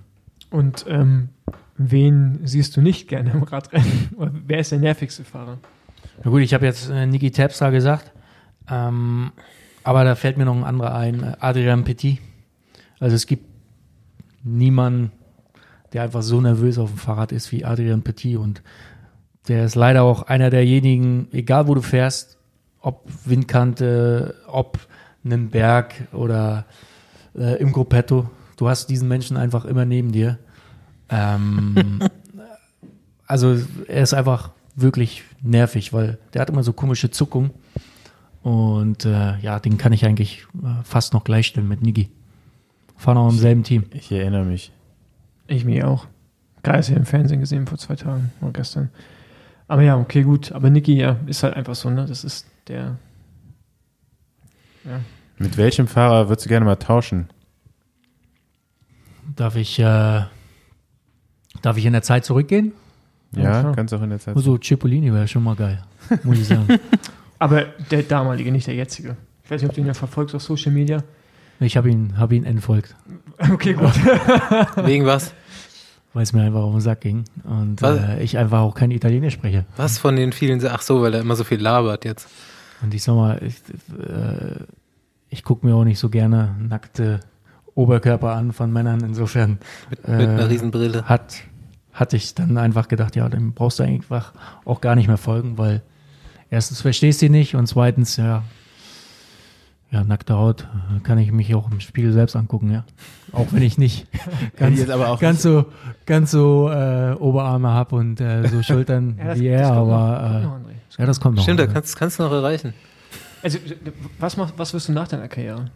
Und ähm, wen siehst du nicht gerne im Radrennen? Oder Wer ist der nervigste Fahrer? Na gut, ich habe jetzt äh, Niki Terpstra gesagt, ähm, aber da fällt mir noch ein anderer ein, äh, Adrian Petit. Also es gibt niemanden, der einfach so nervös auf dem Fahrrad ist wie Adrian Petit und der ist leider auch einer derjenigen, egal wo du fährst, ob Windkante, ob einen Berg oder äh, im Gruppetto, du hast diesen Menschen einfach immer neben dir. Ähm, also er ist einfach wirklich nervig, weil der hat immer so komische Zuckungen. Und äh, ja, den kann ich eigentlich äh, fast noch gleichstellen mit Niki. Fahren auch im selben Team. Ich erinnere mich. Ich mir auch. Gerade ist ja im Fernsehen gesehen vor zwei Tagen oder gestern. Aber ja, okay, gut. Aber Niki, ja, ist halt einfach so, ne? Das ist der. Ja. Mit welchem Fahrer würdest du gerne mal tauschen? Darf ich, äh, darf ich in der Zeit zurückgehen? Ja, kannst auch in der Zeit. Also Cipollini wäre schon mal geil, muss ich sagen. Aber der damalige, nicht der jetzige. Ich weiß nicht, ob du ihn ja verfolgst auf Social Media. Ich habe ihn, hab ihn entfolgt, Okay, gut. Wegen was? weil es mir einfach auf den Sack ging. Und Was? äh, ich einfach auch kein Italienisch spreche. Was von den vielen? Ach so, weil er immer so viel labert jetzt. Und ich sag mal, ich, äh, ich gucke mir auch nicht so gerne nackte Oberkörper an von Männern. Insofern Mit, Äh, mit einer Riesenbrille. hat, hatte ich dann einfach gedacht, ja, dann brauchst du einfach auch gar nicht mehr folgen, weil erstens verstehst du ihn nicht und zweitens, ja, ja, nackte Haut kann ich mich auch im Spiegel selbst angucken, ja. Auch wenn ich nicht ganz, auch ganz so, ganz so äh, Oberarme habe und äh, so Schultern Ja, das- wie das er, noch, aber kommt äh, noch, André. ja, das kommt noch. Stimmt, da kannst, kannst du noch erreichen. Also, was, mach, was wirst du nach deiner Karriere?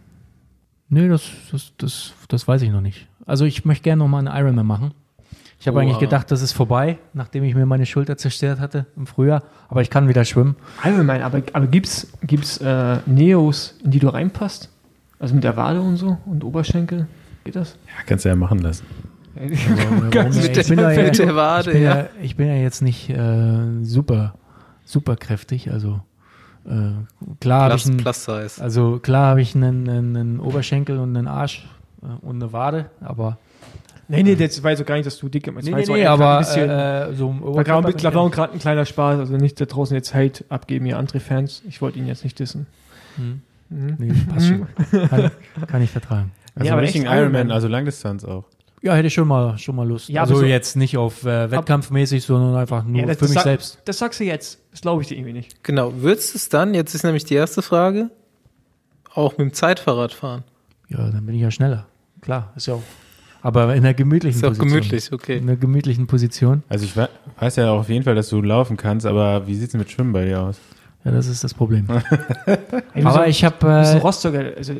Nee, das, das, das, das weiß ich noch nicht. Also ich möchte gerne noch mal einen Ironman machen. Ich habe Oh, eigentlich aber- gedacht, das ist vorbei, nachdem ich mir meine Schulter zerstört hatte im Frühjahr. Aber ich kann wieder schwimmen. Allgemein, aber, aber gibt's, gibt's äh, Neos, in die du reinpasst? Also mit der Wade und so und Oberschenkel? Geht das? Ja, kannst du ja machen lassen. Ey? mit ich, bin der- ja, mit ja, der Wade, ich, bin ja. ja. ich bin ja jetzt nicht äh, super, super kräftig. Also äh, klar habe ich einen, also klar habe ich einen, einen, einen Oberschenkel und einen Arsch äh, und eine Wade, aber Nee, nee, das war so gar nicht, dass du dick meinst. Nee, nee, jetzt nee, aber ein bisschen, äh, so im war gerade ein kleiner Spaß, also nicht da draußen jetzt Hate abgeben, ihr andere Fans. Ich wollte ihn jetzt nicht dissen. Hm. Mhm. Nee, passt schon. Kann, kann ich vertragen. Also Ja, aber richtigen Ironman, also Langdistanz auch. Ja, hätte ich schon mal, schon mal Lust. Ja, also aber so- jetzt nicht auf äh, wettkampfmäßig, sondern einfach nur Ja, das, für das mich sag- selbst. Das sagst du jetzt. Das glaube ich dir irgendwie nicht. Genau, würdest du es dann, jetzt ist nämlich die erste Frage, auch mit dem Zeitfahrrad fahren? Ja, dann bin ich ja schneller. Klar, ist ja auch. Aber in einer gemütlichen Ist auch Position. gemütlich, okay. In einer gemütlichen Position. Also ich we- weiß ja auf jeden Fall, dass du laufen kannst, aber wie sieht's denn mit Schwimmen bei dir aus? Ja, das ist das Problem. Aber ich habe äh, Rostocker. Also,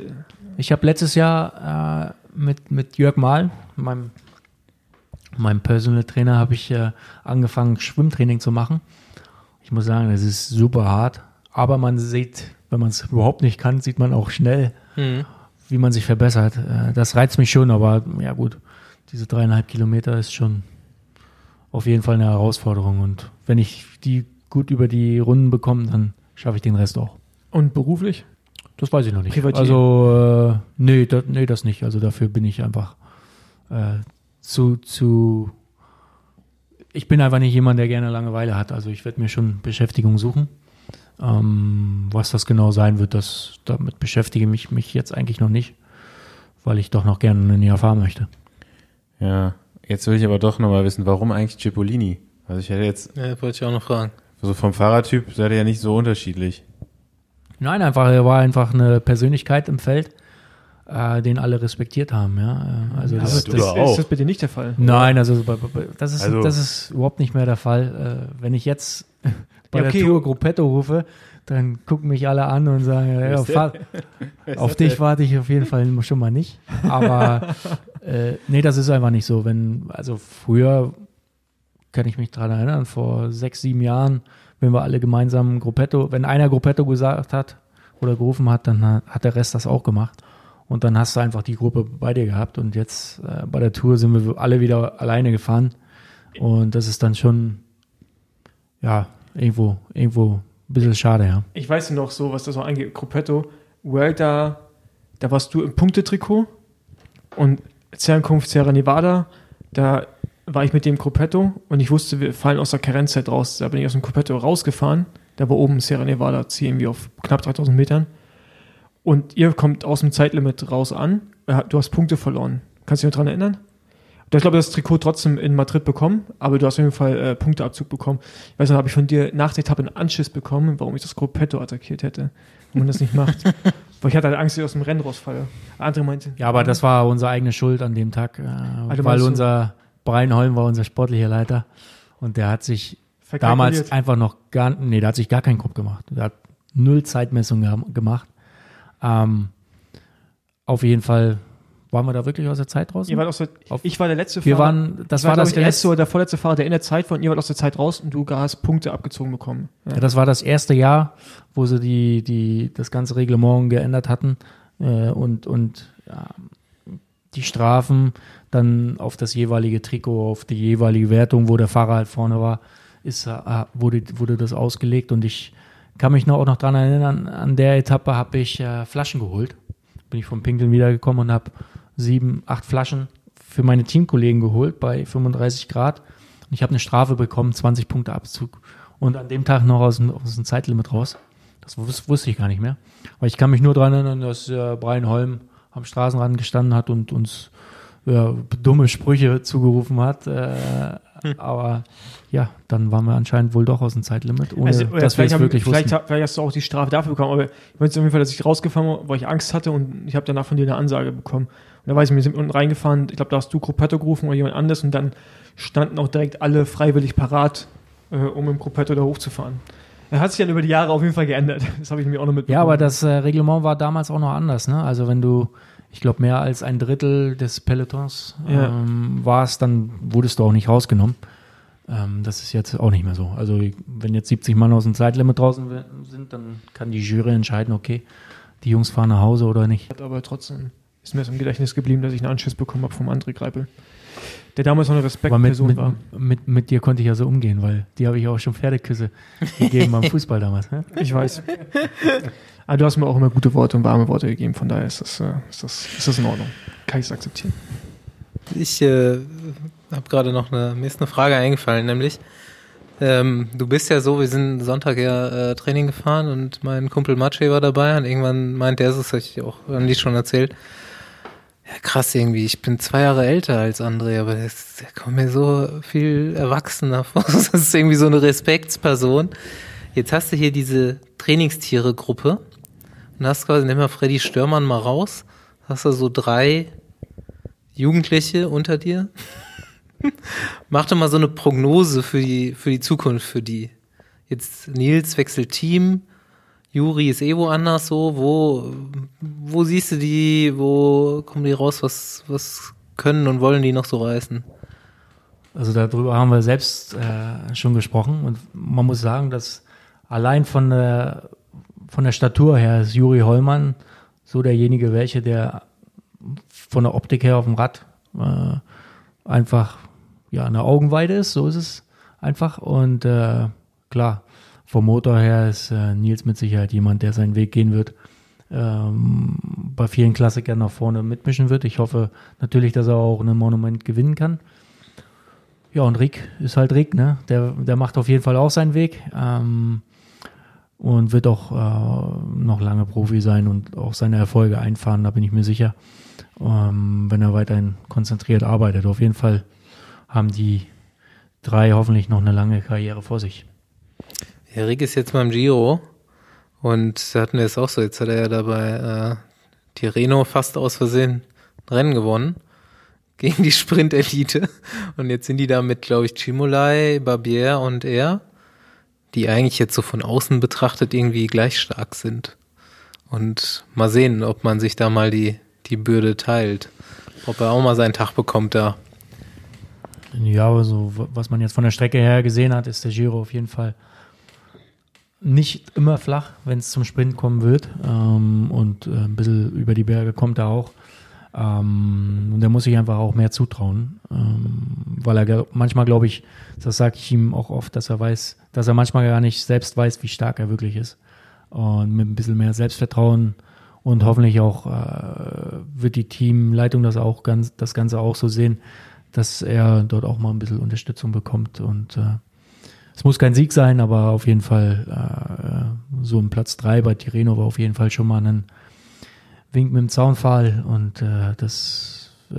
ich habe letztes Jahr äh, mit, mit Jörg Mahl, meinem, meinem Personal Trainer, habe ich äh, angefangen, Schwimmtraining zu machen. Ich muss sagen, das ist super hart. Aber man sieht, wenn man es überhaupt nicht kann, sieht man auch schnell, Mhm. Wie man sich verbessert. Äh, das reizt mich schon, aber ja gut, diese dreieinhalb Kilometer ist schon auf jeden Fall eine Herausforderung. Und wenn ich die gut über die Runden bekomme, dann schaffe ich den Rest auch. und beruflich? Das weiß ich noch nicht. Privatier. Also, äh, nee, da, nee, das nicht. Also dafür bin ich einfach äh, zu, zu. Ich bin einfach nicht jemand, der gerne Langeweile hat. Also ich werde mir schon Beschäftigung suchen. Ähm, was das genau sein wird, das, damit beschäftige ich mich jetzt eigentlich noch nicht, weil ich doch noch gerne eine näher fahren möchte. Ja, jetzt will ich aber doch nochmal wissen, warum eigentlich Cipollini? Also ich hätte jetzt, Ja, wollte ich auch noch fragen. so vom Fahrertyp seid ihr ja nicht so unterschiedlich. Nein, einfach, er war einfach eine Persönlichkeit im Feld, äh, den alle respektiert haben. Ja? Also Ja, das, ist das, ist das bitte nicht der Fall. Nein, also das, ist, Also- das ist überhaupt nicht mehr der Fall. Äh, wenn ich jetzt bei Ja, okay. der Tour Gruppetto rufe, dann gucken mich alle an und sagen, ja, fahr, auf dich warte ich auf jeden Fall schon mal nicht. Aber äh, nee, das ist einfach nicht so. Wenn, also früher kann ich mich daran erinnern, vor sechs, sieben Jahren, wenn wir alle gemeinsam Gruppetto, wenn einer Gruppetto gesagt hat oder gerufen hat, dann hat- hat der Rest das auch gemacht. Und dann hast du einfach die Gruppe bei dir gehabt. Und jetzt äh, bei der Tour sind wir alle wieder alleine gefahren. Und das ist dann schon, ja, irgendwo, irgendwo ein bisschen schade, ja. Ich weiß noch so, was das so angeht. Gruppetto, World da, da warst du im Punktetrikot und Zernkunft Sierra Nevada, da war ich mit dem Gruppetto und ich wusste, wir fallen aus der Karenzzeit raus. Da bin ich aus dem Gruppetto rausgefahren. Da war oben Sierra Nevada, ziehen wir auf knapp 3000 Metern. Und ihr kommt aus dem Zeitlimit raus an. Du hast Punkte verloren. Kannst du dich noch dran erinnern? Du hast, glaube ich, das Trikot trotzdem in Madrid bekommen, aber du hast auf jeden Fall äh, Punkteabzug bekommen. Ich weiß noch, habe ich von dir nach der Etappe einen Anschiss bekommen, warum ich das Gruppetto attackiert hätte. Und man das nicht macht. Weil ich hatte halt Angst, dass ich aus dem Rennen rausfalle. Andere meinte, Ja, aber das war unsere eigene Schuld an dem Tag, äh, du weil unser Brian Holm war unser sportlicher Leiter und der hat sich damals einfach noch gar, nee, der hat sich gar keinen Kopf gemacht. Der hat null Zeitmessung gem- gemacht. Ähm, auf jeden Fall waren wir da wirklich aus der Zeit draußen. Ihr wart aus der, Auf- ich war der letzte wir Fahrer. waren, das war glaub das der letzte oder der vorletzte Fahrer, der in der Zeit war und ihr wart aus der Zeit raus und du hast Punkte abgezogen bekommen. Ja. Ja, das war das erste Jahr, wo sie die, die, das ganze Reglement geändert hatten äh, und, und ja, die Strafen dann auf das jeweilige Trikot, auf die jeweilige Wertung, wo der Fahrer halt vorne war, ist, äh, wurde, wurde das ausgelegt und ich kann mich noch, auch noch dran erinnern, an der Etappe habe ich äh, Flaschen geholt. Bin ich vom Pinkeln wiedergekommen und habe sieben, acht Flaschen für meine Teamkollegen geholt bei 35 Grad. Und ich habe eine Strafe bekommen, 20 Punkte Abzug. Und an dem Tag noch aus dem, aus dem Zeitlimit raus. Das wus wusste ich gar nicht mehr. Aber ich kann mich nur daran erinnern, dass äh, Brian Holm am Straßenrand gestanden hat und uns ja, dumme Sprüche zugerufen hat. Äh, Aber ja, dann waren wir anscheinend wohl doch aus dem Zeitlimit, ohne Also, dass wir vielleicht, es haben, wirklich vielleicht, wussten. vielleicht hast du auch die Strafe dafür bekommen, aber ich weiß auf jeden Fall, dass ich rausgefahren war, weil ich Angst hatte und ich habe danach von dir eine Ansage bekommen. Und da weiß ich, wir sind unten reingefahren, ich glaube, da hast du Gruppetto gerufen oder jemand anderes und dann standen auch direkt alle freiwillig parat, äh, um im Gruppetto da hochzufahren. Er hat sich dann über die Jahre auf jeden Fall geändert. Das habe ich mir auch noch mitbekommen. Ja, aber das äh, Reglement war damals auch noch anders. Ne? Also wenn du, ich glaube, mehr als ein Drittel des Pelotons Ja. ähm, warst, dann wurdest du auch nicht rausgenommen. Ähm, das ist jetzt auch nicht mehr so. Also wenn jetzt 70 Mann aus dem Zeitlimit draußen sind, dann kann die Jury entscheiden, okay, die Jungs fahren nach Hause oder nicht. aber trotzdem ist mir das im Gedächtnis geblieben, dass ich einen Anschiss bekommen habe vom André Greipel. Der damals noch eine Aber mit, Respektperson mit, war. mit, mit dir konnte ich ja so umgehen, weil die habe ich auch schon Pferdeküsse gegeben beim Fußball damals. Ne? Ich weiß. Aber du hast mir auch immer gute Worte und warme Worte gegeben, von daher ist das, äh, ist das, ist das in Ordnung. Kann ich es akzeptieren. Ich äh, habe gerade noch eine, mir ist eine Frage eingefallen, nämlich, ähm, du bist ja so, wir sind Sonntag ja äh, Training gefahren und mein Kumpel Maciej war dabei und irgendwann meinte er, das habe ich auch Andi schon erzählt, ja krass irgendwie, ich bin zwei Jahre älter als André, aber der kommt mir so viel erwachsener vor. Das ist irgendwie so eine Respektsperson. Jetzt hast du hier diese Trainingstiere-Gruppe und hast quasi, nimm mal Freddy Störmann mal raus, hast du so drei Jugendliche unter dir. Mach doch mal so eine Prognose für die, für die Zukunft, für die. Jetzt Nils wechselt Team, Juri ist eh woanders so. Wo, wo siehst du die, wo kommen die raus, was, was können und wollen die noch so reißen? Also darüber haben wir selbst äh, schon gesprochen und man muss sagen, dass allein von der, von der Statur her ist Juri Hollmann so derjenige, welche der von der Optik her auf dem Rad äh, einfach ja eine Augenweide ist, so ist es einfach und äh, klar, vom Motor her ist äh, Nils mit Sicherheit jemand, der seinen Weg gehen wird, ähm, bei vielen Klassikern nach vorne mitmischen wird. Ich hoffe natürlich, dass er auch ein Monument gewinnen kann. Ja, und Rick ist halt Rick, ne? Der, der macht auf jeden Fall auch seinen Weg ähm, und wird auch äh, noch lange Profi sein und auch seine Erfolge einfahren, da bin ich mir sicher, ähm, wenn er weiterhin konzentriert arbeitet. Auf jeden Fall haben die drei hoffentlich noch eine lange Karriere vor sich. Ja, Rick ist jetzt beim Giro und da hatten wir es auch so, jetzt hat er ja dabei äh, Tirreno fast aus Versehen ein Rennen gewonnen gegen die Sprint-Elite und jetzt sind die da mit, glaube ich, Chimolai, Barbier und er, die eigentlich jetzt so von außen betrachtet irgendwie gleich stark sind. Und mal sehen, ob man sich da mal die, die Bürde teilt. Ob er auch mal seinen Tag bekommt da. Ja, also was man jetzt von der Strecke her gesehen hat, ist der Giro auf jeden Fall nicht immer flach, wenn es zum Sprint kommen wird. Ähm, und äh, ein bisschen über die Berge kommt er auch. Ähm, und er muss sich einfach auch mehr zutrauen, ähm, weil er manchmal, glaube ich, das sage ich ihm auch oft, dass er weiß, dass er manchmal gar nicht selbst weiß, wie stark er wirklich ist. Und mit ein bisschen mehr Selbstvertrauen und hoffentlich auch äh, wird die Teamleitung das auch ganz, das Ganze auch so sehen, dass er dort auch mal ein bisschen Unterstützung bekommt. Und äh, es muss kein Sieg sein, aber auf jeden Fall äh, so ein Platz drei bei Tireno war auf jeden Fall schon mal ein Wink mit dem Zaunpfahl und äh, das, äh,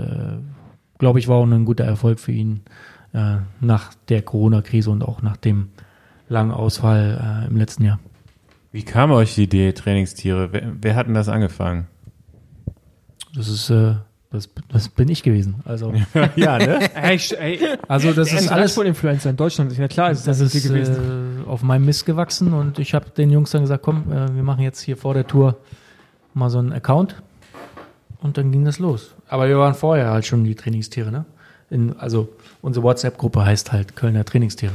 glaube ich, war auch ein guter Erfolg für ihn äh, nach der Corona-Krise und auch nach dem langen Ausfall äh, im letzten Jahr. Wie kam euch die Idee, Trainingstiere? Wer, wer hat denn das angefangen? Das ist, äh, das, das bin ich gewesen. Also, ja, ne? Hey, sch- ey, also das ist alles von Influencer in Deutschland. Ja klar, ist Das das, ist gewesen. äh, auf meinem Mist gewachsen und ich habe den Jungs dann gesagt, komm, äh, wir machen jetzt hier vor der Tour mal so einen Account und dann ging das los. Aber wir waren vorher halt schon die Trainingstiere, ne? In, also unsere WhatsApp-Gruppe heißt halt Kölner Trainingstiere.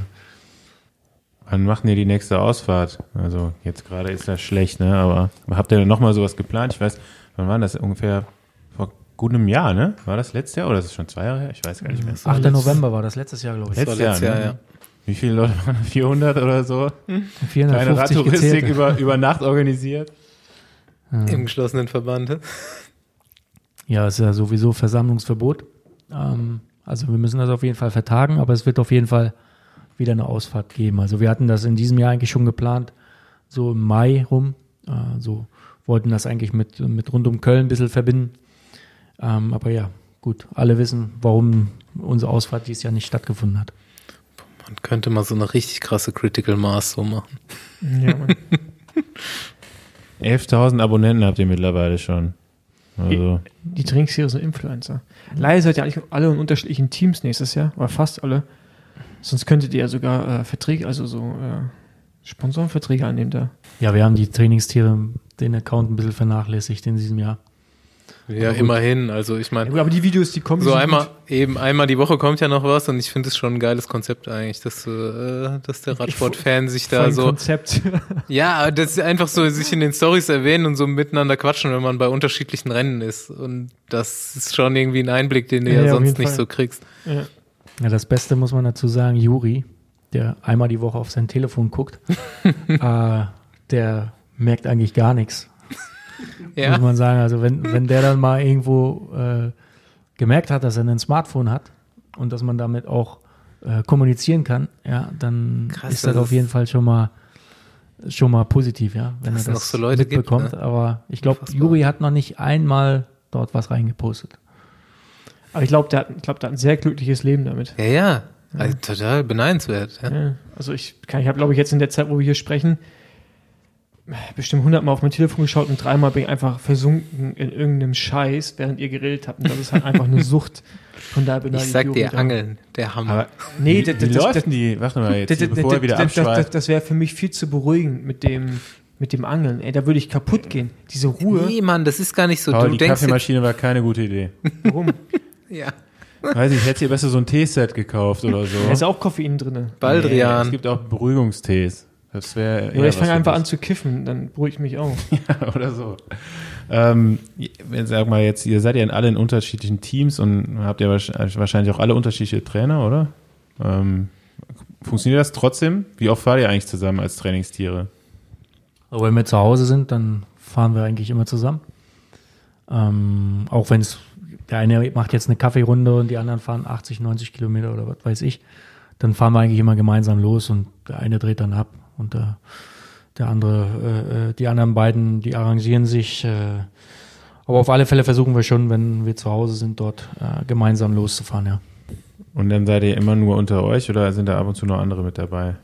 Wann machen ihr die nächste Ausfahrt? Also jetzt gerade ist das schlecht, ne? Aber habt ihr noch mal sowas geplant? Ich weiß, wann war das? Ungefähr vor gut einem Jahr, ne? War das letztes Jahr oder ist es schon zwei Jahre her? Ich weiß gar nicht mehr. 8. November war das letztes Jahr, glaube ich. Letztes Jahr, Jahr, ne? ja. Wie viele Leute waren da? 400 oder so? Kleine 450 Radtouristik gezählte. über, über Nacht organisiert. Im geschlossenen Verband. Ja, ist ja sowieso Versammlungsverbot. Ähm, also wir müssen das auf jeden Fall vertagen, aber es wird auf jeden Fall wieder eine Ausfahrt geben. Also wir hatten das in diesem Jahr eigentlich schon geplant, so im Mai rum. Äh, so wollten das eigentlich mit, mit rund um Köln ein bisschen verbinden. Ähm, aber ja, gut, alle wissen, warum unsere Ausfahrt dieses Jahr nicht stattgefunden hat. Man könnte mal so eine richtig krasse Critical Mass so machen. Ja, Mann. 11.000 Abonnenten habt ihr mittlerweile schon. Also, Die Trainingstiere sind Influencer. Leider seid ihr eigentlich alle in unterschiedlichen Teams nächstes Jahr, oder fast alle. Sonst könntet ihr ja sogar äh, Verträge, also so äh, Sponsorenverträge annehmen da. Ja, wir haben die Trainingstiere, den Account ein bisschen vernachlässigt in diesem Jahr. Ja, immerhin. Also ich Ja, meine, gut, aber die Videos, die kommen so einmal, gut. eben einmal die Woche kommt ja noch was und ich finde es schon ein geiles Konzept eigentlich, dass, äh, dass der Radsport-Fan sich da so, Konzept. ja, das ist einfach so sich in den Stories erwähnen und so miteinander quatschen, wenn man bei unterschiedlichen Rennen ist und das ist schon irgendwie ein Einblick, den du Ja, ja, ja, sonst nicht Fall. so kriegst. ja. Ja, das Beste muss man dazu sagen, Juri, der einmal die Woche auf sein Telefon guckt, äh, der merkt eigentlich gar nichts. Ja. muss man sagen. Also wenn, wenn der dann mal irgendwo äh, gemerkt hat, dass er ein Smartphone hat und dass man damit auch äh, kommunizieren kann, ja, dann Krass, ist das das auf jeden Fall schon mal schon mal positiv, ja, wenn er das noch so Leute gibt, mitbekommt. ne? Aber ich glaube. Juri hat noch nicht einmal dort was reingepostet. Aber ich glaube, der, hat- ich glaub, der hat ein sehr glückliches Leben damit. Ja, ja. Also, total beneidenswert. Ja. Ja, also ich, kann- ich habe, glaube ich, jetzt in der Zeit, wo wir hier sprechen, bestimmt hundertmal auf mein Telefon geschaut und dreimal bin ich einfach versunken in irgendeinem Scheiß, während ihr geredet habt. Und das ist halt einfach eine Sucht. Von daher beneide Ich sag dir, da. Angeln, der Hammer. Aber Nee, wie, das- wie das- läuft das- denn die, warte mal jetzt, Das, das, bevor er wieder das, das, wäre für mich viel zu beruhigend mit dem, mit dem Angeln. Ey, da würde ich kaputt gehen. Diese Ruhe. nee, Mann, das ist gar nicht so. Paul, du die denkst Kaffeemaschine war keine gute Idee. Warum? ja. Weiß ich, ich hätte dir besser so ein Teeset gekauft oder so. Da ist auch Koffein drin. Nee, Baldrian. es gibt auch Beruhigungstees. Das wäre. Oder ich fange einfach an zu kiffen, dann beruhige ich mich auch. an. oder so. Ähm, sag mal jetzt, ihr seid ja in alle in unterschiedlichen Teams und habt ja wahrsch- wahrscheinlich auch alle unterschiedliche Trainer, oder? Ähm, funktioniert das trotzdem? Wie oft fahrt ihr eigentlich zusammen als Trainingstiere? Aber wenn wir zu Hause sind, dann fahren wir eigentlich immer zusammen. Ähm, auch wenn es, der eine macht jetzt eine Kaffeerunde und die anderen fahren 80, 90 Kilometer oder was weiß ich, dann fahren wir eigentlich immer gemeinsam los und der eine dreht dann ab und der, der andere, äh, äh, die anderen beiden, die arrangieren sich. Äh, aber auf alle Fälle versuchen wir schon, wenn wir zu Hause sind, dort äh, gemeinsam loszufahren, ja. Und dann seid ihr immer nur unter euch oder sind da ab und zu noch andere mit dabei?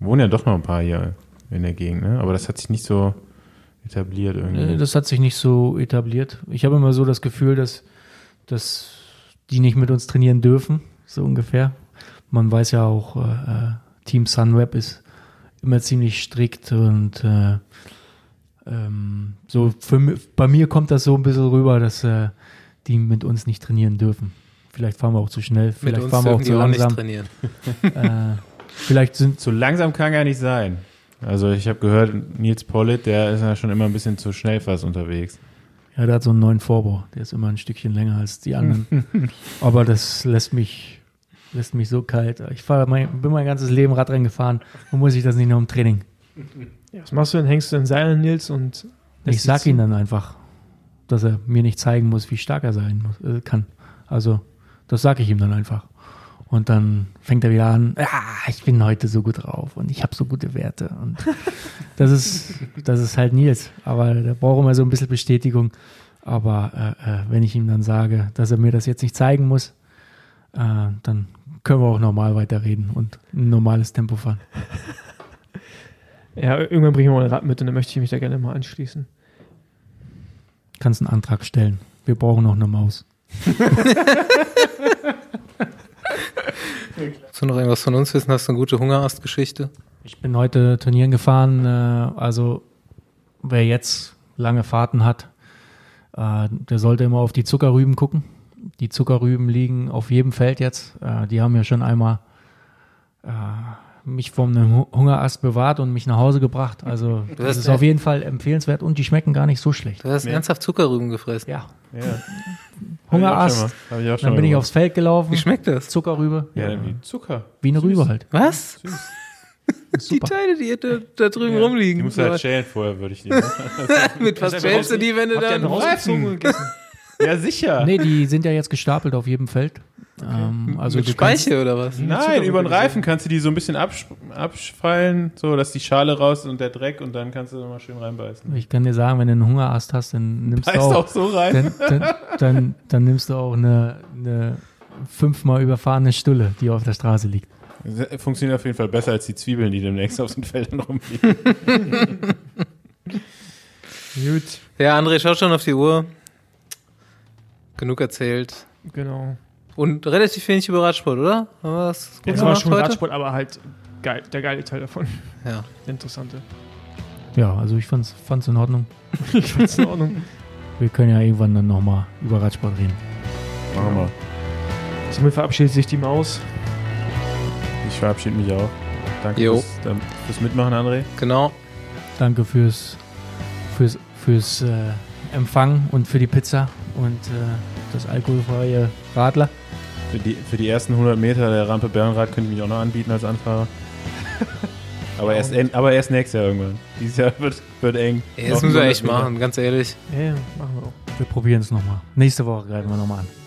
Wohnen ja doch noch ein paar hier in der Gegend, ne? Aber das hat sich nicht so etabliert irgendwie. Äh, Das hat sich nicht so etabliert. Ich habe immer so das Gefühl, dass, dass die nicht mit uns trainieren dürfen, so ungefähr. Man weiß ja auch, äh, äh, Team Sunweb ist immer ziemlich strikt und äh, ähm, so für, bei mir kommt das so ein bisschen rüber, dass äh, die mit uns nicht trainieren dürfen. Vielleicht fahren wir auch zu schnell, Mit vielleicht uns fahren wir auch zu die auch nicht langsam. trainieren. Äh, vielleicht sind So langsam kann gar nicht sein. Also ich habe gehört, Nils Pollitt, der ist ja schon immer ein bisschen zu schnell fast unterwegs. Ja, der hat so einen neuen Vorbau. Der ist immer ein Stückchen länger als die anderen. Aber das lässt mich, lässt mich so kalt. Ich fahr mein, bin mein ganzes Leben Radrennen gefahren und muss ich das nicht nur im Training. Ja, was machst du denn? Hängst du in Seilen, Nils? Und Ich sag ihm dann einfach, dass er mir nicht zeigen muss, wie stark er sein muss, äh, kann. Also, das sage ich ihm dann einfach. Und dann fängt er wieder an, ah, ich bin heute so gut drauf und ich habe so gute Werte. Und das ist, das ist halt Nils. Aber der braucht immer so ein bisschen Bestätigung. Aber äh, äh, wenn ich ihm dann sage, dass er mir das jetzt nicht zeigen muss, äh, dann können wir auch normal weiterreden und ein normales Tempo fahren. Ja, irgendwann bringe ich mal ein Rad mit und dann möchte ich mich da gerne mal anschließen. Kannst einen Antrag stellen. Wir brauchen noch eine Maus. Willst du noch irgendwas von uns wissen? Hast du eine gute Hungerast-Geschichte? Ich bin heute trainieren gefahren. Äh, also wer jetzt lange Fahrten hat, äh, der sollte immer auf die Zuckerrüben gucken. Die Zuckerrüben liegen auf jedem Feld jetzt. Äh, die haben ja schon einmal äh, mich vom Hu- Hungerast bewahrt und mich nach Hause gebracht. Also das hast ist ja- auf jeden Fall empfehlenswert und die schmecken gar nicht so schlecht. Du hast Nee. ernsthaft Zuckerrüben gefressen. Ja, Ja. Hungerast. Habe ich auch schon Dann bin ich gemacht. aufs Feld gelaufen. Wie schmeckt das? Zuckerrübe. Ja, wie Zucker. Wie eine Rübe halt. Was? Die Super. Teile, die da, da drüben Die rumliegen. musst du halt schälen vorher, würde ich die. Mit was schälst du die, wenn du dann und gegessen? Ja, sicher. Nee, die sind ja jetzt gestapelt auf jedem Feld. Ähm, also mit du kannst- Speiche oder was? Nein, über den Reifen kannst du die so ein bisschen absch abfallen, so dass die Schale raus ist und der Dreck und dann kannst du nochmal schön reinbeißen. Ich kann dir sagen, wenn du einen Hungerast hast, dann nimmst du Beißt auch, auch so rein. dann, dann, dann, dann nimmst du auch eine, eine fünfmal überfahrene Stulle, die auf der Straße liegt. Funktioniert auf jeden Fall besser als die Zwiebeln, die demnächst auf den Feldern rumliegen. Gut, Ja, André, schau schon auf die Uhr. Genug erzählt. genau. Und relativ wenig über Radsport, oder? Haben wir das gut Jetzt war gemacht schon heute? Radsport, aber halt geil, der geile Teil davon. Ja. Der interessante. Ja, also ich fand's, fand's in Ordnung. Ich find's in Ordnung. Wir können ja irgendwann dann nochmal über Radsport reden. Machen wir. Somit verabschiedet sich die Maus. Ich verabschiede mich auch. Danke fürs, ähm, fürs Mitmachen, André. Genau. Danke fürs, fürs, fürs äh, Empfang und für die Pizza und äh, das alkoholfreie Radler. Für die, für die ersten 100 Meter der Rampe Bernrad könnte ich mich auch noch anbieten als Anfahrer. aber, erst, aber erst nächstes Jahr irgendwann. Dieses Jahr wird, wird eng. Ey, das müssen wir 100 echt machen, ganz ehrlich. Ja, ja, machen wir auch. Wir probieren es nochmal. Nächste Woche greifen wir nochmal an.